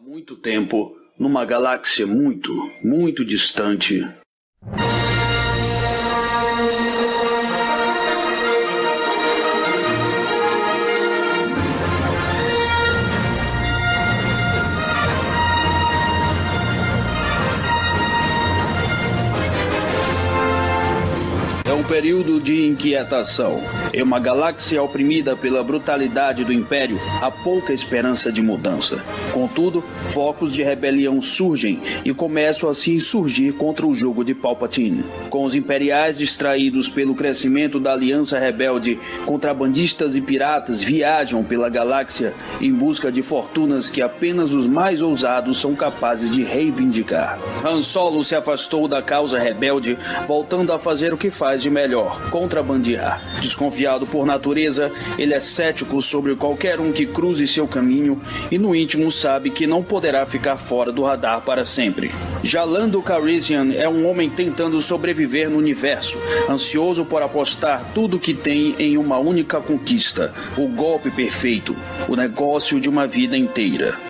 Há muito tempo, numa galáxia muito, muito distante. É um período de inquietação. Em uma galáxia oprimida pela brutalidade do Império, há pouca esperança de mudança. Contudo, focos de rebelião surgem e começam a se insurgir contra o jogo de Palpatine. Com os imperiais distraídos pelo crescimento da Aliança Rebelde, contrabandistas e piratas viajam pela galáxia em busca de fortunas que apenas os mais ousados são capazes de reivindicar. Han Solo se afastou da causa rebelde, voltando a fazer o que faz de melhor: contrabandear. Desconfiado por natureza, ele é cético sobre qualquer um que cruze seu caminho e, no íntimo, sabe que não poderá ficar fora do radar para sempre. Já Lando Calrissian é um homem tentando sobreviver no universo, ansioso por apostar tudo que tem em uma única conquista: o golpe perfeito, o negócio de uma vida inteira.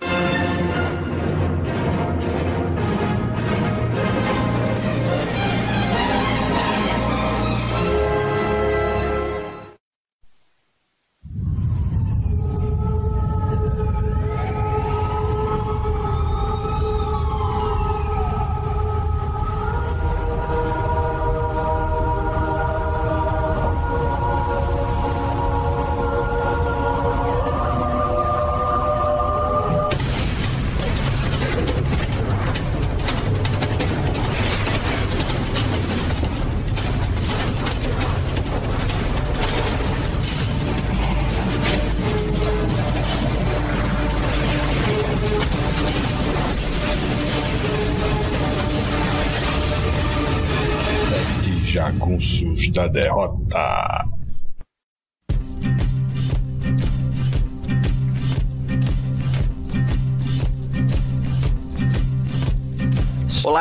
Jagunços da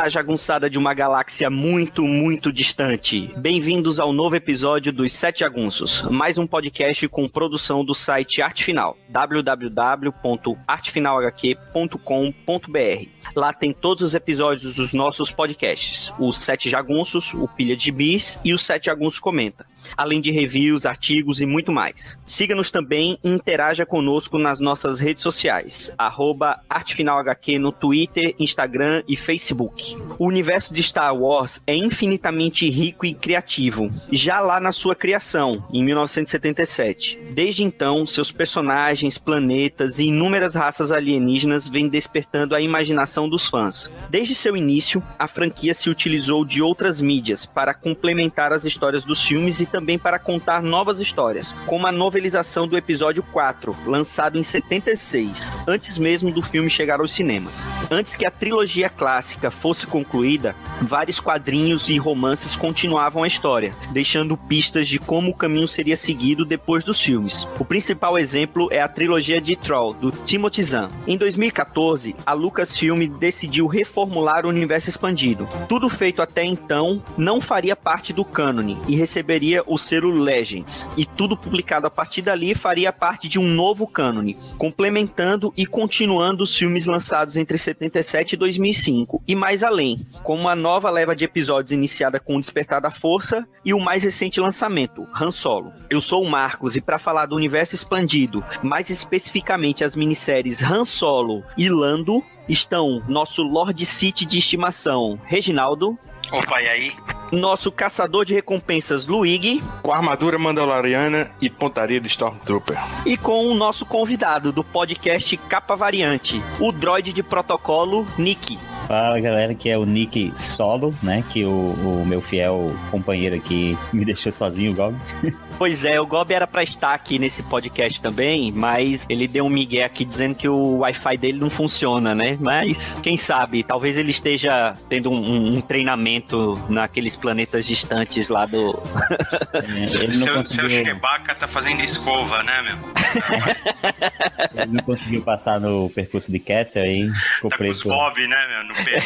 Olá, jagunçada de uma galáxia muito, muito distante. Bem-vindos ao novo episódio dos Sete Jagunços, mais um podcast com produção do site Arte Final, www.artefinalhq.com.br. Lá tem todos os episódios dos nossos podcasts, os Sete Jagunços, o Pilha de Bis e o Sete Jagunços Comenta além de reviews, artigos e muito mais. Siga-nos também e interaja conosco nas nossas redes sociais, arroba ArtefinalHQ no Twitter, Instagram e Facebook. O universo de Star Wars é infinitamente rico e criativo, já lá na sua criação, em 1977. Desde então, seus personagens, planetas e inúmeras raças alienígenas vêm despertando a imaginação dos fãs. Desde seu início, a franquia se utilizou de outras mídias para complementar as histórias dos filmes e também para contar novas histórias, como a novelização do episódio 4, lançado em 76, antes mesmo do filme chegar aos cinemas. Antes que a trilogia clássica fosse concluída, vários quadrinhos e romances continuavam a história, deixando pistas de como o caminho seria seguido depois dos filmes. O principal exemplo é a trilogia de Troll, do Timothy Zahn. Em 2014, a Lucasfilm decidiu reformular o universo expandido. Tudo feito até então não faria parte do cânone e receberia o selo Legends, e tudo publicado a partir dali faria parte de um novo cânone, complementando e continuando os filmes lançados entre 77 e 2005, e mais além, como uma nova leva de episódios iniciada com o Despertar da Força e o mais recente lançamento, Han Solo. Eu sou o Marcos e para falar do universo expandido, mais especificamente as minisséries Han Solo e Lando, estão nosso Lord City de estimação, Reginaldo. Opa, e aí? Nosso caçador de recompensas, Luigi. Com armadura mandaloriana e pontaria de Stormtrooper. E com o nosso convidado do podcast Capa Variante, o droid de protocolo, Nick. Fala galera, que é o Nick Solo, né? Que o, o meu fiel companheiro aqui me deixou sozinho, Gob. Pois é, o Gob era pra estar aqui nesse podcast também, mas ele deu um migué aqui dizendo que o Wi-Fi dele não funciona, né? Mas quem sabe, talvez ele esteja tendo um, um treinamento naqueles planetas distantes lá do. É, ele não seu, conseguiu, seu Chewbacca tá fazendo escova, né, meu? ele não conseguiu passar no percurso de Castle aí. Ficou Tá com os preso. Bob, né, meu, no pé.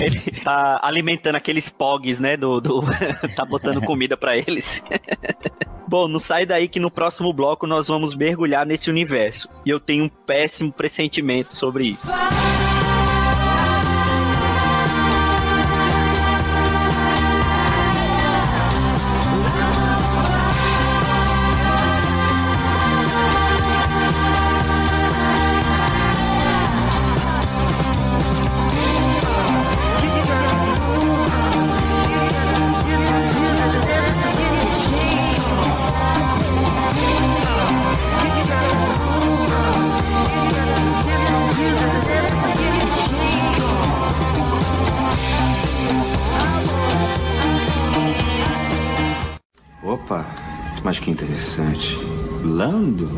ele tá alimentando aqueles pogs, né? Do, do... tá botando comida pra eles. Bom, não sai daí que no próximo bloco nós vamos mergulhar nesse universo. E eu tenho um péssimo pressentimento sobre isso. Opa, interessante. Lando?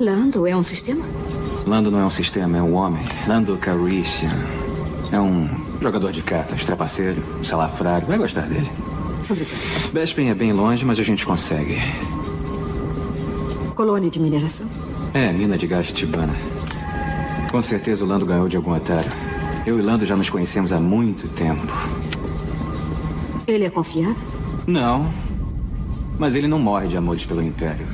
Lando é um sistema? Lando não é um sistema, é um homem. Lando Calrissian. É um jogador de cartas, trapaceiro, salafrário. Vai gostar dele. Bespin é bem longe, mas a gente consegue. Colônia de mineração? É, mina de gás tibana. Com certeza o Lando ganhou de algum otário. Eu e Lando já nos conhecemos há muito tempo. Ele é confiável? Não. Mas ele não morre de amores pelo Império.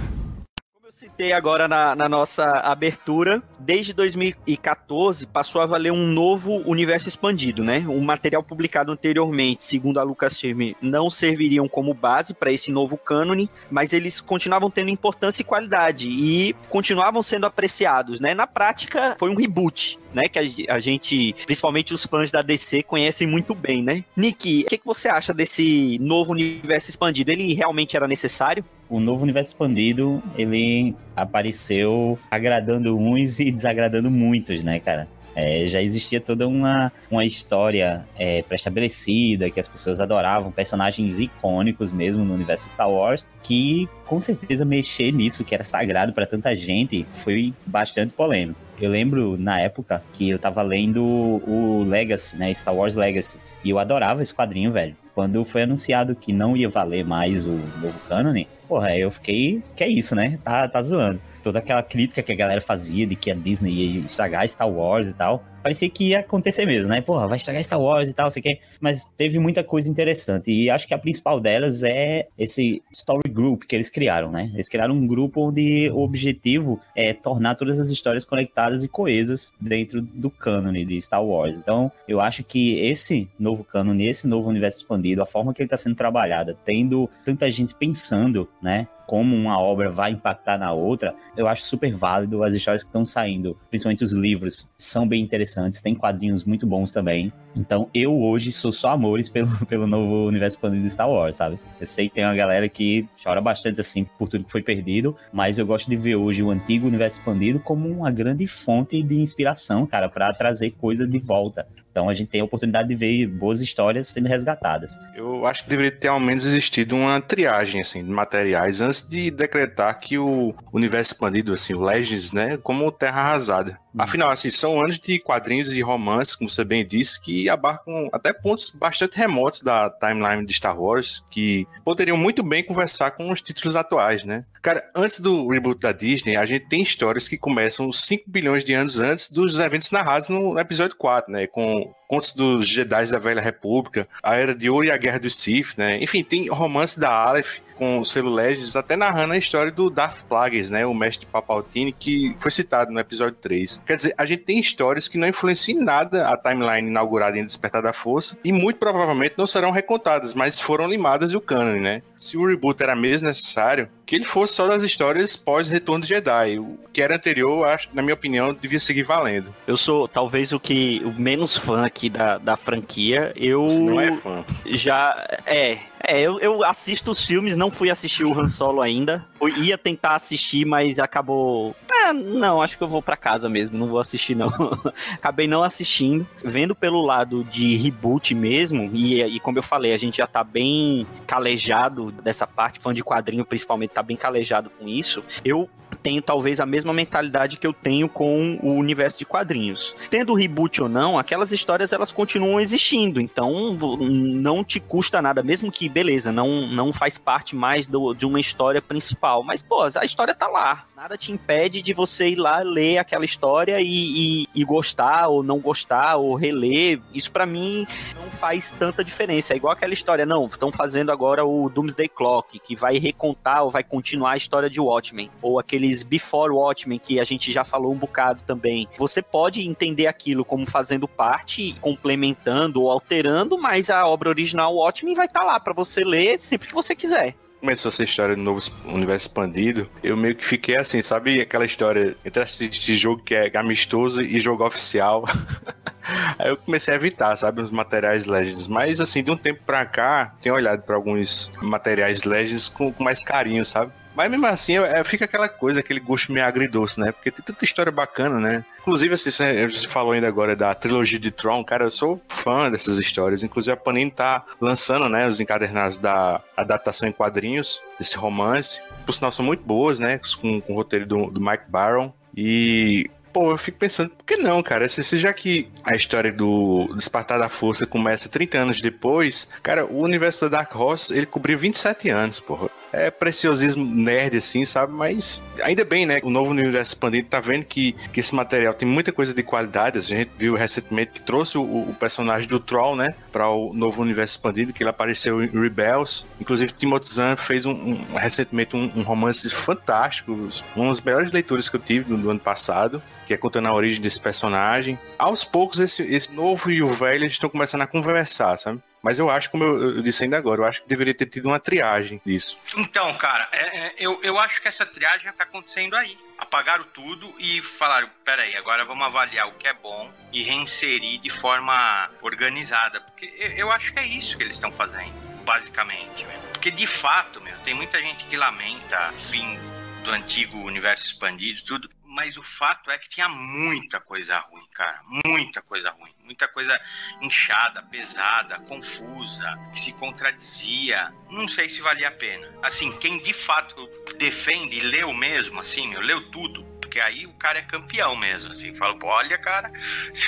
Citei agora na, na nossa abertura, desde 2014 passou a valer um novo universo expandido, né? O material publicado anteriormente, segundo a Lucasfilm, não serviriam como base para esse novo cânone, mas eles continuavam tendo importância e qualidade e continuavam sendo apreciados, né? Na prática, foi um reboot. Né, que a, a gente, principalmente os fãs da DC, conhecem muito bem, né? Nick, o que, que você acha desse novo universo expandido? Ele realmente era necessário? O novo universo expandido, ele apareceu agradando uns e desagradando muitos, né, cara? É, já existia toda uma, uma história é, pré-estabelecida, que as pessoas adoravam, personagens icônicos mesmo no universo Star Wars, que com certeza mexer nisso, que era sagrado para tanta gente, foi bastante polêmico. Eu lembro na época que eu tava lendo o Legacy, né, Star Wars Legacy, e eu adorava esse quadrinho, velho. Quando foi anunciado que não ia valer mais o novo canon, porra, eu fiquei, que é isso, né? Tá, tá zoando toda aquela crítica que a galera fazia de que a Disney ia estragar Star Wars e tal, parecia que ia acontecer mesmo, né? Porra, vai estragar Star Wars e tal, sei que. Mas teve muita coisa interessante. E acho que a principal delas é esse Story Group que eles criaram, né? Eles criaram um grupo onde o objetivo é tornar todas as histórias conectadas e coesas dentro do cânone de Star Wars. Então, eu acho que esse novo cânone, esse novo universo expandido, a forma que ele está sendo trabalhada, tendo tanta gente pensando, né? como uma obra vai impactar na outra, eu acho super válido. As histórias que estão saindo, principalmente os livros, são bem interessantes, tem quadrinhos muito bons também. Então eu hoje sou só amores pelo, pelo novo universo expandido de Star Wars, sabe? Eu sei que tem uma galera que chora bastante assim por tudo que foi perdido, mas eu gosto de ver hoje o antigo universo expandido como uma grande fonte de inspiração, cara, para trazer coisa de volta. Então a gente tem a oportunidade de ver boas histórias sendo resgatadas. Eu acho que deveria ter ao menos existido uma triagem assim, de materiais antes de decretar que o universo expandido, assim, o Legends, né, como terra arrasada. Uhum. Afinal, assim, são anos de quadrinhos e romances, como você bem disse, que abarcam até pontos bastante remotos da timeline de Star Wars, que poderiam muito bem conversar com os títulos atuais, né? Cara, antes do reboot da Disney, a gente tem histórias que começam 5 bilhões de anos antes dos eventos narrados no episódio 4, né? Com contos dos Jedi da Velha República, a Era de Ouro e a Guerra dos Sith, né? Enfim, tem romance da Aleph com o selo Legends, até narrando a história do Darth Plagueis, né? O mestre Papaltine, que foi citado no episódio 3. Quer dizer, a gente tem histórias que não influenciam em nada a timeline inaugurada em Despertar da Força e muito provavelmente não serão recontadas, mas foram limadas do canon, né? Se o reboot era mesmo necessário, que ele fosse só das histórias pós-retorno de Jedi. O que era anterior, acho, na minha opinião, devia seguir valendo. Eu sou talvez o que o menos fã aqui da, da franquia. Eu Você não é fã. Já é, é, eu, eu assisto os filmes, não fui assistir o Han Solo ainda. Eu ia tentar assistir, mas acabou. Ah, não, acho que eu vou para casa mesmo, não vou assistir não. Acabei não assistindo. Vendo pelo lado de reboot mesmo, e, e como eu falei, a gente já tá bem calejado dessa parte, fã de quadrinho principalmente tá bem calejado com isso. Eu tenho talvez a mesma mentalidade que eu tenho com o universo de quadrinhos. Tendo reboot ou não, aquelas histórias elas continuam existindo, então não te custa nada, mesmo que, beleza, não, não faz parte mais do, de uma história principal, mas, pô, a história tá lá. Nada te impede de você ir lá ler aquela história e, e, e gostar ou não gostar ou reler. Isso para mim não faz tanta diferença. É igual aquela história, não, estão fazendo agora o Doomsday Clock, que vai recontar ou vai continuar a história de Watchmen, ou aqueles Before Watchmen que a gente já falou um bocado também. Você pode entender aquilo como fazendo parte, complementando ou alterando, mas a obra original Watchmen vai estar tá lá para você ler sempre que você quiser começou essa história do novo universo expandido, eu meio que fiquei assim, sabe aquela história entre esse jogo que é amistoso e jogo oficial. Aí eu comecei a evitar, sabe, os materiais Legends. Mas assim, de um tempo pra cá, tenho olhado para alguns materiais Legends com, com mais carinho, sabe? Mas mesmo assim, é, fica aquela coisa, aquele gosto meio agridoce, né? Porque tem tanta história bacana, né? Inclusive, assim, você falou ainda agora da trilogia de Tron, cara, eu sou fã dessas histórias. Inclusive, a Panini tá lançando, né, os encadernados da adaptação em quadrinhos desse romance. Por sinal, são muito boas, né? Com, com o roteiro do, do Mike Barron. E pô, eu fico pensando, que não, cara? Se, se já que a história do Despertar da Força começa 30 anos depois, cara, o universo da Dark Horse, ele cobriu 27 anos, porra é preciosismo nerd, assim, sabe? Mas ainda bem, né? O novo universo expandido tá vendo que, que esse material tem muita coisa de qualidade. A gente viu recentemente que trouxe o, o personagem do Troll, né? Para o novo universo expandido, que ele apareceu em Rebels. Inclusive, Timothy Zahn fez um, um recentemente um, um, romance fantástico, um dos melhores leituras que eu tive do, do ano passado, que é contando a origem desse personagem. Aos poucos, esse, esse novo e o velho estão começando a conversar, sabe? Mas eu acho, como eu, disse ainda agora, eu acho que deveria ter tido uma triagem disso. Então, cara, é, é, eu, eu acho que essa triagem está acontecendo aí. Apagaram tudo e falaram: peraí, agora vamos avaliar o que é bom e reinserir de forma organizada. Porque eu, eu acho que é isso que eles estão fazendo, basicamente. Meu. Porque de fato, meu, tem muita gente que lamenta fim do antigo universo expandido tudo mas o fato é que tinha muita coisa ruim, cara. Muita coisa ruim. Muita coisa inchada, pesada, confusa, que se contradizia. Não sei se valia a pena. Assim, quem de fato defende e leu mesmo, assim, leu tudo, porque aí o cara é campeão mesmo, assim, fala, olha, cara, se,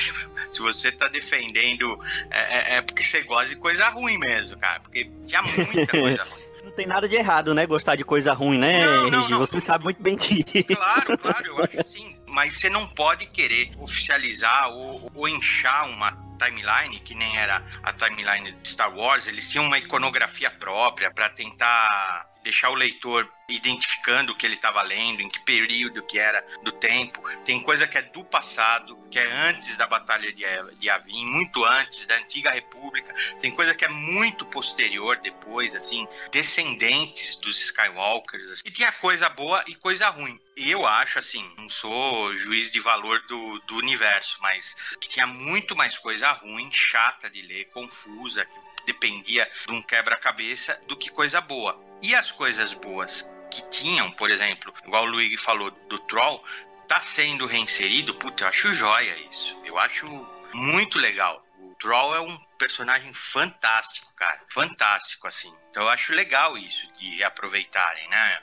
se você tá defendendo, é, é, é, porque você gosta de coisa ruim mesmo, cara, porque tinha muita coisa ruim tem nada de errado, né? Gostar de coisa ruim, né, não, não, Regi? Não. Você sabe muito bem disso. Claro, claro, eu acho sim. Mas você não pode querer oficializar ou, ou inchar uma timeline, que nem era a timeline de Star Wars, eles tinham uma iconografia própria para tentar deixar o leitor identificando o que ele estava lendo, em que período que era do tempo. Tem coisa que é do passado, que é antes da Batalha de, Avin, muito antes da Antiga República. Tem coisa que é muito posterior depois, assim, descendentes dos Skywalkers. Assim. E tinha coisa boa e coisa ruim. Eu acho, assim, não sou juiz de valor do, do universo, mas que tinha muito mais coisa ruim, chata de ler, confusa, que dependia de um quebra-cabeça, do que coisa boa. E as coisas boas que tinham, por exemplo, igual o Luigi falou do Troll, tá sendo reinserido, puta, eu acho joia isso. Eu acho muito legal. O Troll é um personagem fantástico, cara. Fantástico, assim. Então eu acho legal isso de reaproveitarem, né?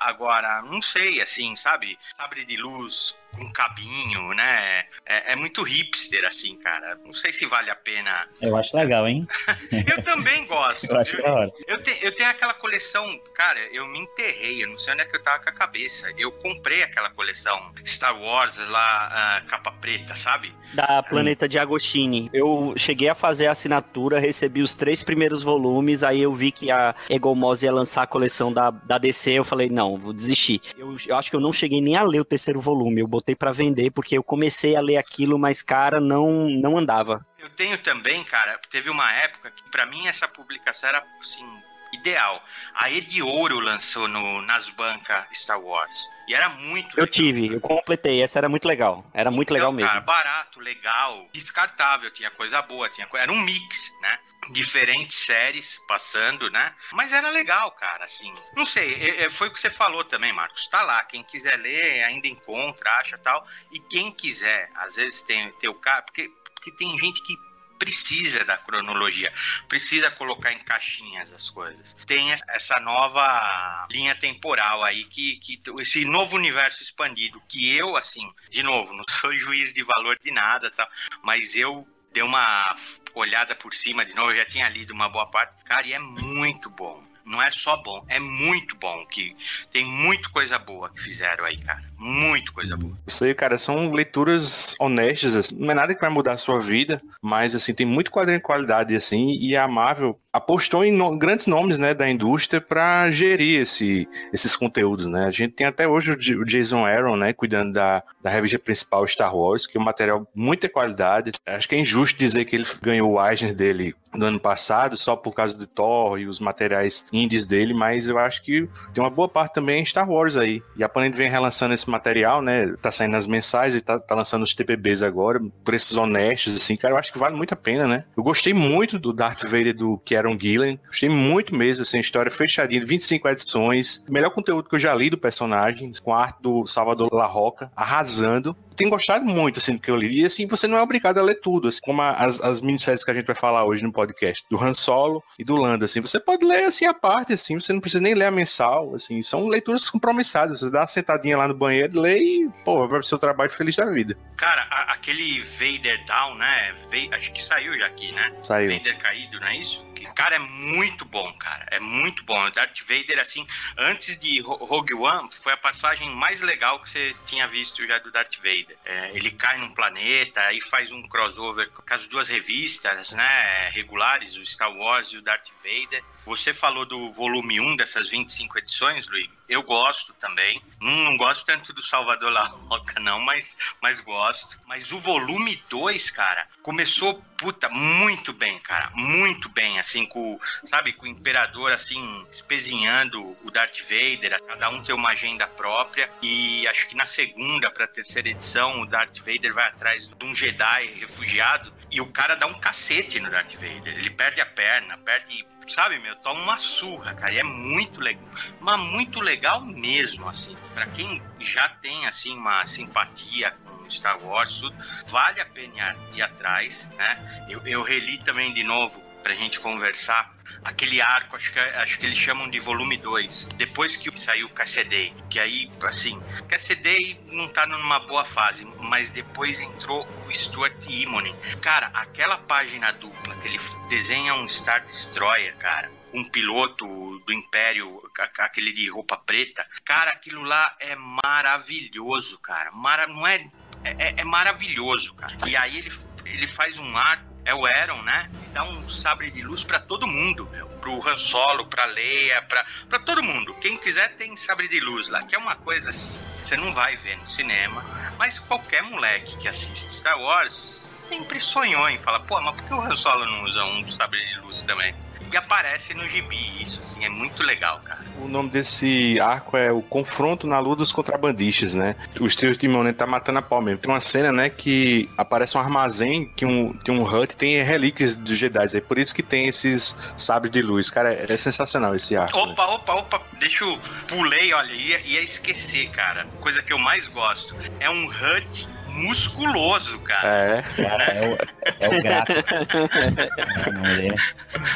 agora, não sei, assim, sabe? Sabre de luz com cabinho, né? É, é, muito hipster, assim, cara. Não sei se vale a pena. Eu acho legal, hein? eu também gosto. eu acho eu, eu, te, eu tenho aquela coleção, cara, eu me enterrei, eu não sei onde é que eu tava com a cabeça. Eu comprei aquela coleção Star Wars lá, uh, capa preta, sabe? Da Planeta de Agostini. Eu cheguei a fazer a assinatura, recebi os três primeiros volumes, aí eu vi que a Egomos ia lançar a coleção da, da DC, eu falei, não, vou desistir. Eu, eu acho que eu não cheguei nem a ler o terceiro volume, eu botei para vender, porque eu comecei a ler aquilo, mas, cara, não, não andava. Eu tenho também, cara, teve uma época que para mim essa publicação era, assim, ideal. A Ediouro lançou no, nas bancas Star Wars. E era muito Eu legal. tive, eu completei, essa era muito legal. Era muito então, legal mesmo. Cara, barato, legal, descartável, tinha coisa boa, tinha era um mix, né? Diferentes séries passando, né? Mas era legal, cara, assim. Não sei, é, é, foi o que você falou também, Marcos. Tá lá, quem quiser ler ainda encontra, acha tal. E quem quiser, às vezes tem, tem o cara, porque, porque tem gente que precisa da cronologia, precisa colocar em caixinhas as coisas. Tem essa nova linha temporal aí, que, que esse novo universo expandido, que eu, assim, de novo, não sou juiz de valor de nada, tá? mas eu dei uma olhada por cima de novo, eu já tinha lido uma boa parte. Cara, e é muito bom. Não é só bom, é muito bom. que Tem muita coisa boa que fizeram aí, cara. Muito coisa boa. Isso aí, cara, são leituras honestas, assim. Não é nada que vai mudar a sua vida, mas, assim, tem muito quadrinho de qualidade, assim, e a Marvel apostou em no, grandes nomes, né, da indústria para gerir esse, esses conteúdos, né? A gente tem até hoje o, o Jason Aaron, né, cuidando da, da revista principal Star Wars, que é um material muita qualidade. Acho que é injusto dizer que ele ganhou o Eisner dele no ano passado só por causa de Thor e os materiais indies dele, mas eu acho que tem uma boa parte também em Star Wars aí. E a Panini vem relançando esse material, né? Tá saindo as mensagens, tá, tá lançando os TPBs agora, preços honestos, assim, cara, eu acho que vale muito a pena, né? Eu gostei muito do Darth Vader do Kieron Gillen, gostei muito mesmo, assim, história fechadinha, 25 edições, melhor conteúdo que eu já li do personagem, com a arte do Salvador La Roca, arrasando tenho gostado muito, assim, do que eu li. E, assim, você não é obrigado a ler tudo, assim, como as, as minisséries que a gente vai falar hoje no podcast, do Han Solo e do Lando, assim. Você pode ler, assim, a parte, assim, você não precisa nem ler a mensal, assim. São leituras compromissadas. Você dá uma sentadinha lá no banheiro, lê e, pô, vai pro seu trabalho feliz da vida. Cara, a, aquele Vader Down, né? acho que saiu já aqui, né? Saiu. Vader caído, não é isso? Cara, é muito bom, cara. É muito bom. Darth Vader, assim, antes de Rogue One, foi a passagem mais legal que você tinha visto já do Darth Vader. É, ele cai num planeta, aí faz um crossover com as duas revistas, né, regulares, o Star Wars e o Darth Vader. Você falou do volume 1 dessas 25 edições, Luiz. Eu gosto também. Não, não gosto tanto do Salvador La Roca, não, mas, mas gosto. Mas o volume 2, cara, começou, puta, muito bem, cara. Muito bem, assim, com, sabe, com o Imperador, assim, espezinhando o Darth Vader. Cada um tem uma agenda própria. E acho que na segunda pra terceira edição, o Darth Vader vai atrás de um Jedi refugiado. E o cara dá um cacete no Darth Vader. Ele perde a perna, perde sabe, meu, toma uma surra, cara, e é muito legal, mas muito legal mesmo, assim, para quem já tem, assim, uma simpatia com Star Wars, tudo, vale a pena ir atrás, né, eu, eu reli também de novo pra gente conversar, aquele arco, acho que, acho que eles chamam de volume 2, depois que saiu Cassidei, que aí, assim, Cassidei não tá numa boa fase, mas depois entrou o Stuart Immonen. Cara, aquela página dupla que ele desenha um Star Destroyer, cara, um piloto do Império, aquele de roupa preta. Cara, aquilo lá é maravilhoso, cara. Mara, não é, é, é maravilhoso, cara. E aí ele, ele faz um arco é o Aaron, né? E dá um sabre de luz para todo mundo, meu. Pro Han Solo, pra Leia, pra, pra todo mundo. Quem quiser tem sabre de luz lá, que é uma coisa assim, você não vai ver no cinema, mas qualquer moleque que assiste Star Wars sempre sonhou em falar, pô, mas por que o Han Solo não usa um sabre de luz também? E aparece no gibi, isso, assim, é muito legal, cara. O nome desse arco é o Confronto na Lua dos Contrabandistas, né? O Steve Timone tá matando a pau mesmo. Tem uma cena, né, que aparece um armazém, que um, tem um hut, tem relíquias dos Jedi. É por isso que tem esses sabres de luz. Cara, é, é sensacional esse arco. Opa, opa, opa, deixa eu... Pulei, olha, ia, ia esquecer, cara. Coisa que eu mais gosto. É um hut musculoso, cara. É. Cara, é o, é o Gratos.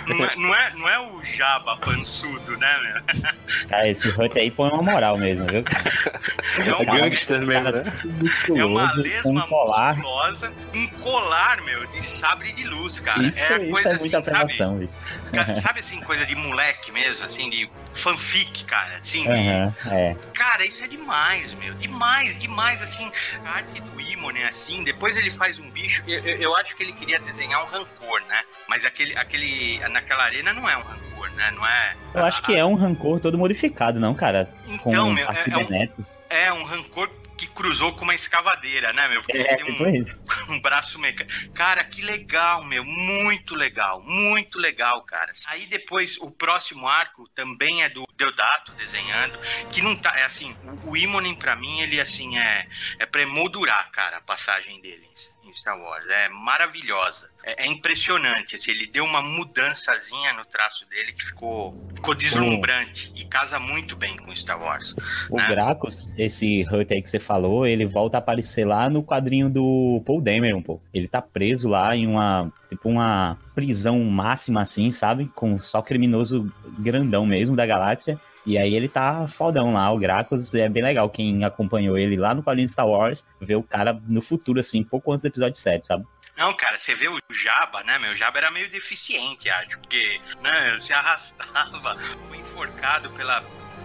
não, é, não, é, não é o Jaba pançudo, né, meu? Cara, esse Hut aí põe uma moral mesmo, viu? É um gangster mesmo, né? É uma lesma um colar. musculosa, um colar, meu, de sabre de luz, cara. Isso, é, isso coisa é muita assim, apelação, isso. Sabe assim, coisa de moleque mesmo, assim, de fanfic, cara. Assim, uhum, de... é. Cara, isso é demais, meu. Demais, demais, assim. A arte do Imone, assim. Depois ele faz um bicho. Eu, eu, acho que ele queria desenhar um rancor, né? Mas aquele, aquele. Naquela arena não é um rancor, né? Não é. Eu acho que é um rancor todo modificado, não, cara? Então, com meu, é, é, um, é um rancor que cruzou com uma escavadeira, né, meu? Porque é, ele tem um, um braço mecânico. Cara, que legal, meu. Muito legal. Muito legal, cara. Aí depois, o próximo arco também é do Deodato desenhando, que não tá. É assim, o, o Imonen, pra mim, ele assim é, é pra emoldurar, cara, a passagem dele em Star Wars. É maravilhosa. É, é, impressionante. Assim, ele deu uma mudançazinha no traço dele que ficou, ficou deslumbrante e casa muito bem com Star Wars. O né? Gracos, esse Hut aí que você falou, ele volta a aparecer lá no quadrinho do Paul Dameron, pô. Ele tá preso lá em uma, tipo uma prisão máxima assim, sabe? Com só criminoso grandão mesmo da galáxia. E aí ele tá fodão lá, o Gracos é bem legal. Quem acompanhou ele lá no quadrinho Star Wars, vê o cara no futuro, assim, pouco antes do episódio 7, sabe? Não, cara, você vê o Jabba, né, meu? O Jabba era meio deficiente, acho, porque, né, se arrastava, foi enforcado pela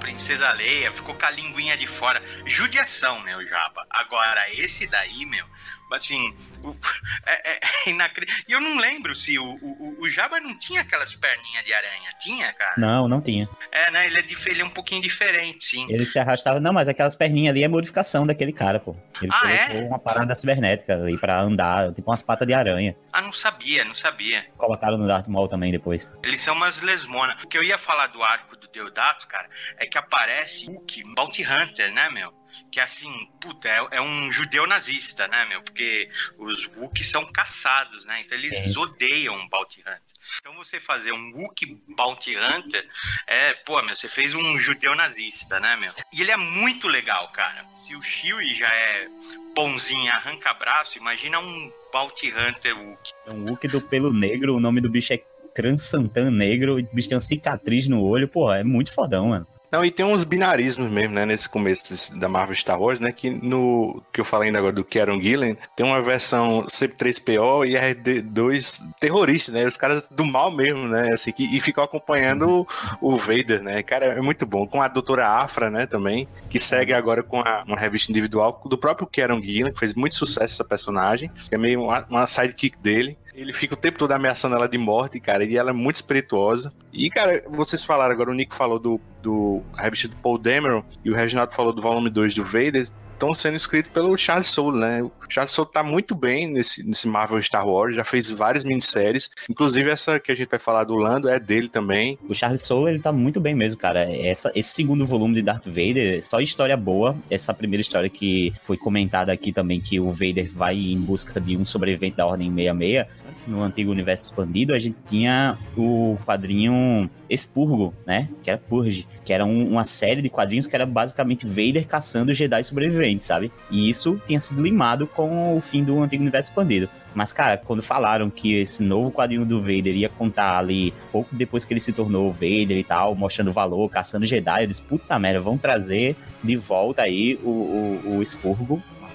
Princesa Leia, ficou com a linguinha de fora. Judiação, meu Jabba. Agora, esse daí, meu, assim, o, é, é, é inacreditável. E eu não lembro se o, o, o Jabba não tinha aquelas perninhas de aranha. Tinha, cara? Não, não tinha. É, né? Ele é, ele é um pouquinho diferente, sim. Ele se arrastava. Não, mas aquelas perninhas ali é modificação daquele cara, pô. Ele Ah, colocou é? uma parada cibernética ali pra andar, tipo umas patas de aranha. Ah, não sabia, não sabia. Colocaram no Darth Maul também depois. Eles são umas lesmonas. O que eu ia falar do arco Deodato, cara, é que aparece Hulk, Bounty Hunter, né, meu? Que assim, puta, é, é um judeu nazista, né, meu? Porque os Wookiees são caçados, né? Então eles Isso. odeiam o Bounty Hunter. Então você fazer um Wookiee Bounty Hunter é, pô, meu, você fez um judeu nazista, né, meu? E ele é muito legal, cara. Se o Chewie já é bonzinho, arranca braço, imagina um Bounty Hunter Wookiee. É um Wookiee do pelo negro, o nome do bicho é Cransantan Negro, o bicho tem uma cicatriz no olho, pô, é muito fodão, mano. Não, e tem uns binarismos mesmo, né, nesse começo desse- da Marvel Star Wars, né, que no que eu falei ainda agora do Kieron Gillen, tem uma versão C3PO e RD2 terrorista, né, os caras do mal mesmo, né, assim, que, e ficam acompanhando o, o Vader, né, cara, é muito bom, com a doutora Afra, né, também, que segue agora com a- uma revista individual do próprio Kieron Gillen, que fez muito sucesso essa personagem, que é meio uma, uma sidekick dele, ele fica o tempo todo ameaçando ela de morte, cara, e ela é muito espirituosa. E, cara, vocês falaram agora, o Nick falou do, do revista do Paul Dameron e o Reginaldo falou do volume 2 do Vader, estão sendo escritos pelo Charles Soule, né? O Charles Soule tá muito bem nesse, nesse Marvel Star Wars, já fez várias minisséries, inclusive essa que a gente vai falar do Lando é dele também. O Charles Soule, ele tá muito bem mesmo, cara. Essa, esse segundo volume de Darth Vader, só história boa. Essa primeira história que foi comentada aqui também, que o Vader vai em busca de um sobrevivente da Ordem 66. Antes, no antigo universo expandido, a gente tinha o quadrinho Expurgo, né? Que era Purge. Que era um- uma série de quadrinhos que era basicamente Vader caçando Jedi sobreviventes, sabe? E isso tinha sido limado com o fim do antigo universo expandido. Mas, cara, quando falaram que esse novo quadrinho do Vader ia contar ali, pouco depois que ele se tornou Vader e tal, mostrando valor, caçando Jedi, eu disse, puta merda, vão trazer de volta aí o, o, o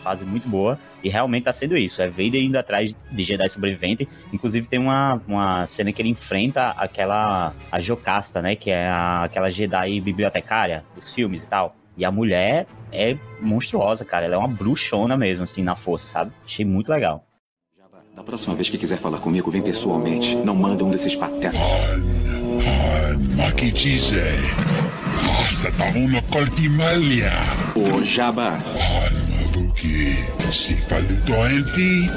fase muito boa, e realmente tá sendo isso, é Vader indo atrás de Jedi sobrevivente, inclusive tem uma, uma cena que ele enfrenta aquela, a Jocasta, né, que é a- aquela Jedi bibliotecária dos filmes e tal, e a mulher é monstruosa, cara, ela é uma bruxona mesmo, assim, na força, sabe? Achei muito legal. Da próxima vez que quiser falar comigo, vem pessoalmente. Não manda um desses patetas. Makichise. Sa taon koltimalia. Ô, Jabba. Mabuki. Si faluto enti.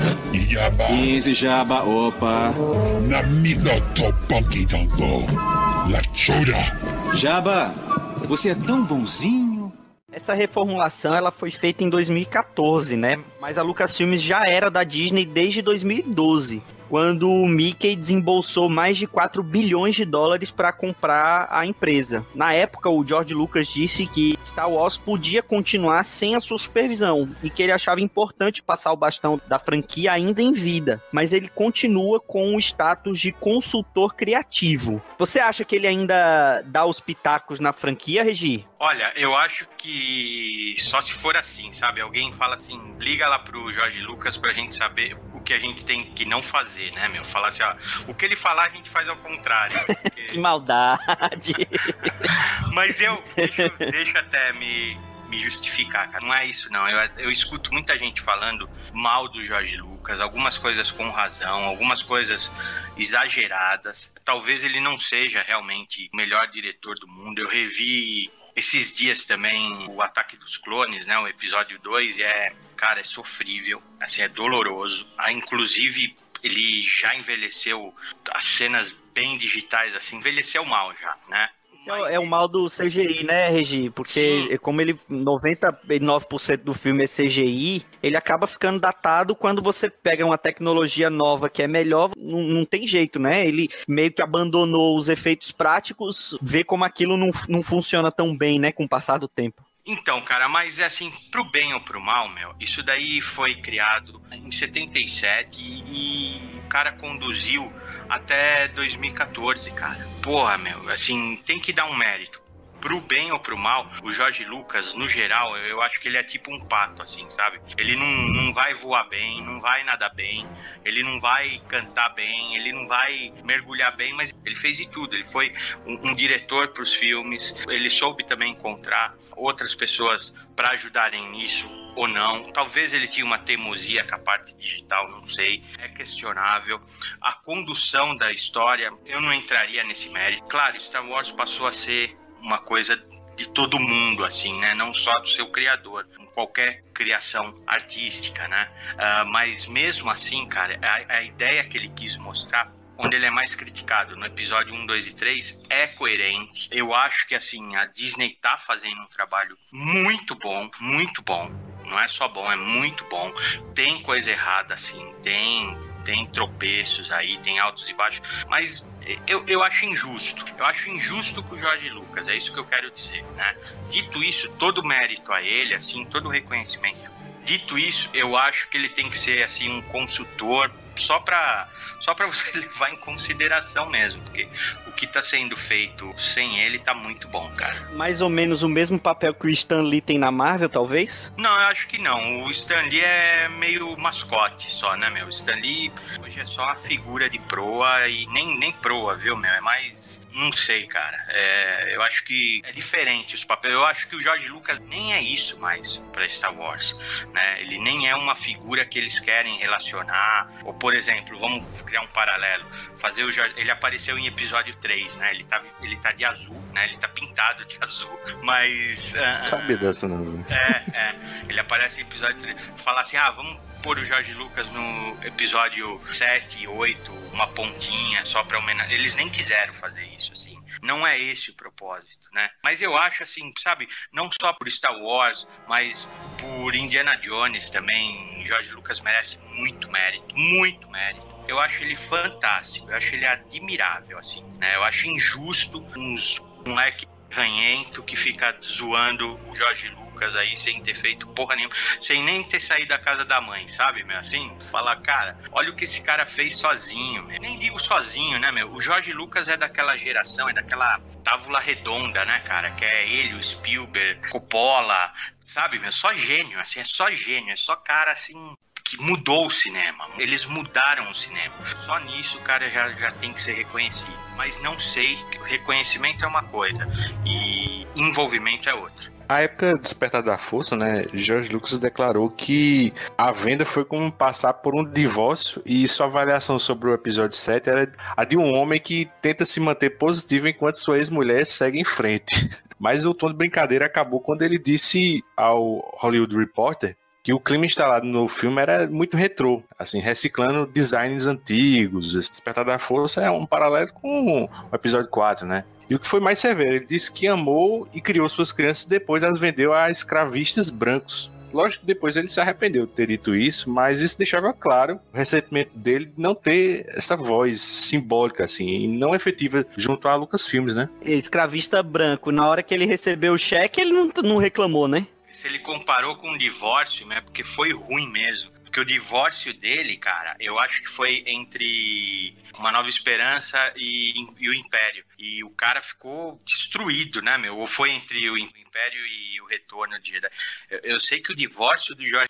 Yaba. 15, Jabba. Opa. Namito toponki tanto. La choda. Jabba, você é tão bonzinho. Essa reformulação ela foi feita em 2014, né? Mas a Lucasfilmes já era da Disney desde 2012, quando o Mickey desembolsou mais de 4 bilhões de dólares para comprar a empresa. Na época, o George Lucas disse que Star Wars podia continuar sem a sua supervisão e que ele achava importante passar o bastão da franquia ainda em vida, mas ele continua com o status de consultor criativo. Você acha que ele ainda dá os pitacos na franquia, Regi? Olha, eu acho que só se for assim, sabe? Alguém fala assim, liga lá pro Jorge Lucas pra gente saber o que a gente tem que não fazer, né, meu? Falar assim, ó, o que ele falar a gente faz ao contrário. porque- Que maldade. Mas eu, deixa, deixa até me, me justificar, cara. Não é isso, não. Eu, eu escuto muita gente falando mal do Jorge Lucas, algumas coisas com razão, algumas coisas exageradas. Talvez ele não seja realmente o melhor diretor do mundo. Eu revi esses dias também o Ataque dos Clones, né? O episódio 2 e é, cara, é sofrível, assim, é doloroso. Ah, inclusive, ele já envelheceu as cenas bem digitais, assim, envelheceu mal já, né? É, o- é o mal do CGI, né, Regi? Porque Sim. como ele 99% do filme é CGI, ele acaba ficando datado quando você pega uma tecnologia nova que é melhor, não, não tem jeito, né? Ele meio que abandonou os efeitos práticos, vê como aquilo não, não funciona tão bem, né, com o passar do tempo. Então, cara, mas é assim, pro bem ou pro mal, meu, isso daí foi criado em 77 e, e o cara conduziu até 2014, cara. Porra, meu, assim, tem que dar um mérito. Pro bem ou pro mal, o Jorge Lucas, no geral, eu acho que ele é tipo um pato, assim, sabe? Ele não, não vai voar bem, não vai nadar bem, ele não vai cantar bem, ele não vai mergulhar bem, mas ele fez de tudo. Ele foi um, um diretor pros filmes, ele soube também encontrar outras pessoas para ajudarem nisso ou não. Talvez ele tinha uma teimosia com a parte digital, não sei. É questionável. A condução da história, eu não entraria nesse mérito. Claro, Star Wars passou a ser uma coisa de todo mundo, assim, né? Não só do seu criador, em qualquer criação artística, né? Ah, mas mesmo assim, cara, a, a ideia que ele quis mostrar onde ele é mais criticado, no episódio 1, 2 e 3, é coerente. Eu acho que, assim, a Disney tá fazendo um trabalho muito bom, muito bom. Não é só bom, é muito bom. Tem coisa errada, assim, tem, tem tropeços aí, tem altos e baixos, mas eu, eu acho injusto. Eu acho injusto com o Jorge Lucas, é isso que eu quero dizer, né? Dito isso, todo mérito a ele, assim, todo reconhecimento. Dito isso, eu acho que ele tem que ser, assim, um consultor só para só para você levar em consideração mesmo, porque o que tá sendo feito sem ele tá muito bom, cara. Mais ou menos o mesmo papel que o Stan Lee tem na Marvel, talvez? Não, eu acho que não. O Stan Lee é meio mascote só, né, meu? O Stan Lee hoje é só uma figura de proa e nem, nem proa, viu, meu? É mais. Não sei, cara. É, eu acho que é diferente os papéis. Eu acho que o George Lucas nem é isso mais pra Star Wars, né? Ele nem é uma figura que eles querem relacionar. Ou, por exemplo, vamos criar um paralelo. Fazer o George... Ele apareceu em episódio 3, né? Ele tá, ele tá de azul, né? Ele tá pintado de azul. Mas. Não sabia dessa, não. é, é. Ele aparece em episódio 3. Fala assim: ah, vamos pôr o Jorge Lucas no episódio 7, 8, uma pontinha só pra homenagear. Eles nem quiseram fazer isso, assim. Não é esse o propósito, né? Mas eu acho, assim, sabe, não só por Star Wars, mas por Indiana Jones também. Jorge Lucas merece muito mérito, muito mérito. Eu acho ele fantástico, eu acho ele admirável, assim, né? Eu acho injusto uns moleque ranhento que fica zoando o Jorge Lucas aí sem ter feito porra nenhuma, sem nem ter saído da casa da mãe, sabe, meu? Assim, falar, cara, olha o que esse cara fez sozinho, meu. Nem digo sozinho, né, meu? O Jorge Lucas é daquela geração, é daquela tábula redonda, né, cara? Que é ele, o Spielberg, Coppola, sabe, meu? Só gênio, assim, é só gênio, é só cara, assim, que mudou o cinema. Eles mudaram o cinema. Só nisso o cara já, já tem que ser reconhecido. Mas não sei, reconhecimento é uma coisa e envolvimento é outra. A época Despertar da Força, né? George Lucas declarou que a venda foi como passar por um divórcio e sua avaliação sobre o episódio 7 era a de um homem que tenta se manter positivo enquanto sua ex-mulher segue em frente. Mas o tom de brincadeira acabou quando ele disse ao Hollywood Reporter que o clima instalado no filme era muito retrô, assim, reciclando designs antigos. Despertar da Força é um paralelo com o episódio 4, né? E o que foi mais severo, ele disse que amou e criou suas crianças depois as vendeu a escravistas brancos. Lógico que depois ele se arrependeu de ter dito isso, mas isso deixava claro o ressentimento dele de não ter essa voz simbólica, assim, e não efetiva junto a Lucas Filmes, né? Escravista branco, na hora que ele recebeu o cheque, ele não, não reclamou, né? Se ele comparou com o divórcio, né? Porque foi ruim mesmo. Porque o divórcio dele, cara, eu acho que foi entre Uma Nova Esperança e, e o Império. E o cara ficou destruído, né, meu? Ou foi entre o Império e o Retorno de Jedi. Eu, eu sei que o divórcio do Jorge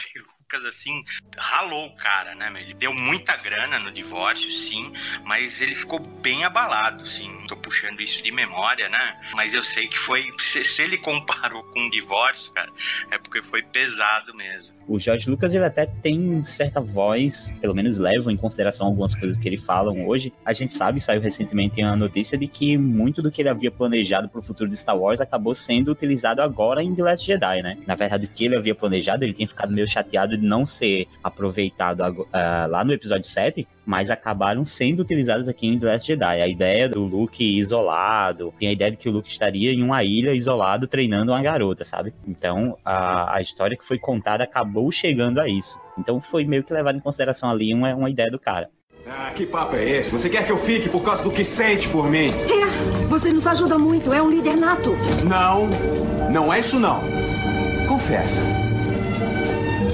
Assim, ralou o cara, né? Ele deu muita grana no divórcio, sim, mas ele ficou bem abalado, sim. Tô puxando isso de memória, né? Mas eu sei que foi. Se, se ele comparou com o divórcio, cara, é porque foi pesado mesmo. O George Lucas, ele até tem certa voz, pelo menos leva em consideração algumas coisas que ele falam hoje. A gente sabe, saiu recentemente a notícia de que muito do que ele havia planejado pro futuro de Star Wars acabou sendo utilizado agora em The Last Jedi, né? Na verdade, o que ele havia planejado, ele tinha ficado meio chateado pode não ser aproveitado uh, lá no episódio 7, mas acabaram sendo utilizadas aqui em The Last Jedi. A ideia do Luke isolado, tem a ideia de que o Luke estaria em uma ilha isolado treinando uma garota, sabe? Então a, a história que foi contada acabou chegando a isso. Então foi meio que levado em consideração ali uma, uma ideia do cara. Ah, que papo é esse? Você quer que eu fique por causa do que sente por mim? É, você nos ajuda muito, é um líder nato. Não, não é isso não. Confessa.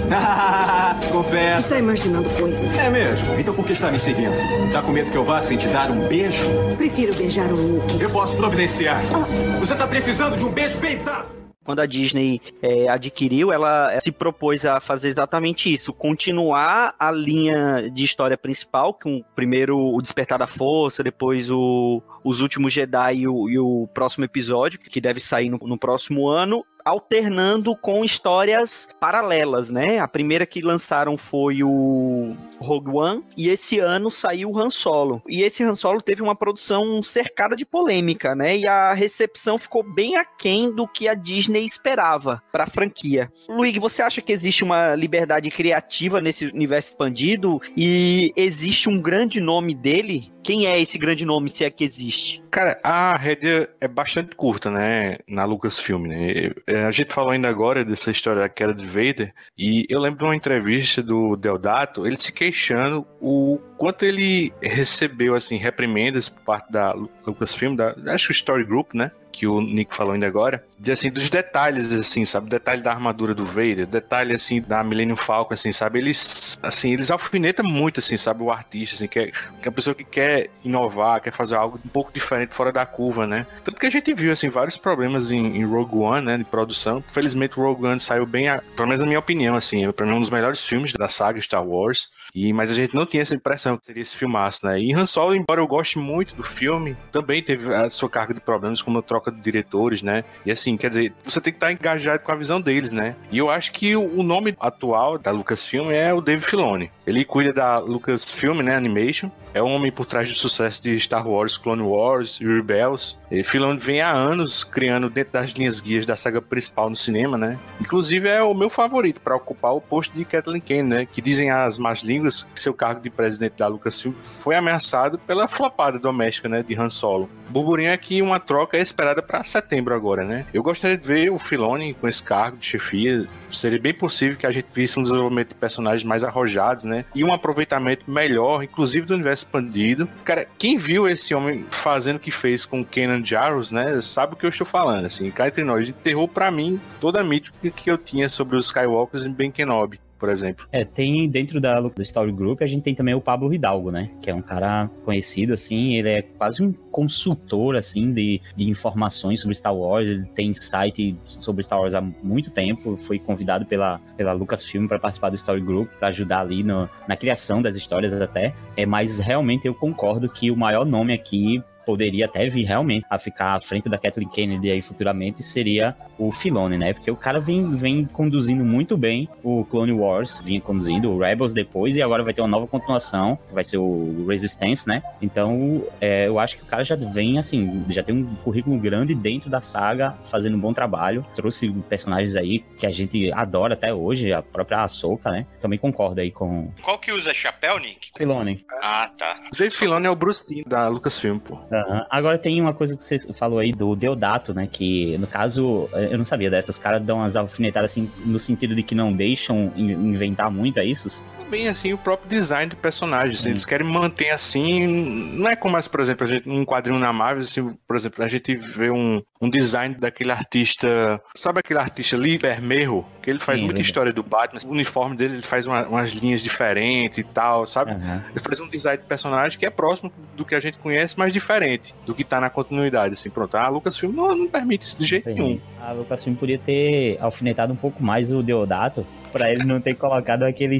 Confessa. Está imaginando coisas. É mesmo? Então por que está me seguindo? Tá com medo que eu vá sem te dar um beijo? Prefiro beijar o Luke. Eu posso providenciar. Ah. Você tá precisando de um beijo bem dado quando a Disney é, adquiriu, ela é, se propôs a fazer exatamente isso, continuar a linha de história principal, com primeiro o Despertar da Força, depois o, os Últimos Jedi e o, e o próximo episódio, que deve sair no, no próximo ano, alternando com histórias paralelas, né? A primeira que lançaram foi o Rogue One e esse ano saiu o Han Solo. E esse Han Solo teve uma produção cercada de polêmica, né? E a recepção ficou bem aquém do que a Disney esperava para a franquia. Luigi, você acha que existe uma liberdade criativa nesse universo expandido e existe um grande nome dele quem é esse grande nome, se é que existe? Cara, a rédea é bastante curta, né? Na Lucasfilm, né? É, a gente falou ainda agora dessa história da queda de Vader, e eu lembro de uma entrevista do Deodato, ele se queixando o quanto ele recebeu, assim, reprimendas por parte da Lucasfilm, da, acho que o Story Group, né? Que o Nick falou ainda agora, de assim, dos detalhes, assim, sabe? Detalhe da armadura do Vader, detalhe, assim, da Millennium Falcon, assim, sabe? Eles, assim, eles alfinetam muito, assim, sabe? O artista, assim, que é, que é a pessoa que quer inovar, quer fazer algo um pouco diferente fora da curva, né? Tanto que a gente viu, assim, vários problemas em, em Rogue One, né? De produção. Felizmente, Rogue One saiu bem, a, pelo menos na minha opinião, assim, é, pra mim um dos melhores filmes da saga Star Wars. E, mas a gente não tinha essa impressão que seria esse filmaço, né? E Han Solo, embora eu goste muito do filme, também teve a sua carga de problemas, como a troca de diretores, né? E assim, quer dizer, você tem que estar engajado com a visão deles, né? E eu acho que o nome atual da Lucasfilm é o Dave Filoni. Ele cuida da Lucasfilm, né, Animation, é o homem por trás do sucesso de Star Wars, Clone Wars e Rebels. E Filoni vem há anos criando dentro das linhas guias da saga principal no cinema, né? Inclusive é o meu favorito para ocupar o posto de Kathleen Kennedy, né? Que dizem as más línguas que seu cargo de presidente da Lucasfilm foi ameaçado pela flopada doméstica, né, de Han Solo. O burburinho é que uma troca é esperada para setembro agora, né? Eu gostaria de ver o Filoni com esse cargo de chefia. Seria bem possível que a gente visse um desenvolvimento de personagens mais arrojados, né? E um aproveitamento melhor, inclusive do universo expandido. Cara, quem viu esse homem fazendo o que fez com Kenan Jarrus, né, sabe o que eu estou falando, assim. Cá entre nós, enterrou para mim toda a mítica que eu tinha sobre os Skywalkers em Ben Kenobi por exemplo. É, tem dentro da, do Story Group, a gente tem também o Pablo Hidalgo, né? Que é um cara conhecido, assim, ele é quase um consultor, assim, de, de informações sobre Star Wars, ele tem site sobre Star Wars há muito tempo, foi convidado pela, pela Lucasfilm para participar do Story Group, para ajudar ali no, na criação das histórias até, é, mas realmente eu concordo que o maior nome aqui poderia até vir realmente a ficar à frente da Kathleen Kennedy aí futuramente seria o Filone, né? Porque o cara vem, vem conduzindo muito bem o Clone Wars, vinha conduzindo o Rebels depois e agora vai ter uma nova continuação, que vai ser o Resistance, né? Então, é, eu acho que o cara já vem, assim, já tem um currículo grande dentro da saga, fazendo um bom trabalho. Trouxe personagens aí que a gente adora até hoje, a própria Ahsoka, né? Também concordo aí com... Qual que usa chapéu, Nick? Filone. Ah, tá. O Dave Filoni é o Bruce Timm da Lucasfilm, pô. Uhum. Agora tem uma coisa que você falou aí do Deodato, né? Que no caso, eu não sabia dessas. Os caras dão umas alfinetadas assim, no sentido de que não deixam inventar muito, é isso? Bem assim, o próprio design do personagem. Assim, eles querem manter assim. Não é como, mais, por exemplo, a gente, um quadrinho na Marvel, assim, por exemplo, a gente vê um, um design daquele artista. Sabe aquele artista Lee Vermeerro? Que ele faz Sim, muita história do Batman. O uniforme dele ele faz uma, umas linhas diferentes e tal, sabe? Uhum. Ele faz um design de personagem que é próximo do que a gente conhece, mas diferente do que tá na continuidade. Assim, pronto. A Lucasfilm não, não permite isso de jeito Sim. nenhum. A Lucasfilm podia ter alfinetado um pouco mais o Deodato para ele não ter colocado aquele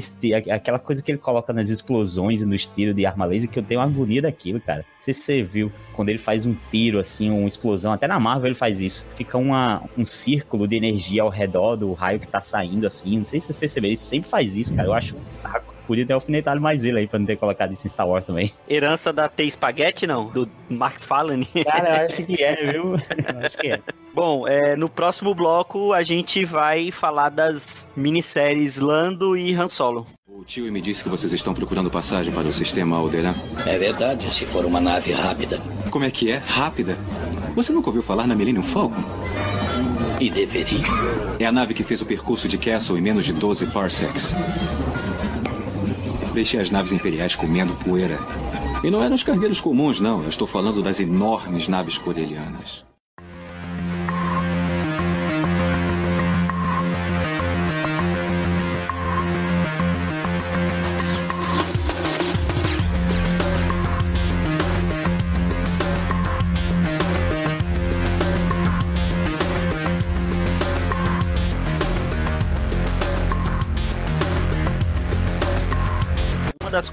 aquela coisa que ele coloca nas explosões e no estilo de arma laser, que eu tenho agonia daquilo, cara. Não sei se você viu, quando ele faz um tiro, assim, uma explosão, até na Marvel ele faz isso. Fica uma, um círculo de energia ao redor do raio que tá saindo, assim. Não sei se vocês perceberam, ele sempre faz isso, cara. Eu acho um saco. Podia ter alfinetado mais ele aí pra não ter colocado isso em Star Wars também. Herança da T-Spaghetti, não? Do Mark Fallon? Cara, eu acho que é, viu? Eu acho que é. Bom, é, no próximo bloco a gente vai falar das minisséries Lando e Han Solo. O tio me disse que vocês estão procurando passagem para o sistema Alderan. É verdade, se for uma nave rápida. Como é que é? Rápida? Você nunca ouviu falar na Millennium Falcon? E deveria. É a nave que fez o percurso de Castle em menos de 12 parsecs. Deixei as naves imperiais comendo poeira. E não eram os cargueiros comuns, não. Eu estou falando das enormes naves corelianas.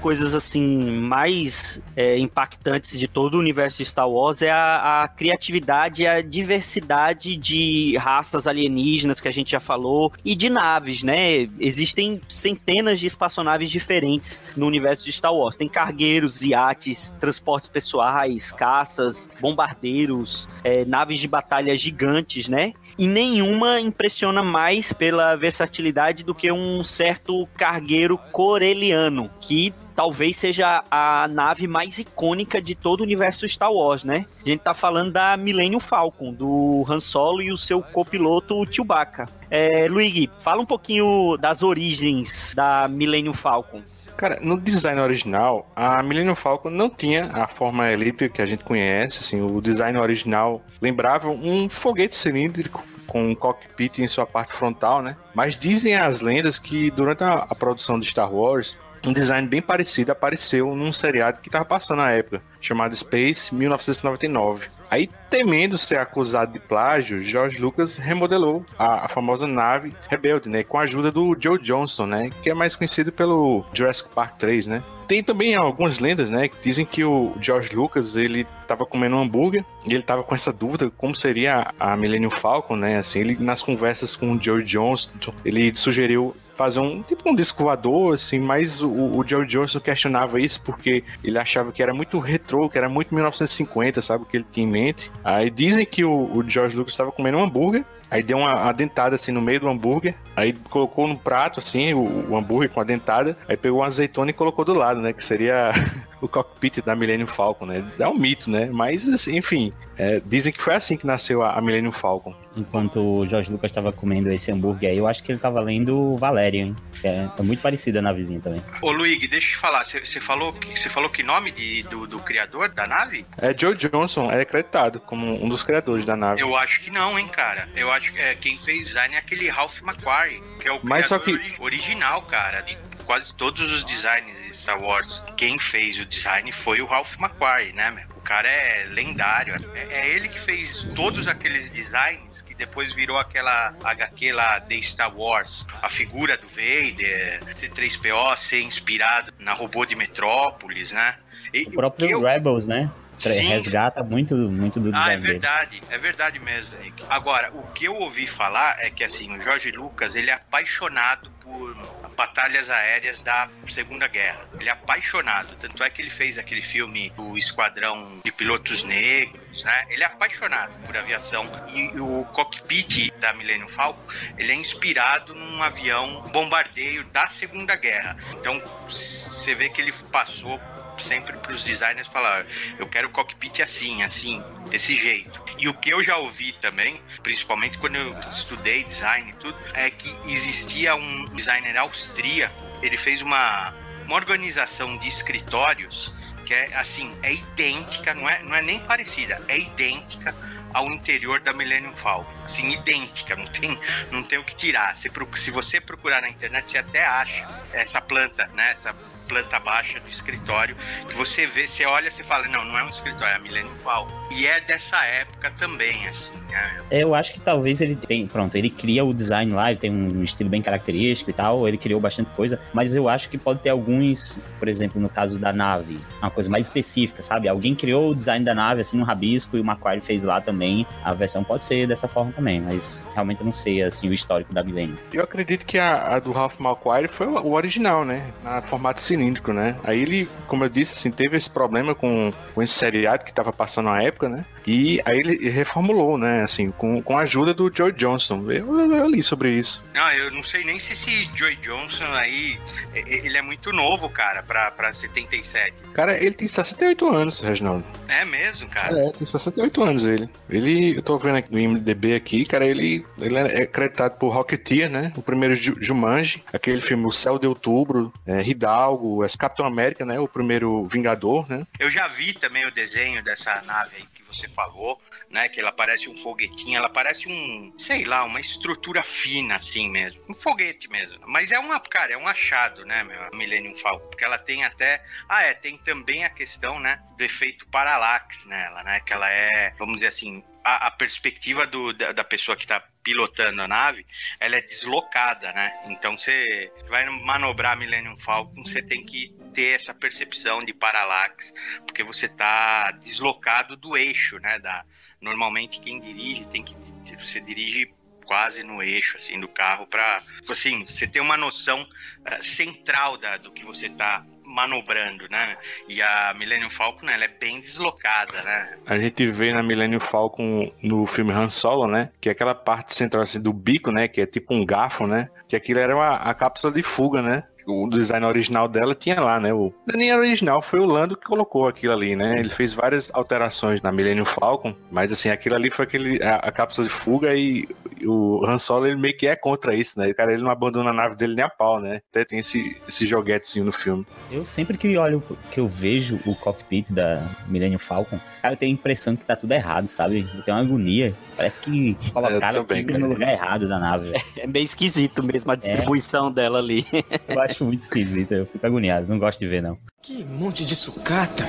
Coisas assim mais é, impactantes de todo o universo de Star Wars é a, a criatividade e a diversidade de raças alienígenas que a gente já falou e de naves, né? Existem centenas de espaçonaves diferentes no universo de Star Wars. Tem cargueiros, iates, transportes pessoais, caças, bombardeiros, é, naves de batalha gigantes, né? E nenhuma impressiona mais pela versatilidade do que um certo cargueiro coreliano, que talvez seja a nave mais icônica de todo o universo Star Wars, né? A gente tá falando da Millennium Falcon, do Han Solo e o seu copiloto Chewbacca. É, Luigi, fala um pouquinho das origens da Millennium Falcon. Cara, no design original, a Millennium Falcon não tinha a forma elíptica que a gente conhece, assim, o design original lembrava um foguete cilíndrico com um cockpit em sua parte frontal, né? Mas dizem as lendas que durante a, a produção de Star Wars, um design bem parecido apareceu num seriado que estava passando na época, chamado Space 1999. Aí, temendo ser acusado de plágio, George Lucas remodelou a, a, famosa nave Rebelde, né? Com a ajuda do Joe Johnston, né? Que é mais conhecido pelo Jurassic Park 3, né? Tem também algumas lendas, né, que dizem que o George Lucas, ele tava comendo um hambúrguer e ele tava com essa dúvida como seria a Millennium Falcon, né, assim, ele nas conversas com o Joe Johnston, ele sugeriu fazer um tipo um disco voador, assim, mas o, o George Johnson questionava isso porque ele achava que era muito retrô, que era muito 1950, sabe, o que ele tinha em mente. Aí dizem que o, o George Lucas estava comendo um hambúrguer Aí deu uma, uma, dentada assim no meio do hambúrguer. Aí colocou no prato assim o, o, hambúrguer com a dentada. Aí pegou uma azeitona e colocou do lado, né? Que seria o cockpit da Millennium Falcon, né? É um mito, né? Mas assim, enfim, é, dizem que foi assim que nasceu a, a Millennium Falcon. Enquanto o Jorge Lucas estava comendo esse hambúrguer aí, eu acho que ele estava lendo Valerian, hein? É, é, muito parecida na vizinha também. Ô Luigi, deixa eu te falar, você falou, que, falou que nome de, do, do, criador da nave? É Joe Johnson, é acreditado como um dos criadores da nave. Eu acho que não, hein, cara. Eu acho que é, quem fez design é aquele Ralph McQuarrie, que é o Mas só que... original, cara, de quase todos os designs de Star Wars. Quem fez o design foi o Ralph McQuarrie, né, meu? O cara é lendário. É, é ele que fez todos aqueles designs depois virou aquela HQ lá de Star Wars, a figura do Vader, C3PO ser inspirado na robô de Metrópolis, né? E, o próprio eu... Rebels, né? Sim. Resgata muito, muito do Ah, é verdade, é verdade mesmo, Nick. Agora, o que eu ouvi falar é que assim, o Jorge Lucas, ele é apaixonado por batalhas aéreas da Segunda Guerra. Ele é apaixonado, tanto é que ele fez aquele filme do Esquadrão de Pilotos Negros, né? Ele é apaixonado por aviação e o cockpit da Millennium Falcon, ele é inspirado num avião bombardeio da Segunda Guerra. Então, você vê que ele passou sempre para os designers falar, eu quero cockpit assim, assim, desse jeito. E o que eu já ouvi também, principalmente quando eu estudei design e tudo, é que existia um designer austríaco, ele fez uma, uma organização de escritórios que é assim, é idêntica, não é, não é nem parecida, é idêntica ao interior da Millennium Falcon. Assim, idêntica, não tem, não tem o que tirar. Se, se você procurar na internet, você até acha essa planta, né? Essa planta baixa do escritório, que você vê, você olha, você fala, não, não é um escritório, é a Millennium Falcon. E é dessa época também, assim, né? Eu acho que talvez ele tem, pronto, ele cria o design lá, ele tem um estilo bem característico e tal, ele criou bastante coisa, mas eu acho que pode ter alguns, por exemplo, no caso da nave, uma coisa mais específica, sabe? Alguém criou o design da nave, assim, no rabisco, e o Macquarie fez lá também a versão pode ser dessa forma também, mas realmente eu não sei assim o histórico da Millennium. Eu acredito que a, a do Ralph McQuarrie foi o, o original, né? Na formato cilíndrico, né? Aí ele, como eu disse, assim, teve esse problema com, com esse seriado que tava passando na época, né? E aí ele reformulou, né? Assim, com, com a ajuda do Joe Johnston. Eu, eu, eu li sobre isso. Não, eu não sei nem se esse Joey Johnson aí, ele é muito novo, cara, pra, pra 77. Cara, ele tem 68 anos, Reginaldo. É mesmo, cara? É, tem 68 anos ele. Ele, eu tô vendo aqui no IMDB aqui, cara, ele, ele é acreditado por Rocketeer, né? O primeiro Ju- Jumanji, aquele filme O Céu de Outubro, é, Hidalgo, é, Capitão América, né? O primeiro Vingador, né? Eu já vi também o desenho dessa nave aí que você falou, né? Que ela parece um foguetinho, ela parece um, sei lá, uma estrutura fina assim mesmo. Um foguete mesmo. Mas é uma, cara, é um achado, né, meu? A Millennium Falcon. Porque ela tem até. Ah, é, tem também a questão, né? Do efeito parallax nela, né? Que ela é, vamos dizer assim. A, a perspectiva do, da, da pessoa que tá pilotando a nave, ela é deslocada, né? Então você vai manobrar Millennium Falcon, você tem que ter essa percepção de parallax, porque você tá deslocado do eixo, né? Da, normalmente quem dirige tem que você dirige quase no eixo assim do carro para assim você ter uma noção eh, central da, do que você tá manobrando, né? E a Millennium Falcon ela é bem deslocada, né? A gente vê na Millennium Falcon no filme Han Solo, né? Que é aquela parte central assim, do bico, né? Que é tipo um garfo, né? Que aquilo era uma, a cápsula de fuga, né? O design original dela tinha lá, né? O não é nem original, foi o Lando que colocou aquilo ali, né? Ele fez várias alterações na Millennium Falcon, mas assim, aquilo ali foi aquele, a, a cápsula de fuga e o Han Solo ele meio que é contra isso, né? O cara ele não abandona a nave dele nem a pau, né? Até tem esse, esse joguetezinho no filme. Eu sempre que olho, que eu vejo o cockpit da Millennium Falcon, cara, eu tenho a impressão que tá tudo errado, sabe? Eu tenho uma agonia. Parece que colocaram também, no lugar errado da nave. velho. É meio esquisito mesmo a distribuição dela ali. Eu acho muito esquisito, eu fico agoniado, não gosto de ver, não. Que monte de sucata!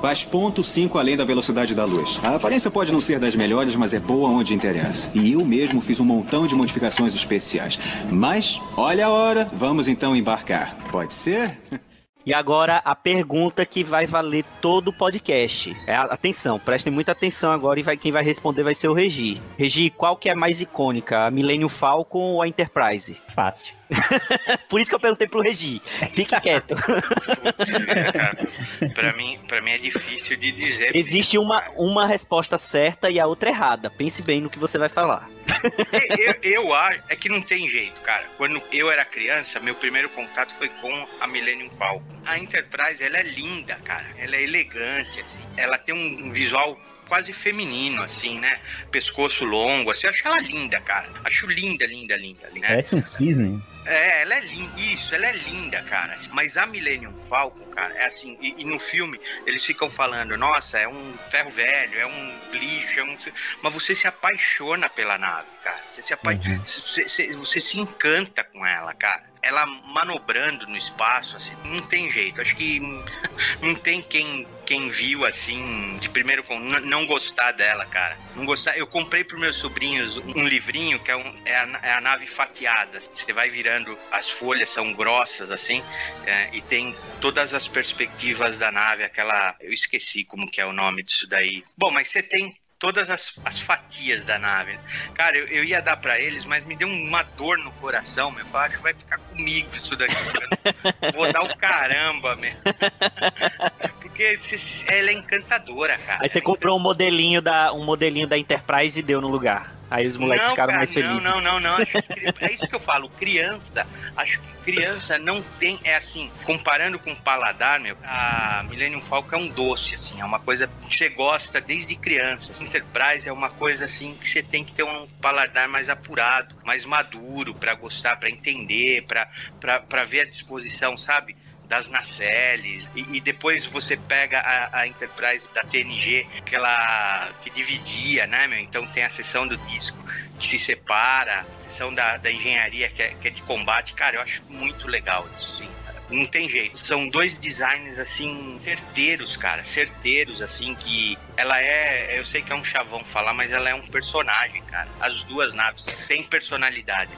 Faz ponto 5 além da velocidade da luz. A aparência pode não ser das melhores, mas é boa onde interessa. E eu mesmo fiz um montão de modificações especiais. Mas, olha a hora, vamos então embarcar. Pode ser? E agora a pergunta que vai valer todo o podcast. É, atenção, prestem muita atenção agora e vai, quem vai responder vai ser o Regi. Regi, qual que é a mais icônica? A Millennium Falcon ou a Enterprise? Fácil. Por isso que eu perguntei pro Regi. Fique quieto. É, cara, pra mim, para mim é difícil de dizer. Existe uma, uma resposta certa e a outra errada. Pense bem no que você vai falar. eu, eu acho é que não tem jeito, cara. Quando eu era criança, meu primeiro contato foi com a Millennium Falcon. A Enterprise, ela é linda, cara. Ela é elegante, assim. Ela tem um visual quase feminino, assim, né? Pescoço longo, assim. Eu acho ela linda, cara. Acho linda, linda, linda. né? Parece um cisne. É, ela é linda. Isso, ela é linda, cara. Mas a Millennium Falcon, cara, é assim. E, e no filme eles ficam falando: nossa, é um ferro velho, é um lixo, é um. Mas você se apaixona pela nave, cara. Você se, apa... você, você- você se encanta com ela, cara. Ela manobrando no espaço, assim, não tem jeito. Acho que não tem quem, quem viu assim, de primeiro não gostar dela, cara. Não gostar. Eu comprei para meus sobrinhos um livrinho que é, um, é, a, é a nave fatiada. Você vai virando, as folhas são grossas assim, é, e tem todas as perspectivas da nave, aquela. Eu esqueci como que é o nome disso daí. Bom, mas você tem todas as, as fatias da nave. Cara, eu, eu ia dar pra eles, mas me deu uma dor no coração, meu. Eu acho que vai ficar comigo isso daqui. Vou dar o caramba, meu. Porque ela é encantadora, cara. Aí você comprou um modelinho da, um modelinho da Enterprise e deu no lugar. Aí os moleques Não, ficaram cara, mais felizes. Não, não, não, não. Que, é isso que eu falo. Criança, acho que criança não tem. É assim, comparando com o paladar, meu, a Millennium Falcon é um doce, assim, é uma coisa que você gosta desde criança. Enterprise é uma coisa assim que você tem que ter um paladar mais apurado, mais maduro para gostar, para entender, para ver a disposição, sabe? Das nacelles e, e depois você pega a, a Enterprise da TNG que ela se dividia, né, meu? Então tem a seção do disco que se separa, a seção da, da engenharia que é, que é de combate. Cara, eu acho muito legal isso, sim. Não tem jeito. São dois designs assim certeiros, cara, certeiros assim que ela é, eu sei que é um chavão falar, mas ela é um personagem, cara. As duas naves têm personalidade.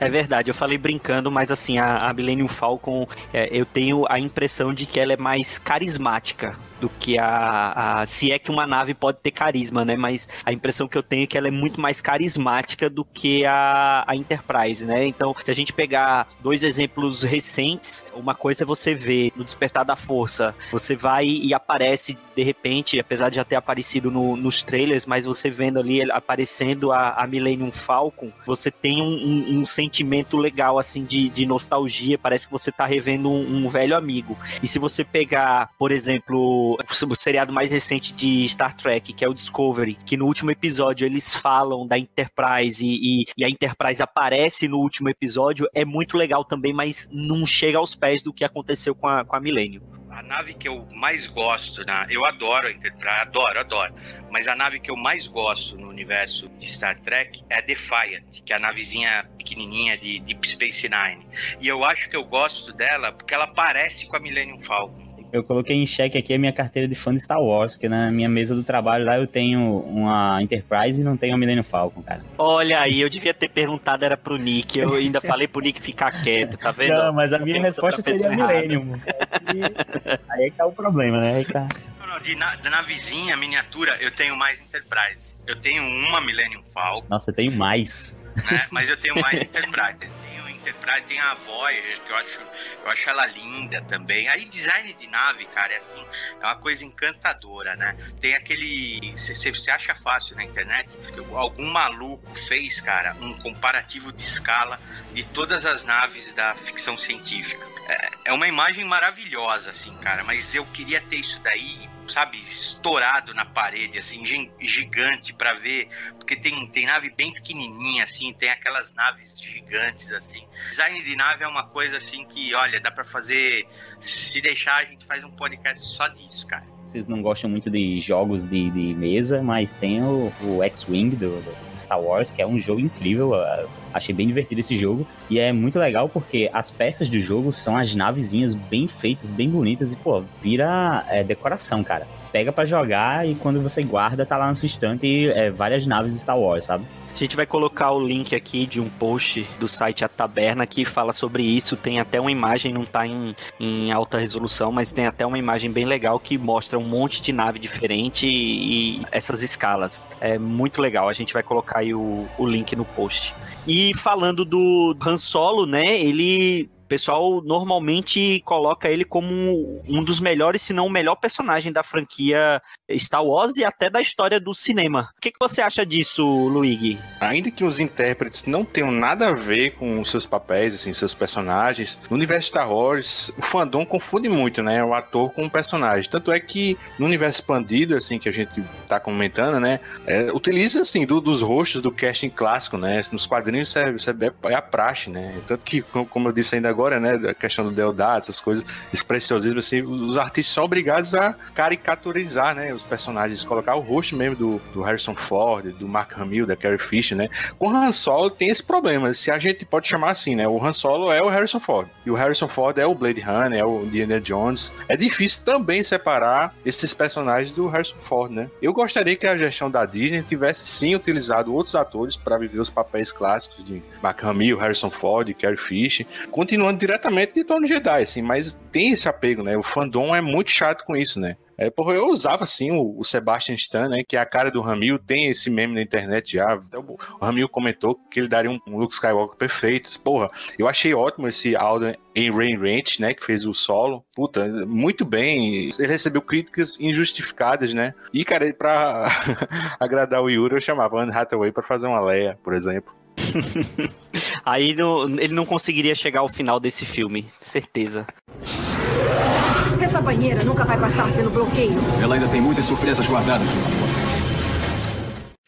É verdade, eu falei brincando, mas assim, a, a Millennium Falcon, é, eu tenho a impressão de que ela é mais carismática do que a, a, Se é que uma nave pode ter carisma, né? Mas a impressão que eu tenho é que ela é muito mais carismática do que a, a Enterprise, né? Então, se a gente pegar dois exemplos recentes, uma coisa é você ver no Despertar da Força, você vai e aparece de repente, apesar de já ter aparecido no, nos trailers, mas você vendo ali aparecendo a, a Millennium Falcon, você tem um, um, um sentimento legal, assim, de, de, nostalgia. Parece que você tá revendo um, um velho amigo. E se você pegar, por exemplo, o seriado mais recente de Star Trek, que é o Discovery, que no último episódio eles falam da Enterprise e, e, e a Enterprise aparece no último episódio, é muito legal também, mas não chega aos pés do que aconteceu com a, com a Millennium a nave que eu mais gosto, né? eu adoro a Enterprise, adoro, adoro, mas a nave que eu mais gosto no universo de Star Trek é a Defiant, que é a navezinha pequenininha de Deep Space Nine. E eu acho que eu gosto dela porque ela parece com a Millennium Falcon. Eu coloquei em xeque aqui a minha carteira de fã de Star Wars, porque na minha mesa do trabalho lá eu tenho uma Enterprise e não tenho a Millennium Falcon, cara. Olha aí, eu devia ter perguntado, era pro Nick. Eu ainda falei pro Nick ficar quieto, tá vendo? Não, mas a minha resposta seria a Millennium. aí é que tá o problema, né? Aí tá... De, na, de navezinha, miniatura, eu tenho mais Enterprise. Eu tenho uma Millennium Falcon. Nossa, eu tenho mais. Né? Mas eu tenho mais Enterprise. Tem a Voyager, que eu acho, eu acho ela linda também. Aí design de nave, cara, é assim, é uma coisa encantadora, né? Tem aquele. Você acha fácil na internet? Algum maluco fez, cara, um comparativo de escala de todas as naves da ficção científica. É, é uma imagem maravilhosa, assim, cara, mas eu queria ter isso daí sabe, estourado na parede, assim, gigante para ver, porque tem, tem nave bem pequenininha, assim, tem aquelas naves gigantes, assim. Design de nave é uma coisa, assim, que, olha, dá para fazer, se deixar, a gente faz um podcast só disso, cara. Vocês não gostam muito de jogos de, de mesa, mas tem o, o X-Wing do, do, Star Wars, que é um jogo incrível. Achei bem divertido esse jogo. E é muito legal porque as peças do jogo são as navezinhas bem feitas, bem bonitas. E, pô, vira é, decoração, cara pega para jogar e quando você guarda, tá lá no seu estante é, várias naves de Star Wars, sabe? A gente vai colocar o link aqui de um post do site A Taberna que fala sobre isso. Tem até uma imagem, não tá em, em alta resolução, mas tem até uma imagem bem legal que mostra um monte de nave diferente e, e essas escalas. É muito legal. A gente vai colocar aí o, o link no post. E falando do Han Solo, né? Ele pessoal normalmente coloca ele como um dos melhores, se não o melhor personagem da franquia Star Wars e até da história do cinema. O que, que você acha disso, Luigi? Ainda que os intérpretes não tenham nada a ver com seus papéis, assim, seus personagens, no universo Star Wars, o fandom confunde muito, né, o ator com o personagem. Tanto é que no universo expandido, assim, que a gente tá comentando, né, é, utiliza, assim, do, dos rostos do casting clássico, né, nos quadrinhos isso é, é, é a praxe, né, tanto que, como eu disse ainda agora, né, a questão do Deodato, essas coisas, esse preciosismo, assim, os artistas são obrigados a caricaturizar, né, os personagens, colocar o rosto mesmo do, do Harrison Ford, do Mark Hamill, da Carrie Fisher, né? Com o Han Solo tem esse problema, se a gente pode chamar assim, né? O Han Solo é o Harrison Ford, e o Harrison Ford é o Blade Runner, é o Indiana Jones. É difícil também separar esses personagens do Harrison Ford, né? Eu gostaria que a gestão da Disney tivesse sim utilizado outros atores para viver os papéis clássicos de Mark Hamill, Harrison Ford, Carrie Fisher, continuando diretamente de Tony Jedi, assim, mas tem esse apego, né? O fandom é muito chato com isso, né? É, porra, eu usava assim o, o, Sebastian Stan, né? Que é a cara do Ramil, tem esse meme na internet já. Então, o Ramil comentou que ele daria um, um Luke Skywalker perfeito. Porra, eu achei ótimo esse Alden em Rain Ranch, né? Que fez o solo. Puta, muito bem. Ele recebeu críticas injustificadas, né? E, cara, pra agradar o Yuri, eu chamava Anne Hathaway pra fazer uma Leia, por exemplo. Aí no, ele não conseguiria chegar ao final desse filme, certeza. Essa banheira nunca vai passar pelo bloqueio. Ela ainda tem muitas surpresas guardadas.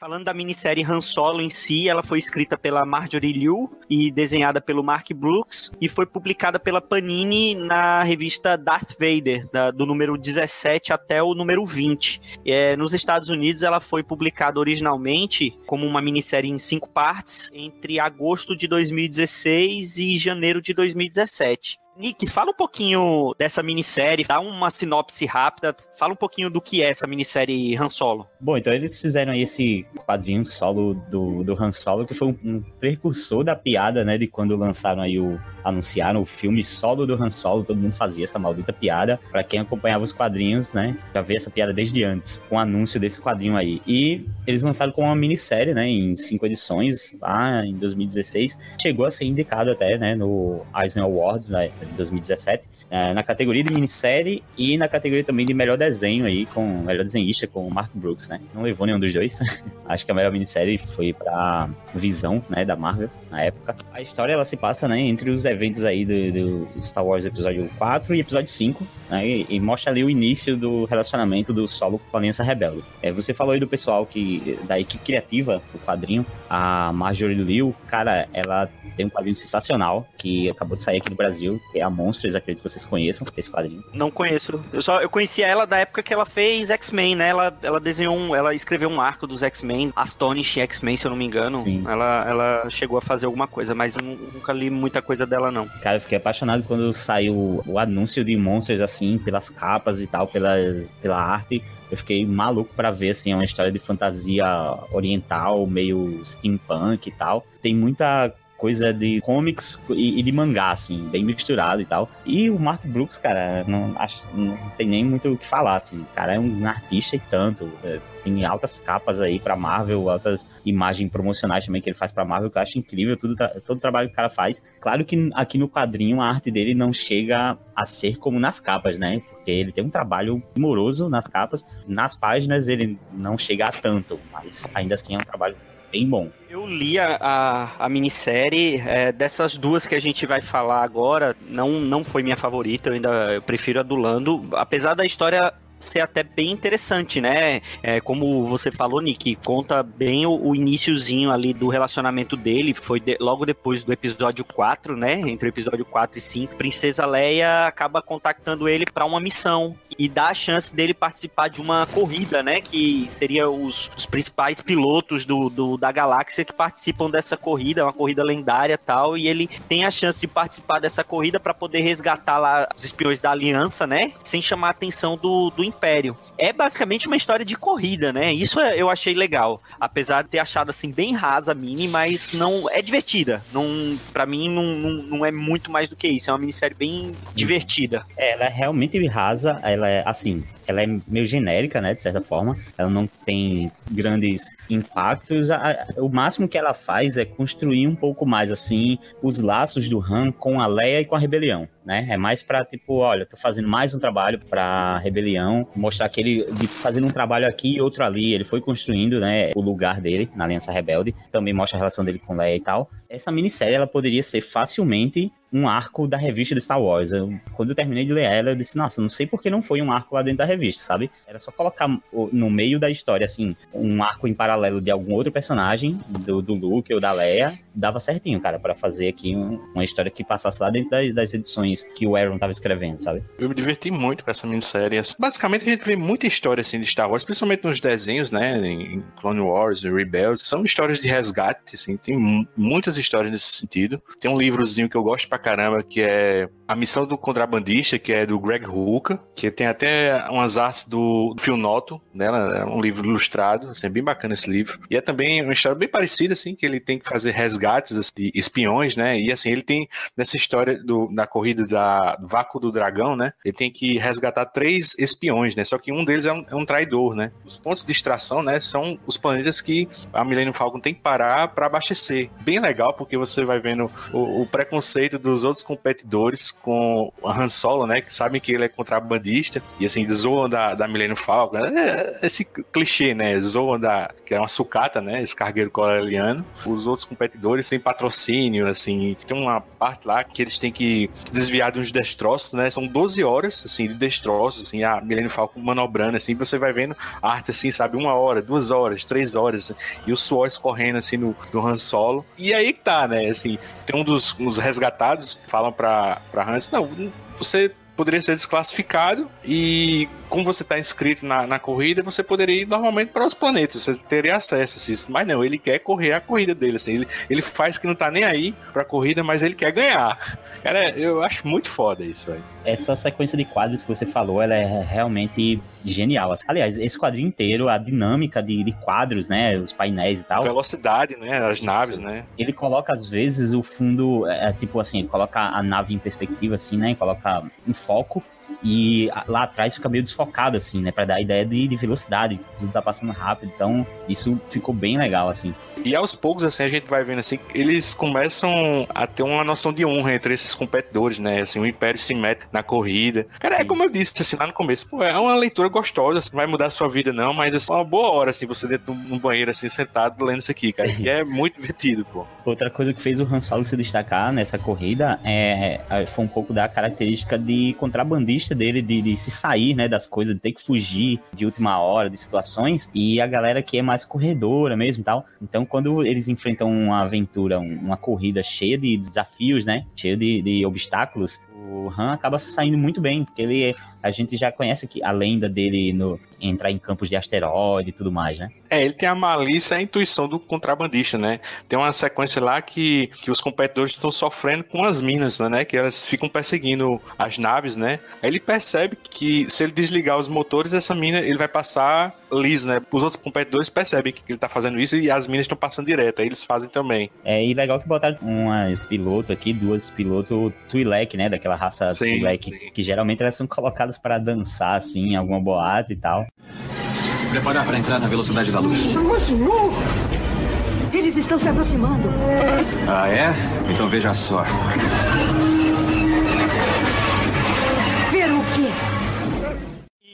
Falando da minissérie Han Solo em si, ela foi escrita pela Marjorie Liu e desenhada pelo Mark Brooks e foi publicada pela Panini na revista Darth Vader, da, do número 17 até o número 20. É, nos Estados Unidos, ela foi publicada originalmente como uma minissérie em cinco partes entre agosto de 2016 e janeiro de 2017 Nick, fala um pouquinho dessa minissérie, dá uma sinopse rápida, fala um pouquinho do que é essa minissérie Han Solo. Bom, então eles fizeram aí esse quadrinho solo do, do Han Solo, que foi um, um precursor da piada, né, de quando lançaram aí o, anunciaram o filme solo do Han Solo, todo mundo fazia essa maldita piada. Para quem acompanhava os quadrinhos, né, já vê essa piada desde antes, com o anúncio desse quadrinho aí. E eles lançaram com uma minissérie, né, em cinco edições, lá em 2016. Chegou a ser indicado até, né, no Eisner Awards, né, 2017, é, na categoria de minissérie e na categoria também de melhor desenho aí, com melhor desenhista, com o Mark Brooks, né. Não levou nenhum dos dois. Acho que a melhor minissérie foi pra Visão, né, da Marvel, na época. A história, ela se passa, né, entre os eventos aí do, do Star Wars Episódio 4 e Episódio 5, né, e, e, mostra ali o início do relacionamento do Solo com a Aliança Rebelde. É, você falou aí do pessoal que da equipe criativa do quadrinho, a Marjorie Liu, cara, ela tem um quadrinho sensacional que acabou de sair aqui no Brasil, que é a Monsters, acredito que vocês conheçam esse quadrinho. Não conheço. Eu só eu conhecia ela da época que ela fez X-Men, né? Ela, ela desenhou um, ela escreveu um arco dos X-Men, Astonish X-Men, se eu não me engano. Sim. Ela, ela chegou a fazer alguma coisa, mas eu nunca li muita coisa dela, não. Cara, eu fiquei apaixonado quando saiu o anúncio de Monsters, assim, pelas capas e tal, pelas, pela arte. Eu fiquei maluco para ver, assim, é uma história de fantasia oriental, meio steampunk e tal. Tem muita coisa de comics e, e, de mangá, assim, bem misturado e tal. E o Mark Brooks, cara, não, acho, não tem nem muito o que falar, assim. O cara é um artista e tanto. É, tem altas capas aí pra Marvel, altas imagens promocionais também que ele faz pra Marvel, que eu acho incrível tudo, todo o trabalho que o cara faz. Claro que aqui no quadrinho a arte dele não chega a ser como nas capas, né? Porque ele tem um trabalho moroso nas capas. Nas páginas ele não chega a tanto, mas ainda assim é um trabalho bem bom. Eu li a, a, a minissérie, é, dessas duas que a gente vai falar agora, não, não foi minha favorita, eu ainda eu prefiro a do Lando, apesar da história ser até bem interessante, né? É, como você falou, Nick, conta bem o, o iníciozinho ali do relacionamento dele. Foi de, logo depois do episódio 4, né? Entre o episódio 4 e 5. Princesa Leia acaba contactando ele para uma missão e dá a chance dele participar de uma corrida, né? Que seria os, os principais pilotos do, do, da galáxia que participam dessa corrida, uma corrida lendária tal. E ele tem a chance de participar dessa corrida para poder resgatar lá os espiões da aliança, né? Sem chamar a atenção do, do Império. É basicamente uma história de corrida, né? Isso é, eu achei legal. Apesar de ter achado assim bem rasa a mini, mas não é divertida. Não, para mim não, não, não, é muito mais do que isso. É uma minissérie bem divertida. É, ela é realmente rasa. Ela é assim ela é meio genérica, né, de certa forma. Ela não tem grandes impactos. o máximo que ela faz é construir um pouco mais, assim, os laços do Han com a Leia e com a rebelião, né? É mais para tipo, olha, tô fazendo mais um trabalho para rebelião, mostrar que ele fazendo um trabalho aqui e outro ali, ele foi construindo, né, o lugar dele na Aliança Rebelde. Também mostra a relação dele com Leia e tal. Essa minissérie ela poderia ser facilmente um arco da revista do Star Wars. Eu, quando eu terminei de ler ela, eu disse, nossa, não sei por que não foi um arco lá dentro da revista, sabe? Era só colocar no meio da história, assim, um arco em paralelo de algum outro personagem, do, do Luke ou da Leia, dava certinho, cara, para fazer aqui um, uma história que passasse lá dentro das, das, edições que o Aaron tava escrevendo, sabe? Eu me diverti muito com essa minissérie. Basicamente, a gente vê muita história, assim, de Star Wars, principalmente nos desenhos, né, em Clone Wars, Rebels, são histórias de resgate, assim, tem muitas histórias nesse sentido. Tem um livrozinho que eu gosto pra caramba, que é A Missão do Contrabandista, que é do Greg Hooker, que tem até umas artes do Phil Noto, né? É um livro ilustrado, assim, é bem bacana esse livro. E é também uma história bem parecida, assim, que ele tem que fazer resgates de espiões, né? E assim, ele tem nessa história do, na corrida da Vácuo do Dragão, né? Ele tem que resgatar três espiões, né? Só que um deles é um, é um traidor, né? Os pontos de extração, né? São os planetas que a Millennium Falcon tem que parar para abastecer. Bem legal, porque você vai vendo o, o preconceito dos outros competidores com a Han Solo, né? Que sabem que ele é contrabandista e assim, zoam da, da Millennium Falcon. É, é esse clichê, né? Zoam da. que é uma sucata, né? Esse cargueiro coreliano. Os outros competidores têm patrocínio, assim. Tem uma parte lá que eles têm que desviar de uns destroços, né? São 12 horas, assim, de destroços, assim, a Millennium Falcon manobrando, assim. Você vai vendo a arte, assim, sabe? Uma hora, duas horas, três horas, assim, e o suor escorrendo, assim, no, do Han Solo. E aí que tá, né? Assim, tem um dos resgatados falam pra, pra Hans, não, você poderia ser desclassificado e como você está inscrito na, na corrida, você poderia ir normalmente para os planetas, você teria acesso a isso. Mas não, ele quer correr a corrida dele, assim, ele, ele faz que não tá nem aí pra corrida, mas ele quer ganhar. Cara, eu acho muito foda isso, velho. Essa sequência de quadros que você falou, ela é realmente genial. Aliás, esse quadrinho inteiro, a dinâmica de, de quadros, né, os painéis e tal. Velocidade, né, as naves, né. Ele coloca, às vezes, o fundo, é, tipo assim, ele coloca a nave em perspectiva, assim, né, coloca em foco, e lá atrás fica meio desfocado, assim, né? Pra dar a ideia de, de velocidade, tudo tá passando rápido. Então, isso ficou bem legal, assim. E aos poucos, assim, a gente vai vendo, assim, eles começam a ter uma noção de honra entre esses competidores, né? Assim, o Império se mete na corrida. Cara, é como eu disse, assim, lá no começo, pô, é uma leitura gostosa, assim, não vai mudar a sua vida, não, mas é uma boa hora, assim, você dentro de um banheiro, assim, sentado, lendo isso aqui, cara. E é muito divertido, pô. Outra coisa que fez o Han Solo se destacar nessa corrida é, é foi um pouco da característica de contrabandista dele, de, de se sair, né, das coisas, de ter que fugir de última hora, de situações, e a galera que é mais corredora mesmo tal. Então, quando eles enfrentam uma aventura, uma corrida cheia de desafios, né, cheia de, de obstáculos, o Han acaba saindo muito bem, porque ele a gente já conhece que a lenda dele no entrar em campos de asteroide e tudo mais, né? É, ele tem a malícia e a intuição do contrabandista, né? Tem uma sequência lá que, que os competidores estão sofrendo com as minas, né? Que elas ficam perseguindo as naves, né? Aí ele percebe que se ele desligar os motores, essa mina ele vai passar liso, né? Os outros competidores percebem que ele tá fazendo isso e as minas estão passando direto, aí eles fazem também. É, e legal que botaram umas pilotos aqui, duas pilotos Twi'lek, né? Daquela raça sim, Twi'lek, sim. que geralmente elas são colocadas para dançar, assim, em alguma boate e tal. Preparar para entrar na velocidade da luz. Mas, senhor! Eles estão se aproximando. Ah, é? Então veja só.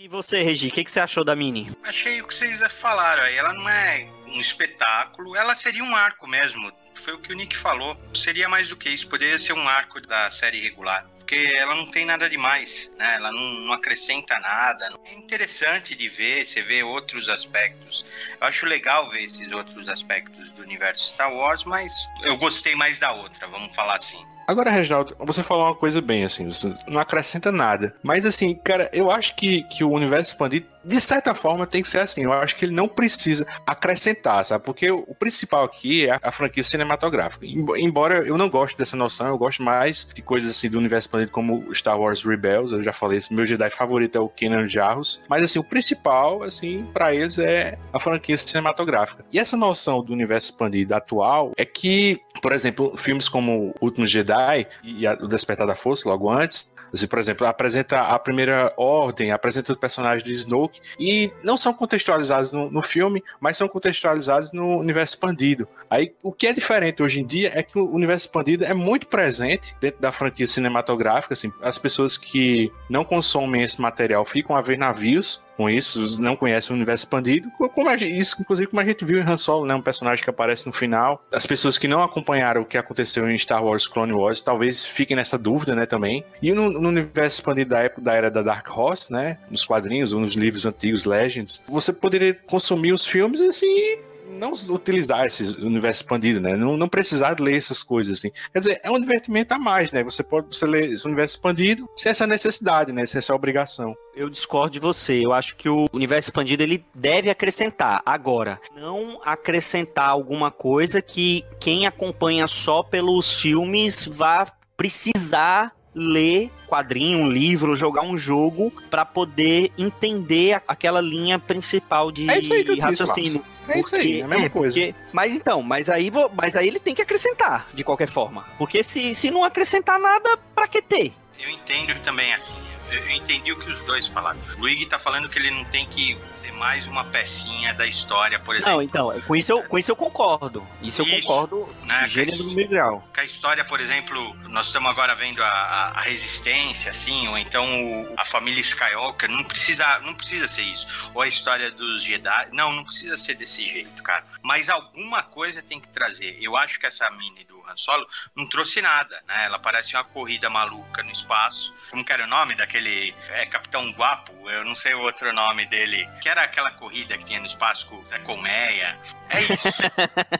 E você, Regi, o que, que você achou da Mini? Achei o que vocês falaram aí. Ela não é um espetáculo, ela seria um arco mesmo. Foi o que o Nick falou. Seria mais do que isso, poderia ser um arco da série regular porque ela não tem nada demais, né? Ela não, não, acrescenta nada. É interessante de ver, você vê outros aspectos. Eu acho legal ver esses outros aspectos do universo Star Wars, mas eu gostei mais da outra, vamos falar assim. Agora, Reginaldo, você falou uma coisa bem, assim, não acrescenta nada. Mas, assim, cara, eu acho que, que o universo expandido, de certa forma, tem que ser assim. Eu acho que ele não precisa acrescentar, sabe? Porque o, o principal aqui é a franquia cinematográfica. Embora eu não goste dessa noção, eu gosto mais de coisas assim do universo expandido como Star Wars Rebels, eu já falei isso, meu Jedi favorito é o Kenan Jarrus. Mas, assim, o principal, assim, para eles é a franquia cinematográfica. E essa noção do universo expandido atual é que, por exemplo, filmes como Últimos Jedi Jedi e o Despertar da Força, logo antes, Por exemplo, apresenta a primeira ordem, apresenta o personagem de Snoke e não são contextualizados no, no, filme, mas são contextualizados no universo expandido. Aí, o que é diferente hoje em dia é que o universo expandido é muito presente dentro da franquia cinematográfica. Assim, as pessoas que não consomem esse material ficam a ver navios com isso, não conhecem o universo expandido, como gente, isso, inclusive, como a gente viu em Han Solo, né, um personagem que aparece no final. As pessoas que não acompanharam o que aconteceu em Star Wars Clone Wars, talvez fiquem nessa dúvida, né, também. E no, no universo expandido da época da era da Dark Horse, né, nos quadrinhos ou nos livros antigos, Legends, você poderia consumir os filmes assim não utilizar esse universo expandido, né? Não, não precisar ler essas coisas, assim. Quer dizer, é um divertimento a mais, né? Você pode você ler esse universo expandido sem essa necessidade, né? Sem essa obrigação. Eu discordo de você. Eu acho que o universo expandido ele deve acrescentar. Agora, não acrescentar alguma coisa que quem acompanha só pelos filmes vá precisar ler quadrinho, um livro, jogar um jogo para poder entender aquela linha principal de é raciocínio. É isso aí, é a mesma é, coisa. Porque, mas então, mas aí, mas aí ele tem que acrescentar, de qualquer forma. Porque se, se não acrescentar nada, pra que ter? Eu entendo também assim. Eu entendi o que os dois falaram. Luigi tá falando que ele não tem que mais uma pecinha da história, por exemplo. Não, então, com isso eu, com isso eu concordo. Isso, isso eu concordo né, gênero no grau. Com a história, por exemplo, nós estamos agora vendo a, a, a, resistência, assim, ou então o, a família Skywalker, não precisa, não precisa ser isso. Ou a história dos Jedi, não, não precisa ser desse jeito, cara. Mas alguma coisa tem que trazer. Eu acho que essa mini do Han Solo, não trouxe nada, né? Ela parece uma corrida maluca no espaço. Como que era o nome daquele é, Capitão Guapo? Eu não sei o outro nome dele. Que era aquela corrida que tinha no espaço com a colmeia. É isso.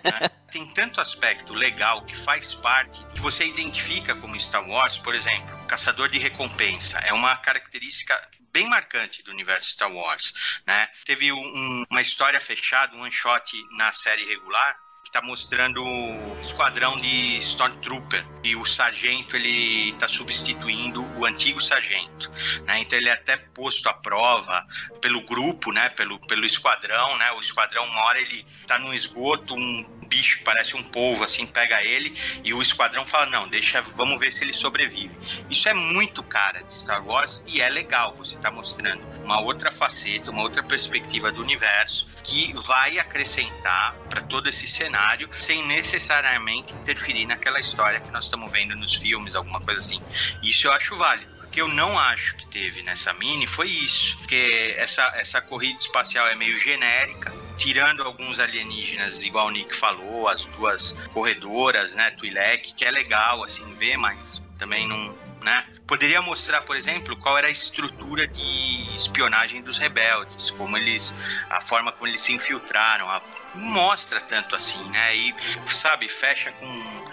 né? Tem tanto aspecto legal que faz parte, que você identifica como Star Wars, por exemplo, caçador de recompensa. É uma característica bem marcante do universo Star Wars, né? Teve um, uma história fechada, um one shot na série regular está mostrando o esquadrão de Stormtrooper e o sargento ele está substituindo o antigo sargento, né? Então ele é até posto à prova pelo grupo, né? Pelo, pelo esquadrão, né? O esquadrão uma hora ele está num esgoto, um bicho parece um polvo assim pega ele e o esquadrão fala não, deixa, vamos ver se ele sobrevive. Isso é muito cara de Star Wars e é legal. Você está mostrando uma outra faceta, uma outra perspectiva do universo que vai acrescentar para todo esse cenário sem necessariamente interferir naquela história que nós estamos vendo nos filmes, alguma coisa assim. Isso eu acho válido. Que eu não acho que teve nessa mini foi isso, porque essa, essa corrida espacial é meio genérica, tirando alguns alienígenas, igual o Nick falou, as duas corredoras, né, Twi'lek, que é legal, assim, ver, mas também não, né? Poderia mostrar, por exemplo, qual era a estrutura de espionagem dos rebeldes, como eles, a forma como eles se infiltraram, a, mostra tanto assim, né? E sabe, fecha com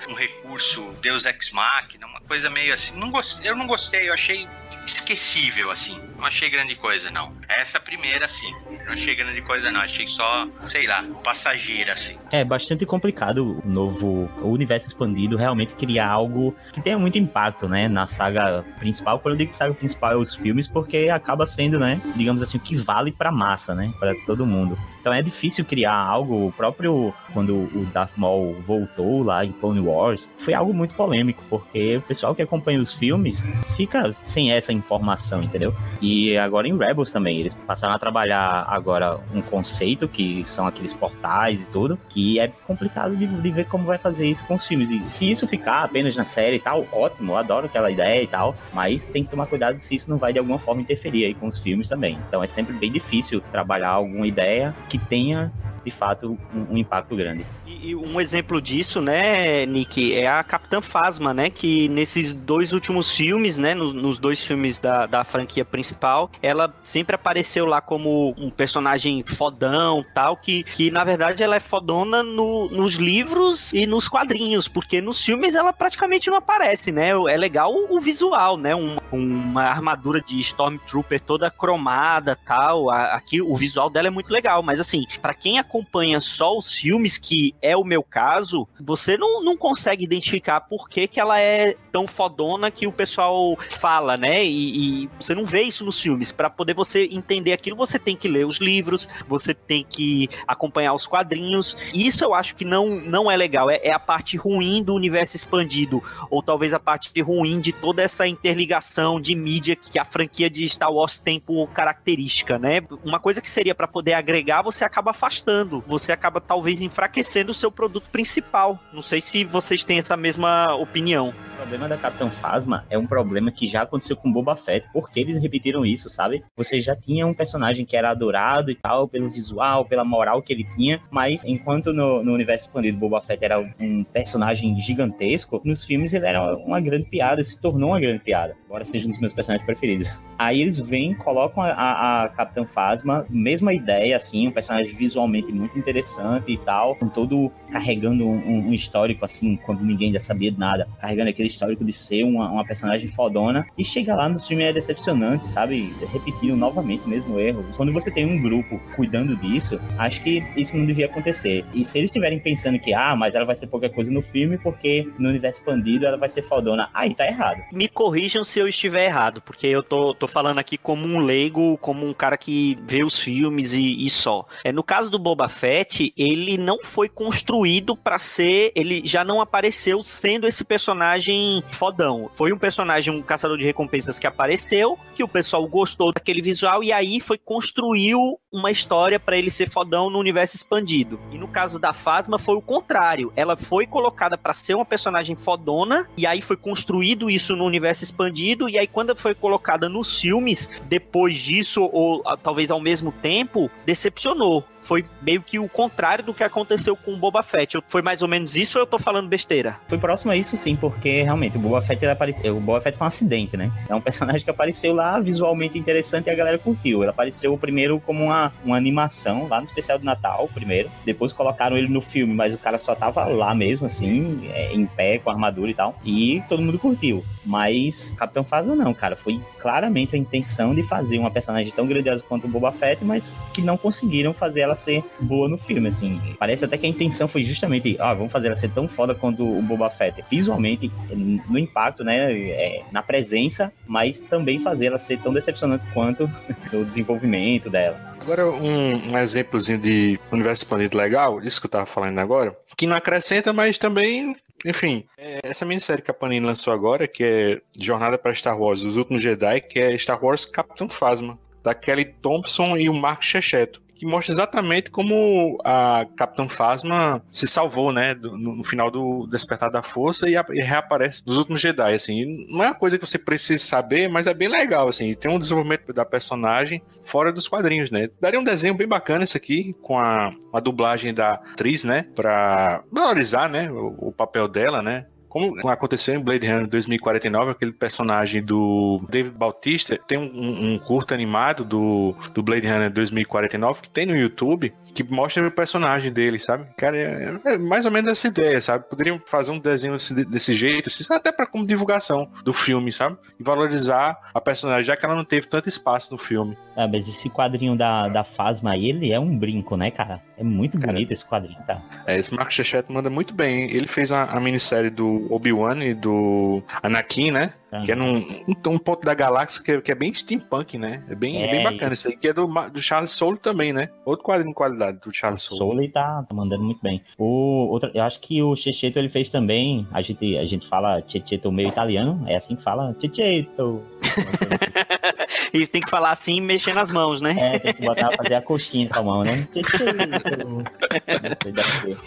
um recurso Deus ex machina, uma coisa meio assim. Não gostei, eu não gostei, eu achei esquecível assim. Não achei grande coisa não. Essa primeira sim, não achei grande coisa não, achei só, sei lá, passageira assim. É bastante complicado o novo o universo expandido realmente criar algo que tenha muito impacto, né, na saga principal. Quando eu digo saga principal é os filmes, porque acaba sendo, né, digamos assim, o que vale pra massa, né, para todo mundo. Então é difícil criar algo, o próprio quando o Darth Maul voltou lá em Clone Wars, foi algo muito polêmico, porque o pessoal que acompanha os filmes fica sem essa informação, entendeu? E agora em Rebels também, eles passaram a trabalhar agora um conceito que são aqueles portais e tudo, que é complicado de, de ver como vai fazer isso com os filmes. E se isso ficar apenas na série e tal, ótimo, eu adoro aquela ideia e tal, mas tem que tomar cuidado se isso não vai de alguma forma interferir aí com os filmes também. Então é sempre bem difícil trabalhar alguma ideia que tenha de fato um, um impacto grande. E um exemplo disso, né, Nick, é a Capitã Phasma, né, que nesses dois últimos filmes, né, nos, nos, dois filmes da, da franquia principal, ela sempre apareceu lá como um personagem fodão, tal, que, que na verdade ela é fodona no, nos livros e nos quadrinhos, porque nos filmes ela praticamente não aparece, né, é legal o, visual, né, um, uma armadura de Stormtrooper toda cromada, tal, aqui o visual dela é muito legal, mas assim, para quem acompanha só os filmes, que é o meu caso, você não, não consegue identificar por que, que ela é tão fodona que o pessoal fala, né? E, e você não vê isso nos filmes. Para poder você entender aquilo, você tem que ler os livros, você tem que acompanhar os quadrinhos. E isso eu acho que não, não é legal. É, é a parte ruim do universo expandido, ou talvez a parte ruim de toda essa interligação de mídia que a franquia de Star Wars tem por característica, né? Uma coisa que seria para poder agregar, você acaba afastando, você acaba talvez enfraquecendo o seu produto principal. Não sei se vocês têm essa mesma opinião. Problema da Capitão Phasma é um problema que já aconteceu com Boba Fett. Porque eles repetiram isso, sabe? Você já tinha um personagem que era adorado e tal, pelo visual, pela moral que ele tinha, mas enquanto no, no universo expandido Boba Fett era um personagem gigantesco, nos filmes ele era uma grande piada, se tornou uma grande piada, embora seja um dos meus personagens preferidos. Aí eles vêm, colocam a, a, a Capitã Phasma, mesma ideia, assim, um personagem visualmente muito interessante e tal, com todo carregando um, um, histórico, assim, quando ninguém já sabia de nada, carregando aquele histórico de ser uma, uma personagem fodona, e chega lá no filme é decepcionante, sabe? Repetindo novamente o mesmo erro. Quando você tem um grupo cuidando disso, acho que isso não devia acontecer. E se eles estiverem pensando que, ah, mas ela vai ser pouca coisa no filme, porque no universo expandido ela vai ser fodona, aí tá errado. Me corrijam se eu estiver errado, porque eu tô, tô falando aqui como um leigo, como um cara que vê os filmes e, e só. É, no caso do Boba Fett, ele não foi construído para ser, ele já não apareceu sendo esse personagem fodão. Foi um personagem, um caçador de recompensas que apareceu, que o pessoal gostou daquele visual e aí foi construiu uma história para ele ser fodão no universo expandido. E no caso da Phasma foi o contrário. Ela foi colocada para ser uma personagem fodona e aí foi construído isso no universo expandido e aí quando foi colocada nos filmes, depois disso ou talvez ao mesmo tempo, decepcionou foi meio que o contrário do que aconteceu com o Boba Fett. Foi mais ou menos isso ou eu tô falando besteira? Foi próximo a isso sim, porque realmente o Boba Fett apareceu. O Boba Fett foi um acidente, né? É um personagem que apareceu lá visualmente interessante e a galera curtiu. Ele apareceu primeiro como uma, uma animação lá no especial do Natal, primeiro. Depois colocaram ele no filme, mas o cara só tava lá mesmo, assim, é, em pé, com armadura e tal. E todo mundo curtiu. Mas Capitão Phasma não, cara. Foi claramente a intenção de fazer uma personagem tão grandiosa quanto o Boba Fett, mas que não conseguiram fazer ela ser boa no filme, assim. Parece até que a intenção foi justamente, ah, vamos fazer ela ser tão foda quanto o Boba Fett. Visualmente, no impacto, né, é, na presença, mas também fazer ela ser tão decepcionante quanto o desenvolvimento dela. Agora, um, um exemplozinho de universo expandido legal, isso que eu tava falando agora, que não acrescenta, mas também enfim, é, essa minissérie que a Panini lançou agora, que é Jornada para Star Wars, Os Últimos Jedi, que é Star Wars Capitão Phasma, da Kelly Thompson e o Mark Checheto que mostra exatamente como a Capitão Phasma se salvou, né, no, no final do Despertar da Força e, a, e, reaparece nos últimos Jedi, assim. Não é uma coisa que você precisa saber, mas é bem legal, assim. Tem um desenvolvimento da personagem fora dos quadrinhos, né. Daria um desenho bem bacana isso aqui, com a, a dublagem da atriz, né, pra valorizar, né, o, o papel dela, né. Como aconteceu em Blade Runner 2049, aquele personagem do David Bautista, tem um, um curto animado do, do Blade Runner 2049 que tem no YouTube, que mostra o personagem dele, sabe? Cara, é, é mais ou menos essa ideia, sabe? Poderiam fazer um desenho desse, desse jeito, assim, até para como divulgação do filme, sabe? E valorizar a personagem, já que ela não teve tanto espaço no filme. Ah, mas esse quadrinho da, da Fasma aí, ele é um brinco, né, cara? É muito cara, bonito esse quadrinho, tá? É, esse Marco Chechette manda muito bem. Ele fez a, a minissérie do Obi-Wan e do Anakin, né? Que é num um, um, ponto da galáxia que é, que é, bem steampunk, né? É bem, é, bem bacana. Isso aí que é do, do Charles Soule também, né? Outro quadrinho de qualidade do Charles Soule. Soule tá, tá mandando muito bem. O, outro, eu acho que o Checheto ele fez também. A gente, a gente fala Checheto meio italiano, é assim que fala Checheto. e tem que falar assim mexendo as mãos, né? É, tem que botar, fazer a coxinha com a mão, né?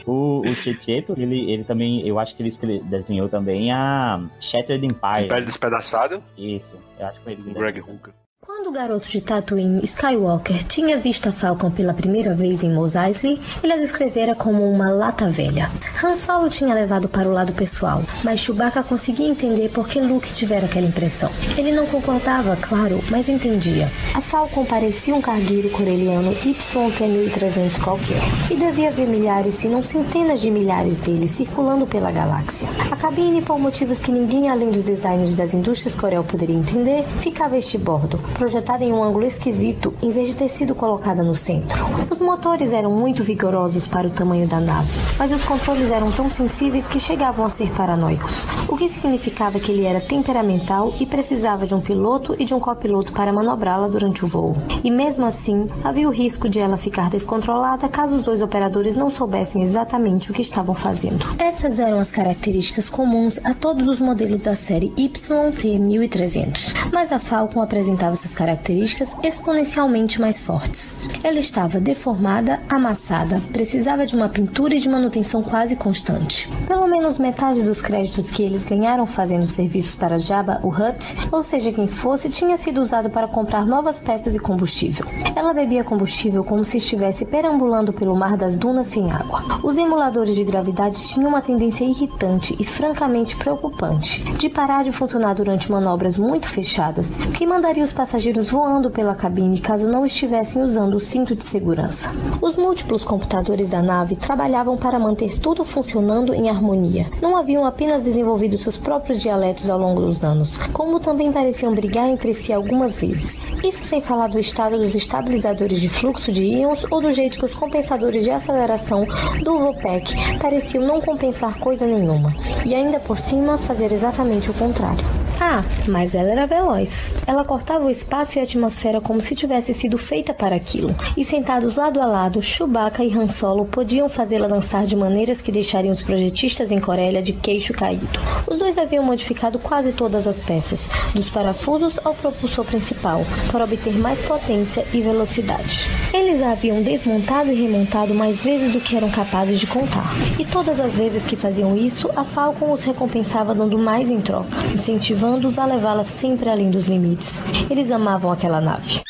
o, o Checheto, ele, ele também, eu acho que ele desenhou também a Shattered Empire. Império Despedaçado? Isso, eu acho que foi ele. Greg Hooker. Quando o garoto de Tatooine, Skywalker, tinha visto a Falcon pela primeira vez em Mos Eisley, ele a descrevera como uma lata velha. Han Solo tinha levado para o lado pessoal, mas Chewbacca conseguia entender por que Luke tivera aquela impressão. Ele não concordava, claro, mas entendia. A Falcon parecia um cargueiro coreliano YT-1300 qualquer, e devia haver milhares, se não centenas de milhares deles circulando pela galáxia. A cabine, por motivos que ninguém além dos designers das indústrias Corel poderia entender, ficava este bordo, projetada em um ângulo esquisito em vez de ter sido colocada no centro. Os motores eram muito vigorosos para o tamanho da nave, mas os controles eram tão sensíveis que chegavam a ser paranoicos, o que significava que ele era temperamental e precisava de um piloto e de um copiloto para manobrá-la durante o voo. E mesmo assim, havia o risco de ela ficar descontrolada caso os dois operadores não soubessem exatamente o que estavam fazendo. Essas eram as características comuns a todos os modelos da série YT-1300, mas a Falcon apresentava essas características exponencialmente mais fortes. Ela estava deformada, amassada, precisava de uma pintura e de manutenção quase constante. Pelo menos metade dos créditos que eles ganharam fazendo serviços para Jabba o Hutt, ou seja quem fosse, tinha sido usado para comprar novas peças e combustível. Ela bebia combustível como se estivesse perambulando pelo mar das dunas sem água. Os emuladores de gravidade tinham uma tendência irritante e francamente preocupante de parar de funcionar durante manobras muito fechadas, que mandaria os passageiros passageiros voando pela cabine caso não estivessem usando o cinto de segurança. Os múltiplos computadores da nave trabalhavam para manter tudo funcionando em harmonia. Não haviam apenas desenvolvido seus próprios dialetos ao longo dos anos, como também pareciam brigar entre si algumas vezes. Isso sem falar do estado dos estabilizadores de fluxo de íons ou do jeito que os compensadores de aceleração do VOPEC pareciam não compensar coisa nenhuma, e ainda por cima fazer exatamente o contrário. Ah, mas ela era veloz. Ela cortava o espaço e a atmosfera como se tivesse sido feita para aquilo. E sentados lado a lado, Chewbacca e Han Solo podiam fazê-la dançar de maneiras que deixariam os projetistas em Corélia de queixo caído. Os dois haviam modificado quase todas as peças, dos parafusos ao propulsor principal, para obter mais potência e velocidade. Eles a haviam desmontado e remontado mais vezes do que eram capazes de contar. E todas as vezes que faziam isso, a Falcon os recompensava dando mais em troca, incentivando motivando-os a levá-la sempre além dos limites. Eles amavam aquela nave.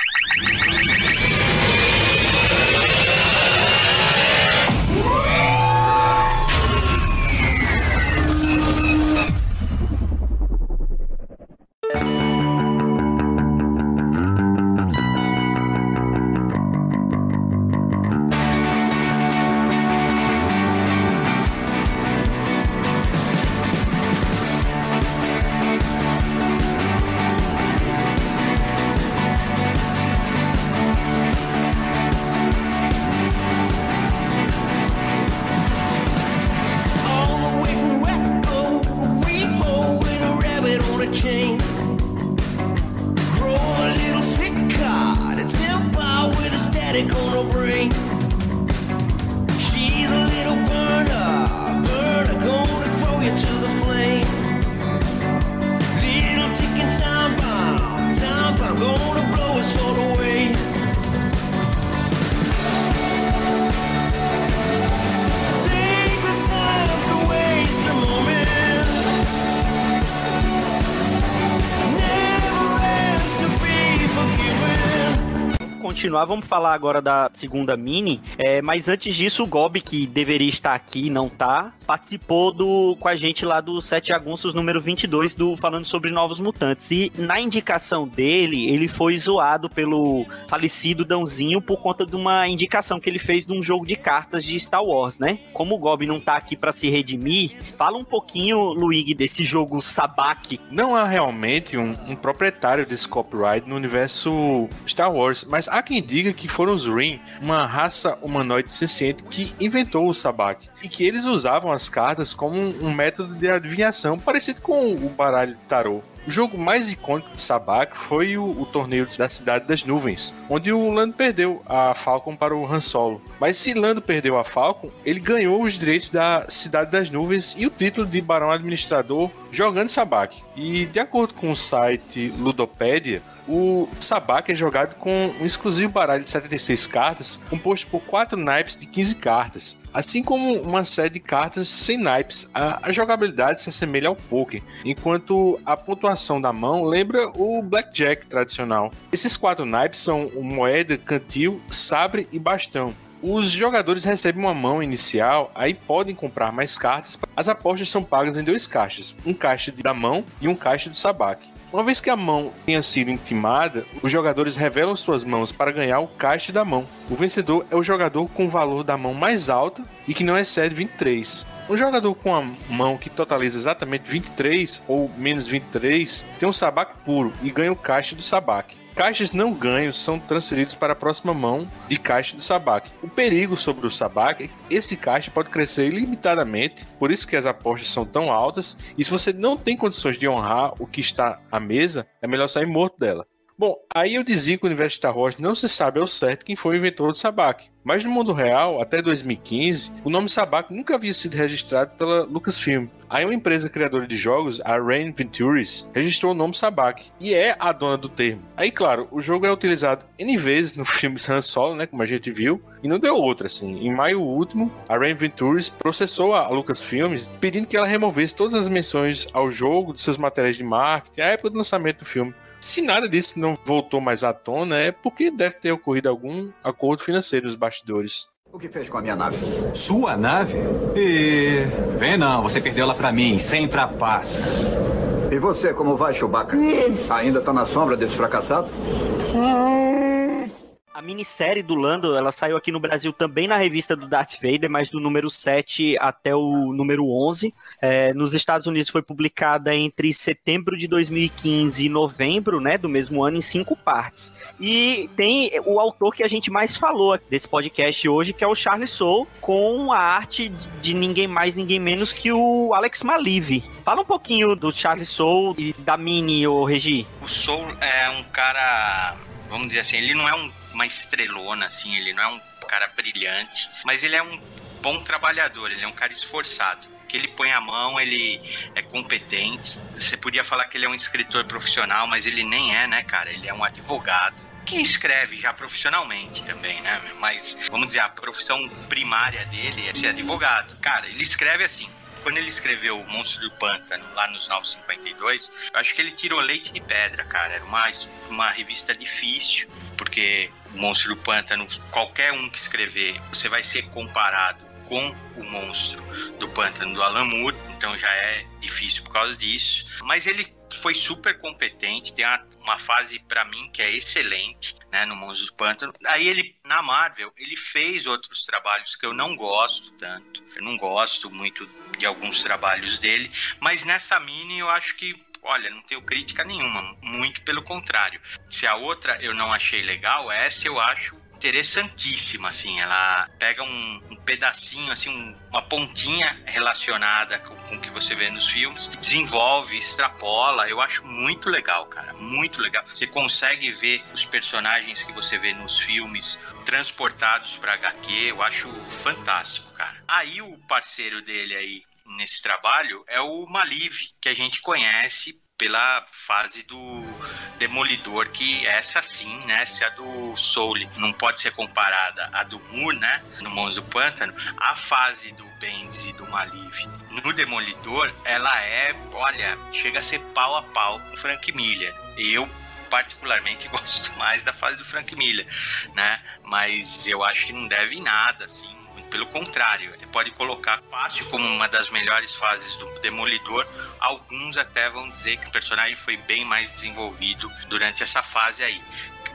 Continuar, vamos falar agora da segunda mini. É, mas antes disso, o Gob, que deveria estar aqui e não tá, participou do, com a gente lá do Sete Agunços número 22, do, falando sobre Novos Mutantes. E na indicação dele, ele foi zoado pelo falecido Dãozinho por conta de uma indicação que ele fez de um jogo de cartas de Star Wars, né? Como o Gob não tá aqui para se redimir, fala um pouquinho, Luigi, desse jogo Sabak. Não há realmente um, um proprietário desse copyright no universo Star Wars, mas há quem diga que foram os Rin, uma raça humanoide senciente que inventou o Sabak e que eles usavam as cartas como um, método de adivinhação parecido com o baralho de tarô. O jogo mais icônico de Sabak foi o, o, torneio da Cidade das Nuvens, onde o Lando perdeu a Falcon para o Han Solo. Mas se Lando perdeu a Falcon, ele ganhou os direitos da Cidade das Nuvens e o título de Barão Administrador jogando Sabak. E de acordo com o site Ludopedia, o Sabak é jogado com um exclusivo baralho de 76 cartas, composto por 4 naipes de 15 cartas. Assim como uma série de cartas sem naipes, a, a jogabilidade se assemelha ao poker, enquanto a pontuação da mão lembra o blackjack tradicional. Esses quatro naipes são moeda, cantil, sabre e bastão. Os jogadores recebem uma mão inicial, aí podem comprar mais cartas. As apostas são pagas em dois caixas, um caixa da mão e um caixa do sabaque. Uma vez que a mão tenha sido intimada, os jogadores revelam suas mãos para ganhar o caixa da mão. O vencedor é o jogador com o valor da mão mais alta e que não excede 23. Um jogador com a mão que totaliza exatamente 23 ou menos 23 tem um sabaque puro e ganha o caixa do sabaque. Caixas não ganhos são transferidos para a próxima mão de caixa do sabaque. O perigo sobre o sabaque é que esse caixa pode crescer ilimitadamente, por isso que as apostas são tão altas, e se você não tem condições de honrar o que está à mesa, é melhor sair morto dela. Bom, aí eu dizia que o universo Star Wars não se sabe ao certo quem foi o inventor do Sabak. Mas no mundo real, até 2015, o nome Sabak nunca havia sido registrado pela Lucasfilm. Aí uma empresa criadora de jogos, a Rain Ventures, registrou o nome Sabak e é a dona do termo. Aí, claro, o jogo é utilizado N vezes no filme Han Solo, né, como a gente viu, e não deu outra, assim. Em maio último, a Rain Ventures processou a Lucasfilm pedindo que ela removesse todas as menções ao jogo de seus materiais de marketing à época do lançamento do filme. Se nada disso não voltou mais à tona, é porque deve ter ocorrido algum acordo financeiro nos bastidores. O que fez com a minha nave? Sua nave? E. Vem não, você perdeu ela pra mim, sem trapaça. E você, como vai, Chewbacca? Ainda tá na sombra desse fracassado? A minissérie do Lando, ela saiu aqui no Brasil também na revista do Darth Vader, mas do número 7 até o número 11. É, nos Estados Unidos foi publicada entre setembro de 2015 e novembro, né, do mesmo ano, em cinco partes. E tem o autor que a gente mais falou desse podcast hoje, que é o Charles Soule, com a arte de ninguém mais, ninguém menos que o Alex Malive. Fala um pouquinho do Charles Soule e da Mini, o Regi. O Soule é um cara, vamos dizer assim, ele não é um uma estrelona, assim, ele não é um cara brilhante, mas ele é um bom trabalhador, ele é um cara esforçado. Que ele põe a mão, ele é competente. Você podia falar que ele é um escritor profissional, mas ele nem é, né, cara? Ele é um advogado que escreve já profissionalmente também, né? Mas vamos dizer, a profissão primária dele é ser advogado. Cara, ele escreve assim. Quando ele escreveu O Monstro do Pântano, lá nos 952, eu acho que ele tirou leite de pedra, cara. Era uma, uma revista difícil, porque Monstro do Pântano, qualquer um que escrever, você vai ser comparado com o Monstro do Pântano do Alan Moore, então já é difícil por causa disso. Mas ele foi super competente, tem uma, uma fase para mim que é excelente, né, no Monstro do Pântano. Aí ele na Marvel, ele fez outros trabalhos que eu não gosto tanto. Eu não gosto muito de alguns trabalhos dele, mas nessa mini eu acho que olha, não tenho crítica nenhuma, muito pelo contrário. Se a outra eu não achei legal, essa eu acho interessantíssima, assim. Ela pega um, um pedacinho, assim, um, uma pontinha relacionada com, com o que você vê nos filmes, desenvolve, extrapola. Eu acho muito legal, cara. Muito legal. Você consegue ver os personagens que você vê nos filmes transportados para HQ. Eu acho fantástico, cara. Aí o parceiro dele aí nesse trabalho é o Maliv, que a gente conhece pela fase do Demolidor, que essa sim, né, se a do Soul não pode ser comparada à do Moore, né, no Mons do Pântano, a fase do Bendis e do Maliv no Demolidor, ela é, olha, chega a ser pau a pau com Frank Miller. Eu particularmente gosto mais da fase do Frank Miller, né? Mas eu acho que não deve nada, assim, pelo contrário, você pode colocar fácil como uma das melhores fases do Demolidor. Alguns até vão dizer que o personagem foi bem mais desenvolvido durante essa fase aí.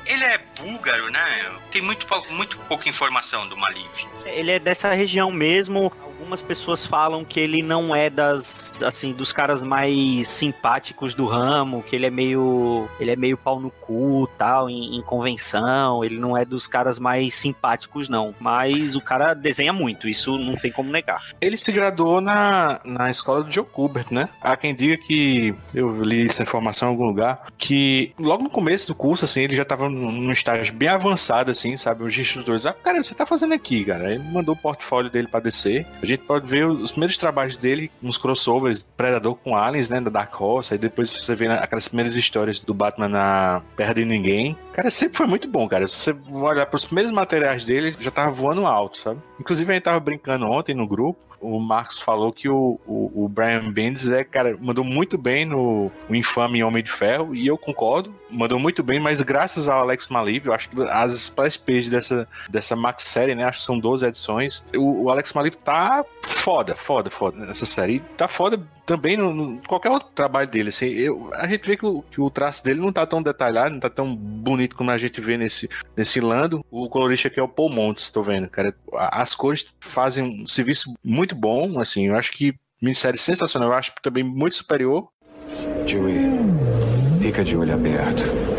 Ele é búlgaro, né? Tem muito, muito pouca informação do Maliv. Ele é dessa região mesmo. Algumas pessoas falam que ele não é das assim dos caras mais simpáticos do ramo, que ele é meio ele é meio pau no cu, tal, em, em convenção, ele não é dos caras mais simpáticos não, mas o cara desenha muito, isso não tem como negar. Ele se graduou na, na escola do Joe Kubert, né? Há quem diga que eu li essa informação em algum lugar que logo no começo do curso assim, ele já tava num estágio bem avançado assim, sabe? Os instrutores, ah, cara, você tá fazendo aqui, cara? Ele mandou o portfólio dele para descer. Gente pode ver os primeiros trabalhos dele nos crossovers Predador com Aliens, né, da Dark Horse, aí depois você vê aquelas primeiras histórias do Batman na Terra de Ninguém. Cara, sempre foi muito bom, cara. Se você olhar para os primeiros materiais dele, já tava voando alto, sabe? Inclusive a gente tava brincando ontem no grupo, o Marcos falou que o, o, o, Brian Bendis é, cara, mandou muito bem no o infame Homem de Ferro, e eu concordo, mandou muito bem, mas graças ao Alex Maliv, eu acho que as splash pages dessa, dessa Max série, né, acho que são 12 edições, o, o Alex Maliv tá foda, foda, foda nessa série, tá foda também no, no, qualquer outro trabalho dele, assim, eu, a gente vê que o, que o, traço dele não tá tão detalhado, não tá tão bonito como a gente vê nesse, nesse Lando. O colorista aqui é o Paul Montes, tô vendo, cara. As cores fazem um serviço muito bom, assim, eu acho que minissérie sensacional, eu acho também muito superior. Joey, fica de olho aberto.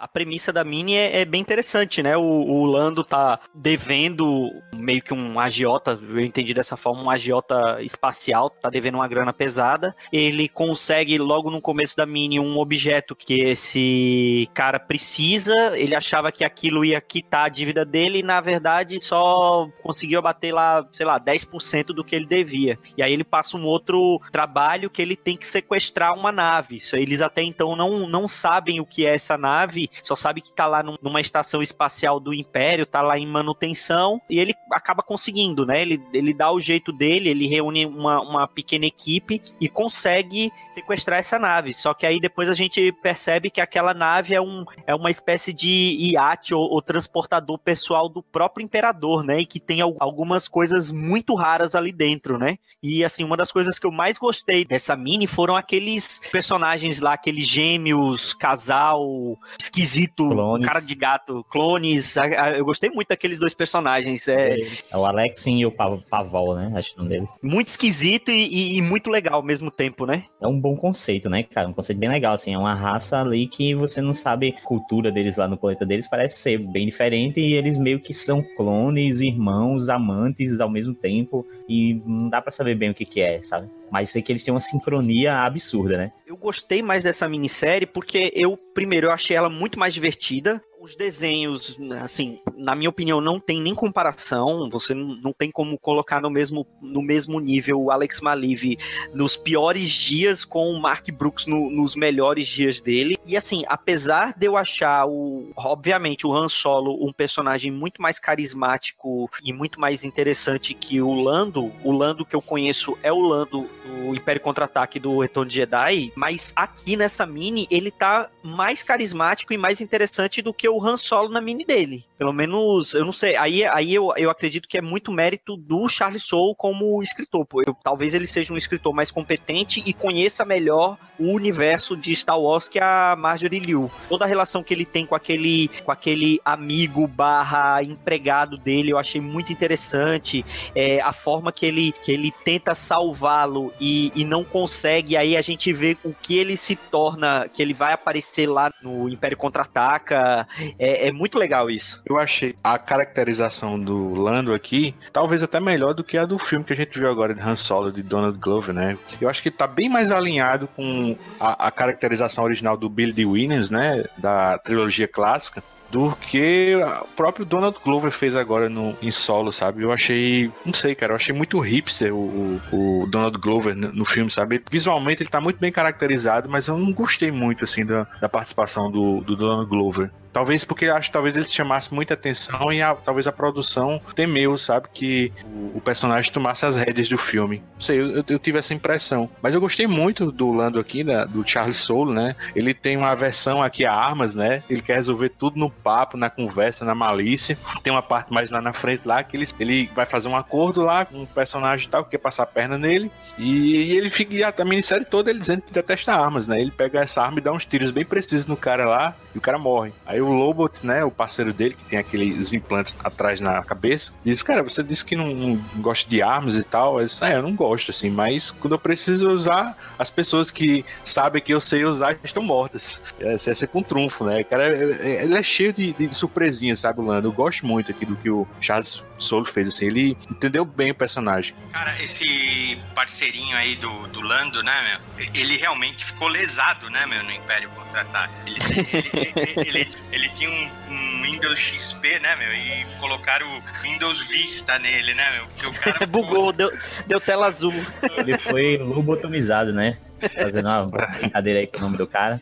A premissa da Mini é, é bem interessante, né? O, o, Lando tá devendo meio que um agiota, eu entendi dessa forma, um agiota espacial, tá devendo uma grana pesada. Ele consegue logo no começo da Mini um objeto que esse cara precisa. Ele achava que aquilo ia quitar a dívida dele e na verdade só conseguiu abater lá, sei lá, 10% do que ele devia. E aí ele passa um outro trabalho que ele tem que sequestrar uma nave. Eles até então não, não sabem o que é essa nave só sabe que tá lá num, numa estação espacial do Império, tá lá em manutenção, e ele acaba conseguindo, né? Ele, ele dá o jeito dele, ele reúne uma, uma pequena equipe e consegue sequestrar essa nave. Só que aí depois a gente percebe que aquela nave é, um, é uma espécie de iate ou, ou transportador pessoal do próprio imperador, né? E que tem algumas coisas muito raras ali dentro, né? E assim, uma das coisas que eu mais gostei dessa mini foram aqueles personagens lá, aqueles gêmeos, casal, esquisito, clones. cara de gato, clones. Eu gostei muito daqueles dois personagens. É, é o Alexin e o Pavol, né? Acho que um deles. Muito esquisito e, e, muito legal ao mesmo tempo, né? É um bom conceito, né, cara? Um conceito bem legal, assim. É uma raça ali que você não sabe a cultura deles lá no planeta deles, parece ser bem diferente e eles meio que são clones, irmãos, amantes ao mesmo tempo e não dá para saber bem o que que é, sabe? Mas sei que eles têm uma sincronia absurda, né? Eu gostei mais dessa minissérie porque eu, primeiro, eu achei ela muito mais divertida os desenhos, assim, na minha opinião, não tem nem comparação. Você não tem como colocar no mesmo, no mesmo nível o Alex Maliv nos piores dias com o Mark Brooks no, nos melhores dias dele. E assim, apesar de eu achar o, obviamente, o Han Solo um personagem muito mais carismático e muito mais interessante que o Lando, o Lando que eu conheço é o Lando do Império Contra-Ataque do Retorno de Jedi, mas aqui nessa mini ele tá mais carismático e mais interessante do que o Han Solo na mini dele. Pelo menos, eu não sei. Aí, aí eu, eu acredito que é muito mérito do Charles Soule como escritor. Eu, talvez ele seja um escritor mais competente e conheça melhor o universo de Star Wars que a Marjorie Liu. Toda a relação que ele tem com aquele, com aquele amigo barra empregado dele, eu achei muito interessante. É, a forma que ele, que ele tenta salvá-lo e, e não consegue, aí a gente vê o que ele se torna, que ele vai aparecer lá no Império Contra-Ataca É, é muito legal isso. Eu achei a caracterização do Lando aqui, talvez até melhor do que a do filme que a gente viu agora de Han Solo, de Donald Glover, né? Eu acho que tá bem mais alinhado com a, a caracterização original do Billy D. Williams, né? Da trilogia clássica do que o próprio Donald Glover fez agora no, em solo, sabe? Eu achei, não sei, cara, eu achei muito hipster o, o, o Donald Glover no, no, filme, sabe? Visualmente ele tá muito bem caracterizado, mas eu não gostei muito, assim, da, da participação do, do Donald Glover. Talvez porque acho que talvez ele chamasse muita atenção e a, talvez a produção temeu, sabe? Que o, o, personagem tomasse as rédeas do filme. Não sei, eu, eu, tive essa impressão. Mas eu gostei muito do Lando aqui, da, do Charles Solo, né? Ele tem uma versão aqui a armas, né? Ele quer resolver tudo no papo, na conversa, na malícia. Tem uma parte mais lá na frente lá que ele, ele vai fazer um acordo lá com um personagem tal que quer passar a perna nele. E, e ele fica, e a minissérie toda ele dizendo que detesta armas, né? Ele pega essa arma e dá uns tiros bem precisos no cara lá e o cara morre. Aí o Lobot, né, o parceiro dele, que tem aqueles implantes atrás na cabeça, diz: Cara, você disse que não, não gosta de armas e tal. Eu disse, é, eu não gosto, assim, mas quando eu preciso usar, as pessoas que sabem que eu sei usar estão mortas. É, é sempre um trunfo, né? Cara, ele é cheio de, de surpresinhas, sabe, Lando? Eu gosto muito aqui do que o Charles Solo fez, assim, ele entendeu bem o personagem. Cara, esse parceirinho aí do, do Lando, né, meu? Ele realmente ficou lesado, né, meu, no Império Contra-Ataque. Ele, ele, ele, ele, ele, tinha um, um, Windows XP, né, meu? E colocaram o Windows Vista nele, né, meu? Porque o cara. Bugou, deu, deu tela azul. Ele foi lobotomizado, né? Fazendo uma brincadeira aí com o nome do cara.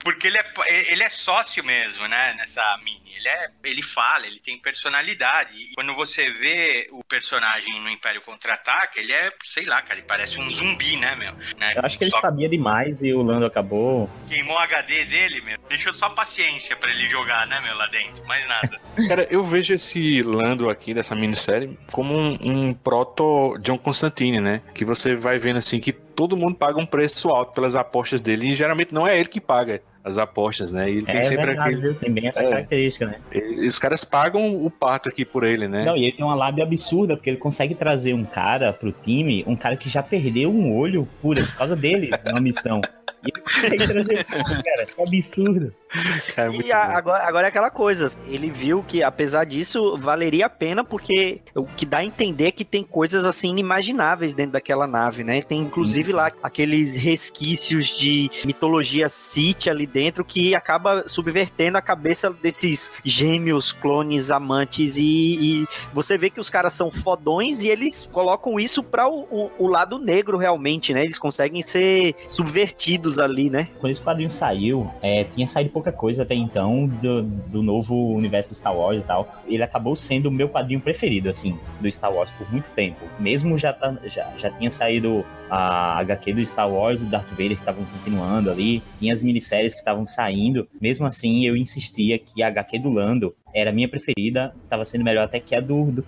Porque ele é, ele é sócio mesmo, né? Nessa mini. Ele, é, ele fala, ele tem personalidade. E quando você vê o personagem no Império Contra-Ataque, ele é, sei lá, cara, ele parece um zumbi, né, meu? Né? Eu acho que ele só... sabia demais e o Lando acabou. Queimou o HD dele, meu. Deixou só paciência para ele jogar, né, meu, lá dentro. Mais nada. cara, eu vejo esse Lando aqui dessa minissérie como um, um proto John Constantine, né? Que você vai vendo assim que todo mundo paga um preço alto pelas apostas dele e geralmente não é ele que paga as apostas, né? E ele é tem sempre verdade, aquele. Tem bem essa é, característica, né? Os caras pagam o pato aqui por ele, né? Não, e ele tem uma lábia absurda, porque ele consegue trazer um cara pro time, um cara que já perdeu um olho por, por causa dele, numa missão. E ele consegue trazer, cara, que absurdo. É e a, agora, agora é aquela coisa, ele viu que apesar disso valeria a pena porque o que dá a entender é que tem coisas assim inimagináveis dentro daquela nave, né? Tem inclusive Sim. lá aqueles resquícios de mitologia Sith ali dentro que acaba subvertendo a cabeça desses gêmeos, clones, amantes e, e você vê que os caras são fodões e eles colocam isso para o, o, o, lado negro realmente, né? Eles conseguem ser subvertidos ali, né? Quando esse quadrinho saiu, é, tinha saído pouca coisa até então do, do novo universo Star Wars e tal. Ele acabou sendo o meu quadrinho preferido, assim, do Star Wars por muito tempo. Mesmo já, tá, já, já tinha saído a HQ do Star Wars e Darth Vader que estavam continuando ali, tinha as minisséries que estavam saindo. Mesmo assim, eu insistia que a HQ do Lando era minha preferida, estava sendo melhor até que a do, do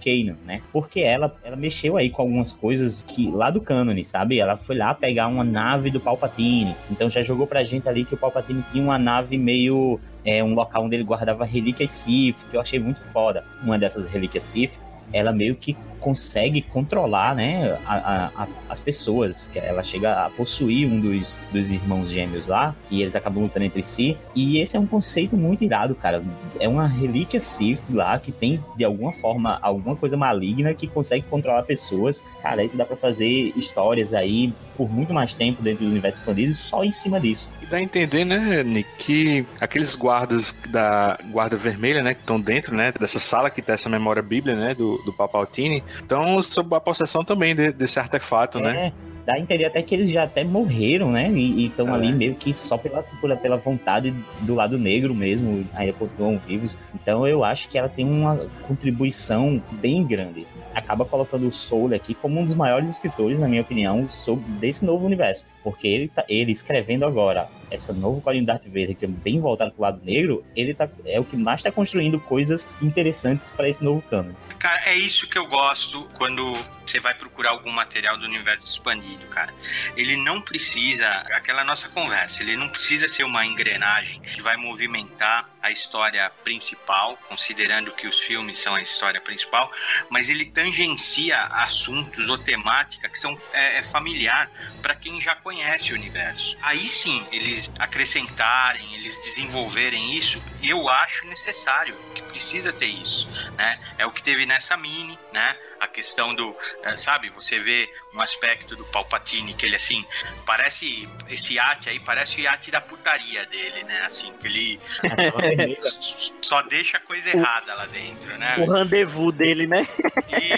né? Porque ela, ela mexeu aí com algumas coisas que lá do cânone, sabe? Ela foi lá pegar uma nave do Palpatine, então já jogou pra gente ali que o Palpatine tinha uma nave meio é, um local onde ele guardava relíquias Sith, que eu achei muito foda. Uma dessas relíquias Sith, ela meio que consegue controlar, né, a, a, as pessoas. Ela chega a possuir um dos, dos irmãos gêmeos lá, e eles acabam lutando entre si. E esse é um conceito muito irado, cara. É uma relíquia Sith lá que tem, de alguma forma, alguma coisa maligna que consegue controlar pessoas. Cara, isso dá pra fazer histórias aí por muito mais tempo dentro do universo expandido só em cima disso. E dá a entender, né, Nick, que aqueles guardas da Guarda Vermelha, né, que estão dentro, né, dessa sala que tem essa memória bíblia, né, do, do Papaltini, então, sob a possessão também de, desse artefato, né? é. né? Dá a entender até que eles já até morreram, né? E estão é. ali meio que só pela, pela, pela vontade do lado negro mesmo, ainda continuam vivos. Então eu acho que ela tem uma contribuição bem grande. Acaba colocando o Soul aqui como um dos maiores escritores, na minha opinião, sobre desse novo universo. Porque ele, tá, ele escrevendo agora essa novo quadrinho Darth Vader, que é bem voltado pro lado negro, ele tá, é o que mais está construindo coisas interessantes para esse novo cano. Cara, é isso que eu gosto quando você vai procurar algum material do universo expandido, cara. Ele não precisa, aquela nossa conversa, ele não precisa ser uma engrenagem que vai movimentar a história principal, considerando que os filmes são a história principal, mas ele tangencia assuntos ou temática que são é, é familiar para quem já conhece o universo. Aí sim, eles acrescentarem, eles desenvolverem isso, eu acho necessário, que precisa ter isso, né? É o que teve nessa mini, né? A questão do, eh, sabe, você vê um aspecto do Palpatine que ele assim, parece esse iate aí, parece o iate da putaria dele, né? Assim, que ele só deixa coisa errada lá dentro, né? O rendezvous dele, né?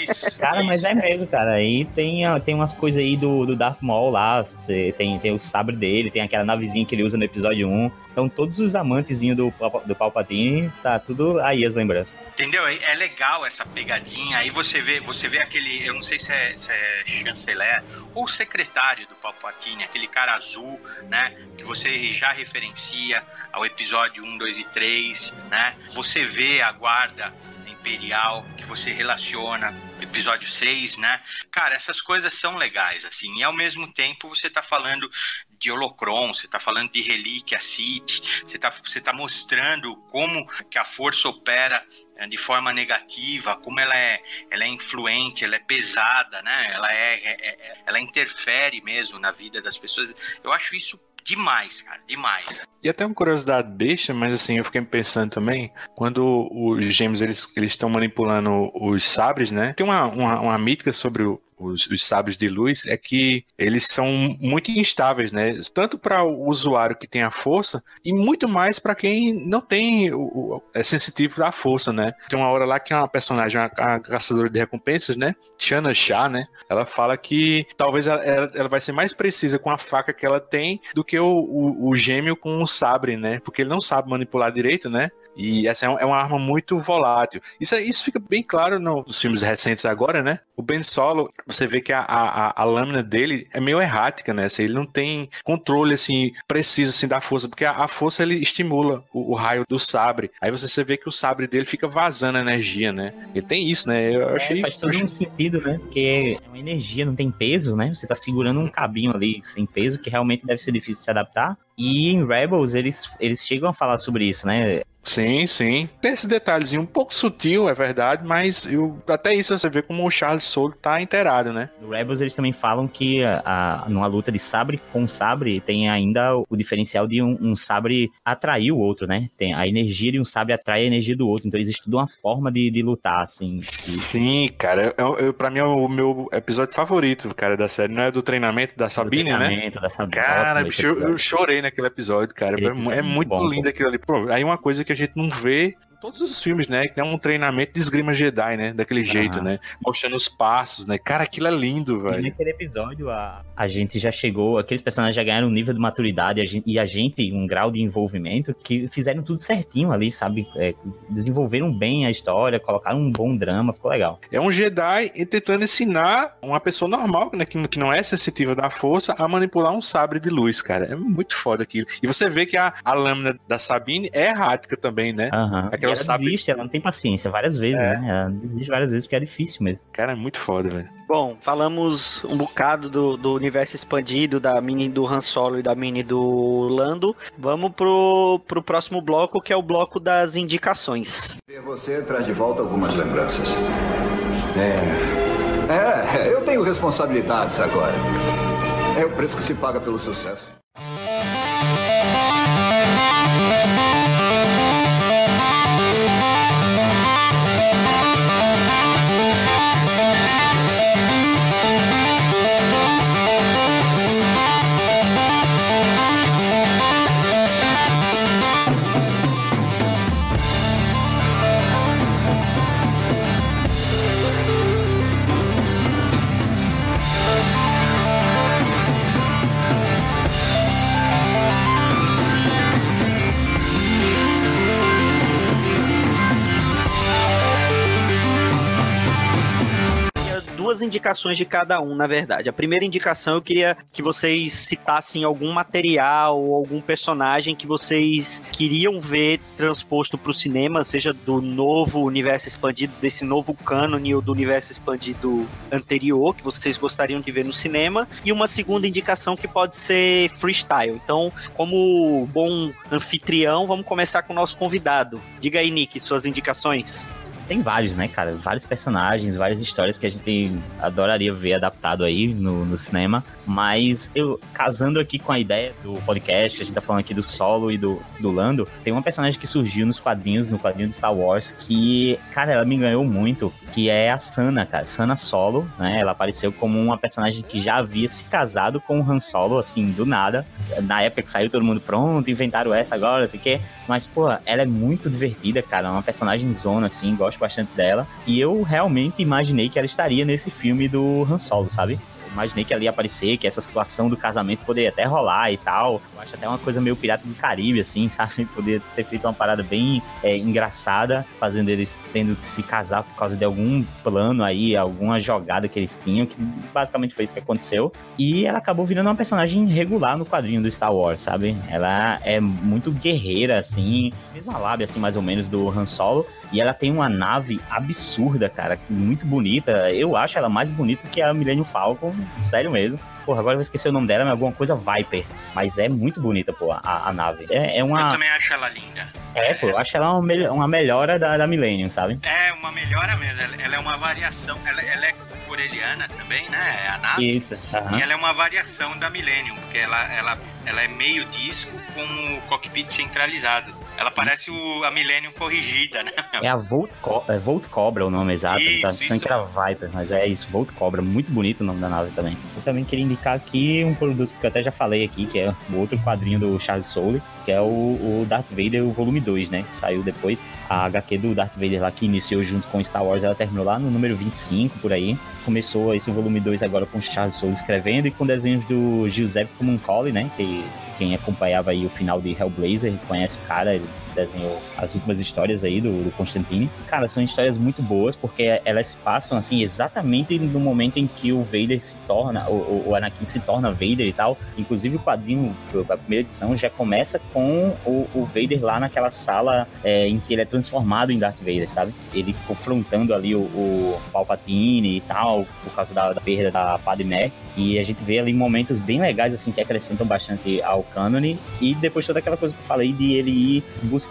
Isso. Cara, mas é mesmo, cara. Aí tem, tem umas coisas aí do, do Darth Maul lá. Você tem, tem o sabre dele, tem aquela navezinha que ele usa no episódio 1. Então todos os amantezinhos do, do Palpatine, tá tudo aí as lembranças. Entendeu? É é legal essa pegadinha. Aí você vê, você vê aquele, eu não sei se é, se é chanceler ou secretário do Palpatine, aquele cara azul, né? Que você já referencia ao episódio 1, 2 e 3, né? Você vê a guarda imperial que você relaciona episódio 6, né? Cara, essas coisas são legais, assim. E ao mesmo tempo você tá falando de Holocron, você tá falando de relíquia Sith, você tá, você tá mostrando como que a força opera eh, de forma negativa, como ela é, ela é influente, ela é pesada, né? Ela é, é- é- ela interfere mesmo na vida das pessoas. Eu acho isso demais, cara, demais. E até uma curiosidade besta, mas assim, eu fiquei pensando também, quando os gêmeos eles eles estão manipulando os sabres, né? Tem uma, uma, uma mítica sobre o- os, os sabres de luz, é que eles são muito instáveis, né? Tanto para o usuário que tem a força, e muito mais para quem não tem, o, o- é sensitivo à força, né? Tem uma hora lá que uma personagem, uma, a caçadora de recompensas, né? Tiana Shah, né? Ela fala que talvez ela, ela- ela vai ser mais precisa com a faca que ela tem do que o, o, o gêmeo com o sabre, né? Porque ele não sabe manipular direito, né? E essa é, é uma arma muito volátil. Isso, é- isso fica bem claro no- nos filmes recentes agora, né? O Ben Solo, você vê que a, a, a- lâmina dele é meio errática, né? Assim, ele não tem controle, assim, preciso, assim, da força. Porque a, a força, ele estimula o, o raio do sabre. Aí você, vê que o sabre dele fica vazando energia, né? Ele tem isso, né? Eu achei... É, faz todo um sentido, né? Porque é uma energia, não tem peso, né? Você tá segurando um cabinho ali sem peso, que realmente deve ser difícil de se adaptar. E em Rebels, eles, eles chegam a falar sobre isso, né? Sim, sim. Tem esse detalhezinho um pouco sutil, é verdade, mas eu, até isso você vê como o Charles Soule tá inteirado, né? No Rebels eles também falam que a, a- numa luta de sabre com sabre tem ainda o, o diferencial de um, um sabre atrair o outro, né? Tem a energia de um sabre atrai a energia do outro. Então existe uma forma de, de lutar, assim. Sim, cara. Eu, eu, pra mim é o meu episódio favorito, cara, da série. Não é do treinamento da Sabine, né? treinamento da Sabine. Cara, eu, eu chorei naquele episódio, cara. É é é muito lindo aquilo ali. Pô, aí uma coisa que a gente não vê todos os filmes, né? Que é um treinamento de esgrima Jedi, né? Daquele jeito, né? Mostrando os passos, né? Cara, aquilo é lindo, E velho. naquele episódio, a, a gente já chegou, aqueles personagens já ganharam um nível de maturidade a gente- e a gente um grau de envolvimento que fizeram tudo certinho ali, sabe? É, desenvolveram bem a história, colocaram um bom drama, ficou legal. É um Jedi tentando ensinar uma pessoa normal, né, que, que não é sensitiva da força, a manipular um sabre de luz, cara. É muito foda aquilo. E você vê que a, a lâmina da Sabine é errática também, né? Aham. Aquela E ela sabre- desiste, ela não tem paciência várias vezes, É. né? Ela desiste várias vezes porque é difícil mesmo. Cara, é muito foda, velho. Bom, falamos um bocado do, do universo expandido, da mini do Han Solo e da mini do Lando. Vamos pro, pro próximo bloco, que é o bloco das indicações. Você traz de volta algumas lembranças. É. É, eu tenho responsabilidades agora. É o preço que se paga pelo sucesso. Duas indicações de cada um, na verdade. A primeira indicação eu queria que vocês citassem algum material ou algum personagem que vocês queriam ver transposto para o cinema, seja do novo universo expandido, desse novo cânone ou do universo expandido anterior, que vocês gostariam de ver no cinema. E uma segunda indicação que pode ser freestyle. Então, como bom anfitrião, vamos começar com o nosso convidado. Diga aí, Nick, suas indicações tem vários, né, cara? Vários personagens, várias histórias que a gente adoraria ver adaptado aí no, no, cinema. Mas eu, casando aqui com a ideia do podcast, que a gente tá falando aqui do Solo e do, do Lando, tem uma personagem que surgiu nos quadrinhos, no quadrinho do Star Wars, que, cara, ela me ganhou muito, que é a Sana, cara. Sana Solo, né? Ela apareceu como uma personagem que já havia se casado com o Han Solo, assim, do nada. Na época que saiu todo mundo pronto, inventaram essa agora, assim que. Mas, pô, ela é muito divertida, cara. É uma personagem zona, assim, gosto gosto bastante dela. E eu realmente imaginei que ela estaria nesse filme do Han Solo, sabe? Imaginei que ela ia aparecer, que essa situação do casamento poderia até rolar e tal. Eu acho até uma coisa meio pirata do Caribe, assim, sabe? Poderia ter feito uma parada bem é, engraçada, fazendo eles tendo que se casar por causa de algum plano aí, alguma jogada que eles tinham, que basicamente foi isso que aconteceu. E ela acabou virando uma personagem regular no quadrinho do Star Wars, sabe? Ela é muito guerreira, assim, mesma lábia, assim, mais ou menos, do Han Solo. E ela tem uma nave absurda, cara, muito bonita. Eu acho ela mais bonita que a Millennium Falcon, sério mesmo. Porra, agora eu vou esquecer o nome dela, mas alguma coisa Viper. Mas é muito bonita, pô, a, a nave. É, é, uma... Eu também acho ela linda. É, pô, eu acho ela uma, uma melhora da, da Millennium, sabe? É, uma melhora mesmo. Ela, ela é uma variação. Ela, ela é coreliana também, né? É a nave. Isso. Uhum. E ela é uma variação da Millennium, porque ela, ela, ela é meio disco com o cockpit centralizado. Ela parece o, a Millennium corrigida, né? É a Volt, Co é Volt Cobra o nome exato. Isso, tá pensando que era Viper, mas é isso, Volt Cobra. Muito bonito o nome da nave também. Eu também queria indicar aqui um produto que eu até já falei aqui, que é o outro quadrinho do Charles Soule, que é o, o Darth Vader, o volume 2, né? Que saiu depois. A HQ do Darth Vader lá, que iniciou junto com Star Wars, ela terminou lá no número 25, por aí. Começou esse volume 2 agora com o Charles Soule escrevendo e com desenhos do Giuseppe Comuncoli, né? Que quem acompanhava aí o final de Hellblazer conhece o cara, ele desenhou as últimas histórias aí do, do Constantine. Cara, são histórias muito boas porque elas se passam assim exatamente no momento em que o Vader se torna, o, o Anakin se torna Vader e tal. Inclusive o quadrinho, a primeira edição, já começa com o, o Vader lá naquela sala é, em que ele é transformado em Darth Vader, sabe? Ele confrontando ali o, o Palpatine e tal, por causa da, da perda da Padmé. E a gente vê ali momentos bem legais, assim, que acrescentam bastante ao cânone. E depois toda aquela coisa que eu falei de ele ir buscar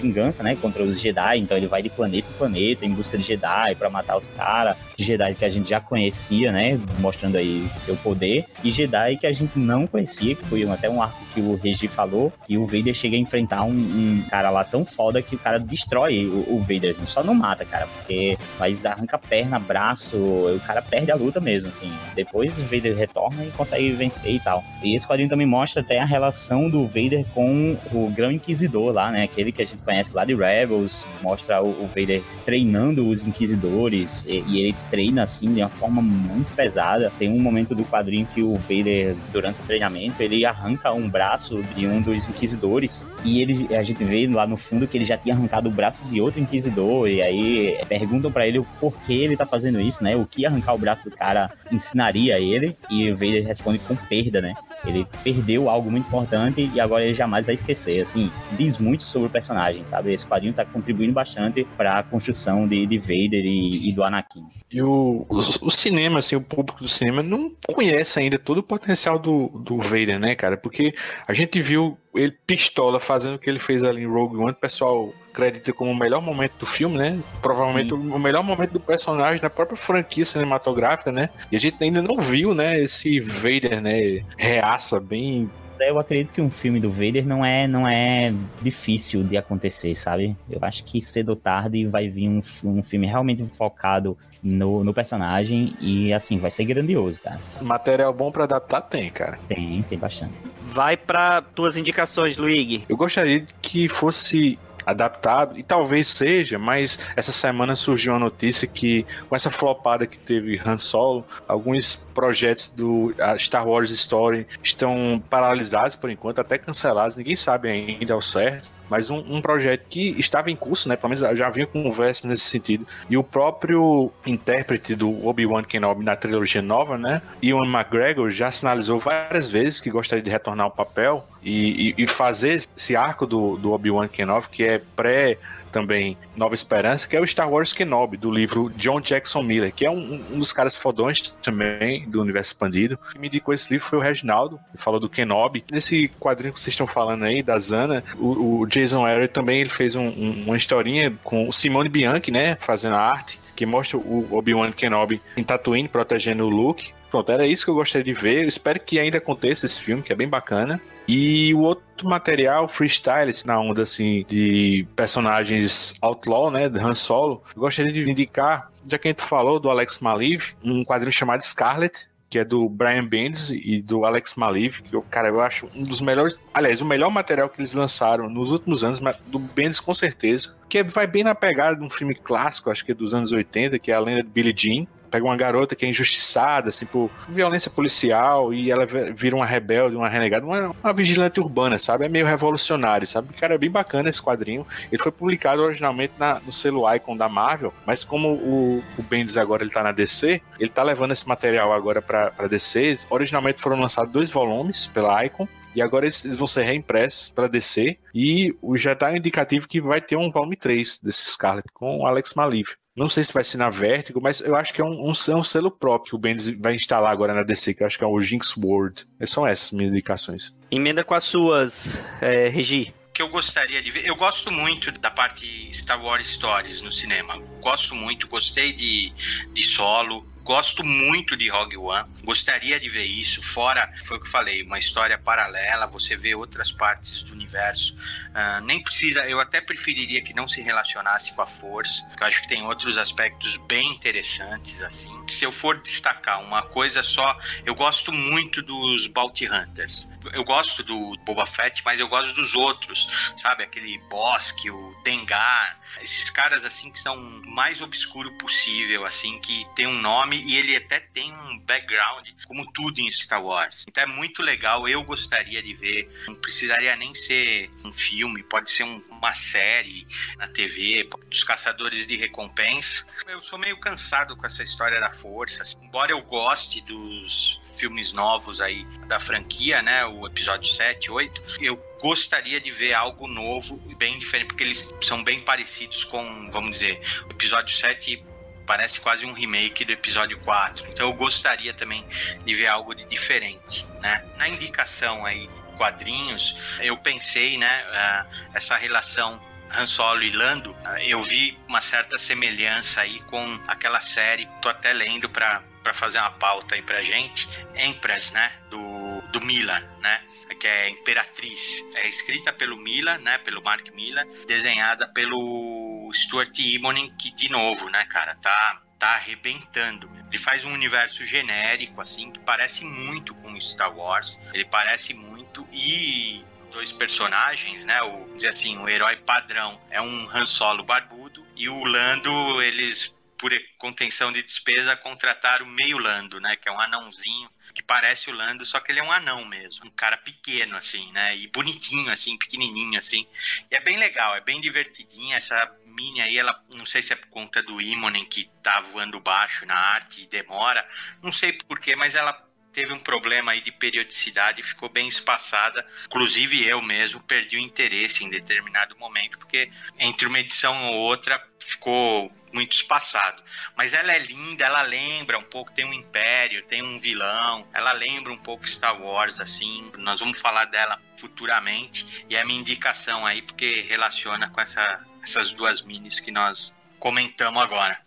vingança, né, contra os Jedi. Então ele vai de planeta em planeta em busca de Jedi para matar os caras. Jedi que a gente já conhecia, né, mostrando aí seu poder. E Jedi que a gente não conhecia, que foi até um arco que o Regi falou, que o Vader chega a enfrentar um, um cara lá tão foda que o cara destrói o, o Vader, assim, só não mata, cara, porque mas arranca perna, braço, o cara perde a luta mesmo, assim. Depois o Vader retorna e consegue vencer e tal. E esse quadrinho também mostra até a relação do Vader com o Grão Inquisidor lá, né? Aquele que a gente conhece lá de Rebels, mostra o, o Vader treinando os Inquisidores e, e, ele treina assim de uma forma muito pesada. Tem um momento do quadrinho que o Vader, durante o treinamento, ele arranca um braço de um dos Inquisidores e ele, a gente vê lá no fundo que ele já tinha arrancado o braço de outro Inquisidor e aí perguntam para ele o porquê ele tá fazendo isso, né? O que arrancar o braço do cara ensinaria ele e o Vader responde com perda, né? Ele perdeu algo muito importante e agora ele jamais vai esquecer. Assim, diz muito sobre o personagem, sabe? Esse quadrinho tá contribuindo bastante para a construção de, de Vader e, e, do Anakin. E o, o, o, cinema, assim, o público do cinema não conhece ainda todo o potencial do, do Vader, né, cara? Porque a gente viu ele pistola fazendo o que ele fez ali em Rogue One, o pessoal acredita como o melhor momento do filme, né? Provavelmente Sim. o melhor momento do personagem da própria franquia cinematográfica, né? E a gente ainda não viu, né, esse Vader, né, reaça bem eu acredito que um filme do Vader não é, não é difícil de acontecer, sabe? Eu acho que cedo ou tarde vai vir um, um filme realmente focado no, no personagem e assim, vai ser grandioso, cara. Material bom para adaptar tem, cara. Tem, tem bastante. Vai para tuas indicações, Luigi. Eu gostaria que fosse adaptado, e talvez seja, mas essa semana surgiu uma notícia que, com essa flopada que teve Han Solo, alguns projetos do Star Wars Story estão paralisados por enquanto, até cancelados, ninguém sabe ainda ao certo. Mas um, um, projeto que estava em curso, né? Pelo menos já havia conversas nesse sentido. E o próprio intérprete do Obi-Wan Kenobi na trilogia nova, né? Ewan McGregor já sinalizou várias vezes que gostaria de retornar ao papel e, e, e fazer esse arco do, do Obi-Wan Kenobi, que é pré também Nova Esperança, que é o Star Wars Kenobi, do livro John Jackson Miller, que é um, um dos caras fodões também do universo expandido. Quem me indicou esse livro foi o Reginaldo, que falou do Kenobi. Nesse quadrinho que vocês estão falando aí, da Zana, o, o Jason Aaron também ele fez um, um, uma historinha com o Simone Bianchi, né, fazendo a arte, que mostra o Obi-Wan Kenobi em Tatooine protegendo o Luke. Pronto, era isso que eu gostaria de ver. Eu espero que ainda aconteça esse filme, que é bem bacana. E o outro material, freestyle, na onda assim de personagens outlaw, né, de Han Solo, eu gostaria de indicar, já que a gente falou do Alex Maliv, um quadrinho chamado Scarlet, que é do Brian Bendis e do Alex Maliv, que eu, cara, eu acho um dos melhores, aliás, o melhor material que eles lançaram nos últimos anos, mas do Bendis com certeza, que vai bem na pegada de um filme clássico, acho que é dos anos 80, que é a lenda de Billie Jean, pega uma garota que é injustiçada, assim, por violência policial, e ela vira uma rebelde, uma renegada, uma, uma vigilante urbana, sabe? É meio revolucionário, sabe? Cara, é bem bacana esse quadrinho. Ele foi publicado originalmente na, no selo Icon da Marvel, mas como o, o Bendis agora ele tá na DC, ele tá levando esse material agora pra, pra DC. Originalmente foram lançados dois volumes pela Icon, e agora eles, vão ser reimpressos para DC. E já tá indicativo que vai ter um volume 3 desse Scarlet com o Alex Maliv. Não sei se vai ser na Vertigo, mas eu acho que é um, um, é um selo próprio que o Bendis vai instalar agora na DC, que eu acho que é o Jinx World. São essas minhas indicações. Emenda com as suas, é, Regi que eu gostaria de ver. Eu gosto muito da parte Star Wars Stories no cinema. Gosto muito, gostei de, de solo. Gosto muito de Rogue One, gostaria de ver isso. Fora, foi o que eu falei, uma história paralela, você vê outras partes do universo. Uh, nem precisa, eu até preferiria que não se relacionasse com a Força, porque eu acho que tem outros aspectos bem interessantes, assim. Se eu for destacar uma coisa só, eu gosto muito dos Bounty Hunters. Eu gosto do Boba Fett, mas eu gosto dos outros, sabe? Aquele Bosque, o Dengar, esses caras assim que são mais obscuro possível, assim, que tem um nome e ele até tem um background, como tudo em Star Wars. Então é muito legal, eu gostaria de ver. Não precisaria nem ser um filme, pode ser um, uma série na TV, dos Caçadores de Recompensa. Eu sou meio cansado com essa história da força. Assim, embora eu goste dos filmes novos aí da franquia, né? O episódio 7, 8. Eu gostaria de ver algo novo e bem diferente, porque eles são bem parecidos com, vamos dizer, o episódio 7 parece quase um remake do episódio 4. Então eu gostaria também de ver algo de diferente, né? Na indicação aí quadrinhos, eu pensei, né, uh, essa relação Han Solo e Lando, uh, eu vi uma certa semelhança aí com aquela série, tô até lendo para para fazer uma pauta aí pra gente, Empress, né, do do Mila, né? Que é Imperatriz. É escrita pelo Mila, né? Pelo Mark Mila, desenhada pelo Stuart Immonen, que de novo, né, cara, tá tá arrebentando. Ele faz um universo genérico assim que parece muito com Star Wars. Ele parece muito e dois personagens, né? O dizer assim, o herói padrão é um Han Solo barbudo e o Lando eles por contenção de despesa contrataram meio Lando, né? Que é um anãozinho que parece o Lando, só que ele é um anão mesmo. Um cara pequeno, assim, né? E bonitinho, assim, pequenininho, assim. E é bem legal, é bem divertidinha. Essa mini aí, ela, não sei se é por conta do Imonen que tá voando baixo na arte e demora. Não sei porquê, mas ela teve um problema aí de periodicidade ficou bem espaçada. Inclusive eu mesmo perdi o interesse em determinado momento, porque entre uma edição ou outra ficou muito espaçado. Mas ela é linda, ela lembra um pouco, tem um império, tem um vilão, ela lembra um pouco Star Wars, assim. Nós vamos falar dela futuramente. E é a minha indicação aí, porque relaciona com essa, essas duas minis que nós comentamos agora.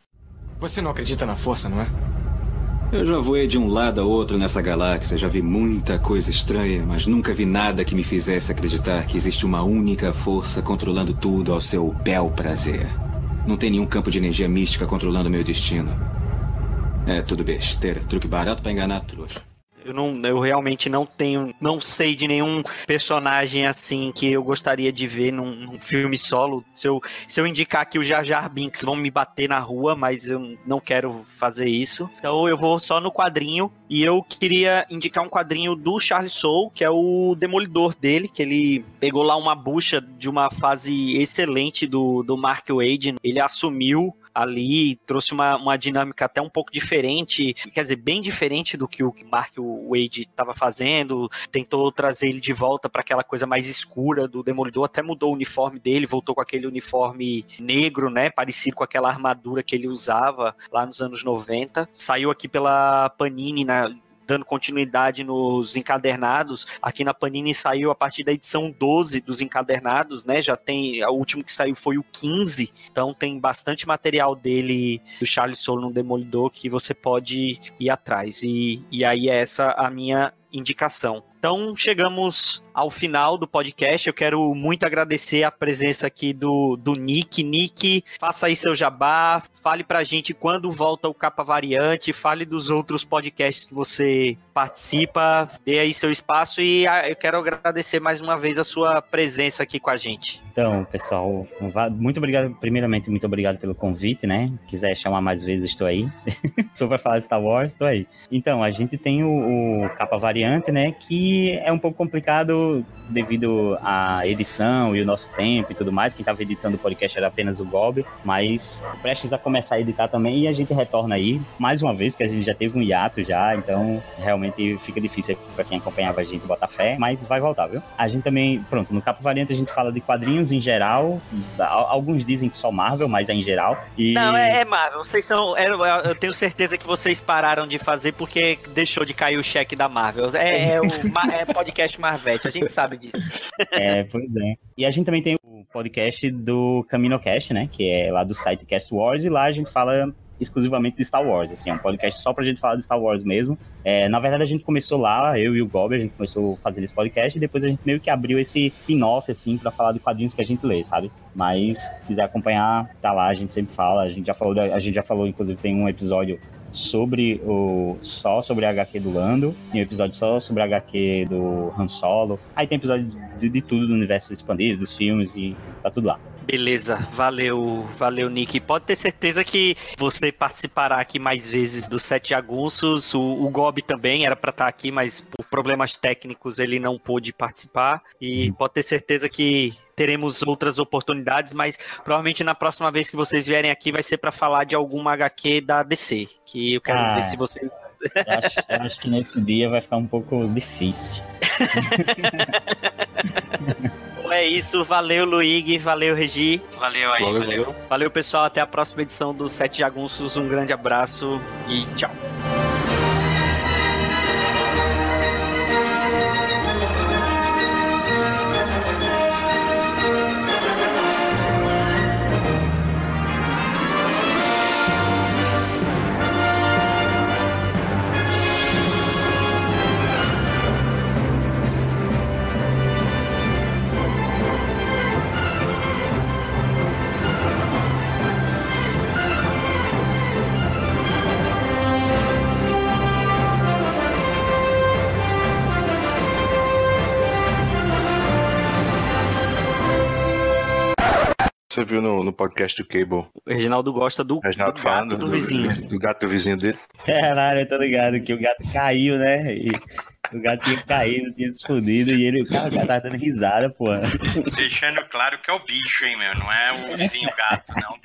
Você não acredita na força, não é? Eu já voei de um lado a outro nessa galáxia, já vi muita coisa estranha, mas nunca vi nada que me fizesse acreditar que existe uma única força controlando tudo ao seu bel prazer. Não tem nenhum campo de energia mística controlando meu destino. É tudo besteira, truque barato para enganar trouxa. Eu, não, eu realmente não tenho, não sei de nenhum personagem assim que eu gostaria de ver num, num filme solo. Se eu, se eu indicar que o Jar Jar Binks vão me bater na rua, mas eu não quero fazer isso. Então eu vou só no quadrinho e eu queria indicar um quadrinho do Charles Soule, que é o Demolidor dele, que ele pegou lá uma bucha de uma fase excelente do, do Mark Wade. Ele assumiu ali, trouxe uma, uma dinâmica até um pouco diferente, quer dizer, bem diferente do que o Mark Wade estava fazendo, tentou trazer ele de volta para aquela coisa mais escura do Demolidor, até mudou o uniforme dele, voltou com aquele uniforme negro, né, parecido com aquela armadura que ele usava lá nos anos 90. Saiu aqui pela Panini na dando continuidade nos encadernados. Aqui na Panini saiu a partir da edição 12 dos encadernados, né? Já tem, o último que saiu foi o 15, então tem bastante material dele, do Charles Soule no Demolidor, que você pode ir atrás. E, e aí é essa a minha indicação. Então chegamos ao final do podcast. Eu quero muito agradecer a presença aqui do, do Nick. Nick, faça aí seu jabá, fale pra gente quando volta o Capa Variante, fale dos outros podcasts que você participa, dê aí seu espaço e ah, eu quero agradecer mais uma vez a sua presença aqui com a gente. Então, pessoal, muito obrigado, primeiramente, muito obrigado pelo convite, né? Quiser chamar mais vezes, estou aí. Só para falar Star Wars, estou aí. Então, a gente tem o, o Capa Variante, né? Que é um pouco complicado devido à edição e o nosso tempo e tudo mais. Quem estava editando o podcast era apenas o Gob, mas prestes a começar a editar também e a gente retorna aí mais uma vez, porque a gente já teve um hiato já, então realmente fica difícil para quem acompanhava a gente botar fé, mas vai voltar, viu? A gente também, pronto, no Capa Variante a gente fala de quadrinhos em geral, alguns dizem que só Marvel, mas é em geral. E... Não, é, é Marvel, vocês são, eu, eu tenho certeza que vocês pararam de fazer porque deixou de cair o cheque da Marvel. É, é o é podcast Marvete, a gente sabe disso. É, pois é. E a gente também tem o podcast do CaminoCast, né? Que é lá do site Cast Wars, e lá a gente fala exclusivamente de Star Wars, assim, é um podcast só pra gente falar de Star Wars mesmo. É, na verdade, a gente começou lá, eu e o Gob, a gente começou fazendo esse podcast e depois a gente meio que abriu esse spin-off, assim, pra falar de quadrinhos que a gente lê, sabe? Mas, se quiser acompanhar, tá lá, a gente sempre fala, a gente já falou, a gente já falou, inclusive, tem um episódio sobre o só sobre a HQ do Lando, tem um episódio só sobre a HQ do Han Solo. Aí tem episódio de, de tudo do universo expandido, dos filmes e tá tudo lá. Beleza, valeu, valeu, Nick. Pode ter certeza que você participará aqui mais vezes do Sete Jagunços. O, o Gob também era para estar aqui, mas por problemas técnicos ele não pôde participar. E pode ter certeza que teremos outras oportunidades, mas provavelmente na próxima vez que vocês vierem aqui vai ser para falar de alguma HQ da DC, que eu quero Ah. ver se você Eu acho, eu acho que nesse dia vai ficar um pouco difícil. Então é isso, valeu Luigi, valeu Regi. Valeu aí, Valeu, valeu. valeu. Valeu pessoal, até a próxima edição do Sete Jagunços. Um grande abraço e tchau. Você viu no, no podcast do Cable, O Reginaldo gosta do, Reginaldo do gato falando do vizinho. do gato do vizinho dele. Caralho, eu tô ligado que o gato caiu, né? E o gato tinha caído, tinha se fudido e ele, cara, o gato tava dando risada, pô. Deixando claro que é o bicho, hein, meu? Não é o vizinho gato, não.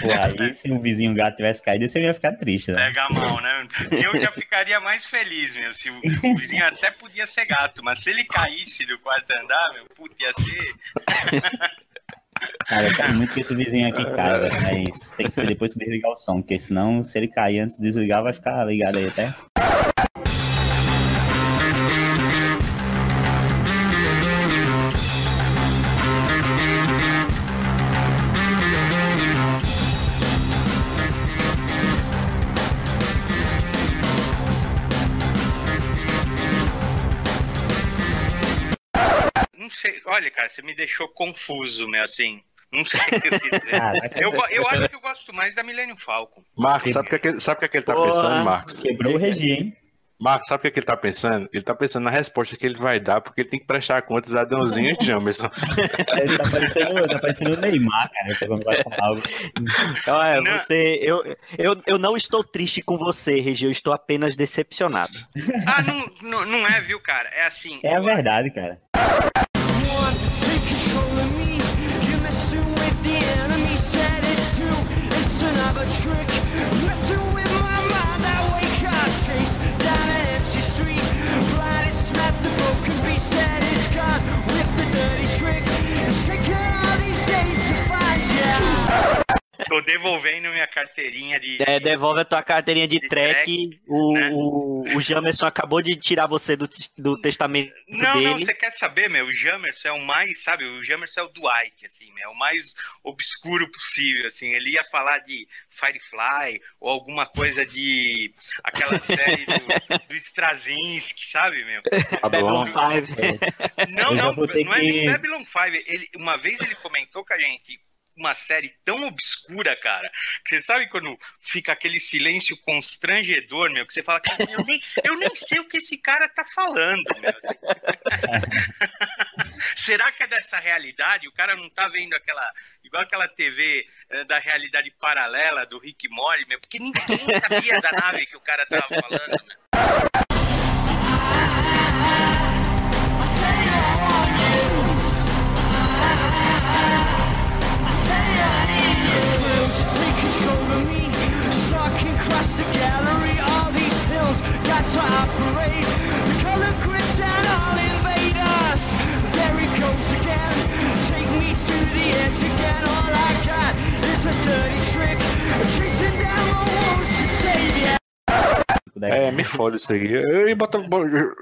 Pô, aí se um vizinho gato tivesse caído, você ia ficar triste, né? Pega a mão, né? Eu já ficaria mais feliz, meu. Se o, o vizinho até podia ser gato, mas se ele caísse do quarto andar, meu, puta, ia ser. Cara, eu quero muito que esse vizinho aqui caia. Mas tem que ser depois que desligar o som, porque senão, se ele cair antes de desligar, vai ficar ligado aí até. Olha, cara, você me deixou confuso, meu, assim. Não sei o que dizer. Caraca, eu, go- eu acho que eu gosto mais da Millennium Falcon. Marcos, sabe o que, é que- sabe o que, é que ele tá pensando, Marcos? Quebrou o Regi, hein? Marcos, sabe o que, é que ele tá pensando? Ele tá pensando na resposta que ele vai dar, porque ele tem que prestar contas a Adãozinho e Jamerson. Ele tá parecendo, tá parecendo o Neymar, cara, quando vai falar algo. Olha, Não. você, eu, eu, eu não estou triste com você, Regi, eu estou apenas decepcionado. Ah, não, não, não é, viu, cara? É assim. É a eu- verdade, cara. everyone. Tô devolvendo minha carteirinha de. É, devolve a tua carteirinha de, De track. track, o, né? o, o Jamerson acabou de tirar você do, do testamento Não, dele. não, você quer saber, meu? O Jamerson é o mais, sabe? O Jamerson é o Dwight, assim, meu, é o mais obscuro possível, assim. Ele ia falar de Firefly ou alguma coisa de aquela série do, do Straczynski, sabe, meu? Babylon Babylon. 5. Não, Eu já não, vou ter não é nem Babylon 5. Ele, uma vez ele comentou com a gente uma série tão obscura, cara, você sabe quando fica aquele silêncio constrangedor, meu, que você fala, eu nem, eu nem sei o que esse cara tá falando, meu. Será que é dessa realidade? O cara não tá vendo aquela, igual aquela TV eh, da realidade paralela do Rick Mori, meu, porque ninguém sabia da nave que o cara tava falando, meu. É, me foda isso aí. Eu ia botar,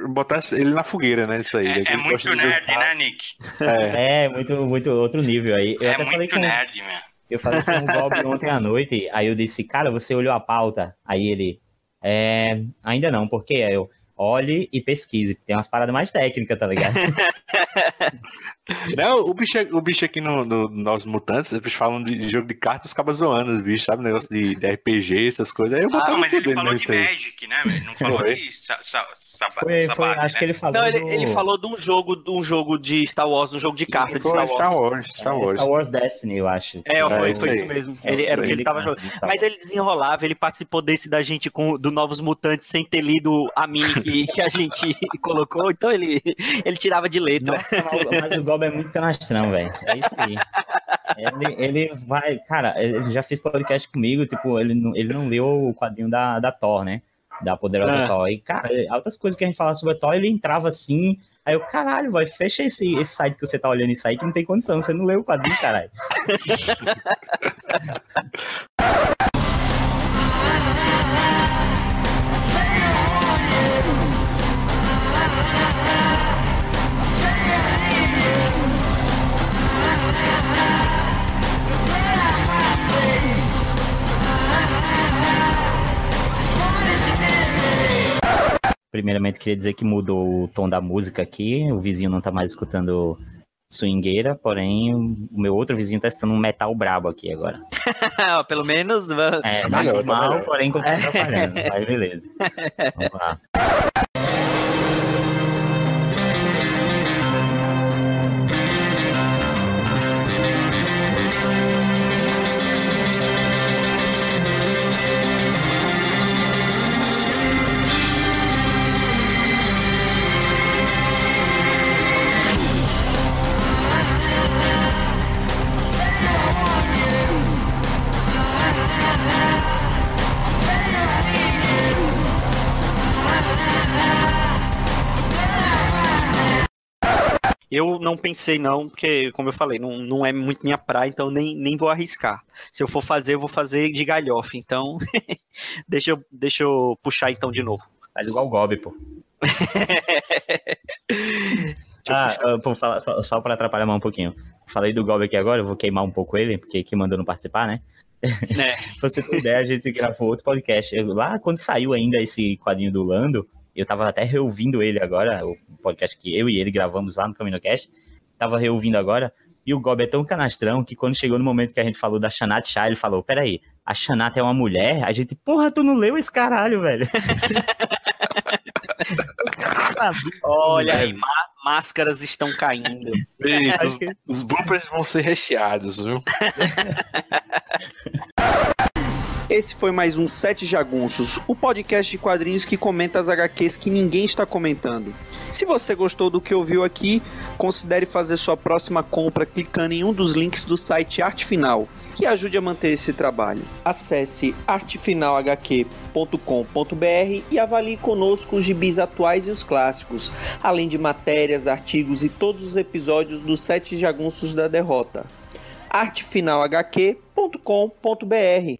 botar ele na fogueira, né? Isso aí. É, é muito de nerd, juntar- né, Nick? É. É, muito, muito outro nível aí. Eu É até falei muito com, nerd, meu. eu falei com o Bob ontem à noite, aí eu disse, cara, você olhou a pauta? Aí ele, é, ainda não, porque Aí eu, olhe e pesquise, tem umas paradas mais técnicas, tá ligado? Não, o bicho, o bicho aqui no, no Nós Mutantes, eles falam de jogo de cartas, os cabas zoando os bichos, sabe? Negócio de, de RPG, essas coisas. Aí eu Ah, mas ele falou de aí. Magic, né? Ele não falou Foi. de sa sa sa Foi, foi, Sabag, acho né? que ele falou Não, ele, do- ele falou de um jogo, de um jogo de Star Wars, um jogo de carta de Star Wars. Star Wars, Star é, Wars. Star Wars Destiny, eu acho. É, foi, É, foi isso mesmo. É, Ele, era o que ele tava jogando. Mas ele desenrolava, ele participou desse da gente com do Novos Mutantes sem ter lido a mini que, que a gente colocou, então ele, ele tirava de letra. Nossa, mas, o Gob é muito canastrão, velho. É isso aí. Ele, ele vai, cara, ele já fez podcast comigo, tipo, ele não, ele não leu o quadrinho da, da Thor, né? Da poderosa Ah. Thor. E, cara, altas coisas que a gente falava sobre a Thor, ele entrava assim. Aí eu, caralho, vai, fecha esse, esse site que você tá olhando isso aí que não tem condição, você não leu o quadrinho, caralho. Primeiramente, queria dizer que mudou o tom da música aqui. O vizinho não tá mais escutando swingueira, porém, o meu outro vizinho tá escutando um metal brabo aqui agora. Pelo menos. É, Tá tá melhor, tá mal, melhor. porém, continua atrapalhando. Mas beleza. Vamos lá. Eu não pensei não, porque, como eu falei, não, não é muito minha praia, então nem, nem vou arriscar. Se eu for fazer, eu vou fazer de galhofa. Então, deixa, eu, deixa eu puxar então de novo. Faz igual o Gob, pô. ah, pô, fala- só, só pra atrapalhar mais um pouquinho. Falei do Gob aqui agora, eu vou queimar um pouco ele, porque quem mandou não participar, né? É. pra você ter ideia, a gente gravou outro podcast. Eu- Lá quando saiu ainda esse quadrinho do Lando, eu tava até reouvindo ele agora, o podcast que eu e ele gravamos lá no CaminoCast. Tava reouvindo agora. E o Gob é tão canastrão que quando chegou no momento que a gente falou da Shanat Shah, ele falou: peraí, a Shanat é uma mulher? A gente, porra, tu não leu esse caralho, velho. Olha aí, má- máscaras estão caindo. Eita, os, os bloopers vão ser recheados, viu? Esse foi mais um Sete Jagunços, o podcast de quadrinhos que comenta as HQs que ninguém está comentando. Se você gostou do que ouviu aqui, considere fazer sua próxima compra clicando em um dos links do site Arte Final, que ajude a manter esse trabalho. Acesse artefinalhq.com.br e avalie conosco os gibis atuais e os clássicos, além de matérias, artigos e todos os episódios dos Sete Jagunços da Derrota. artefinalhq.com.br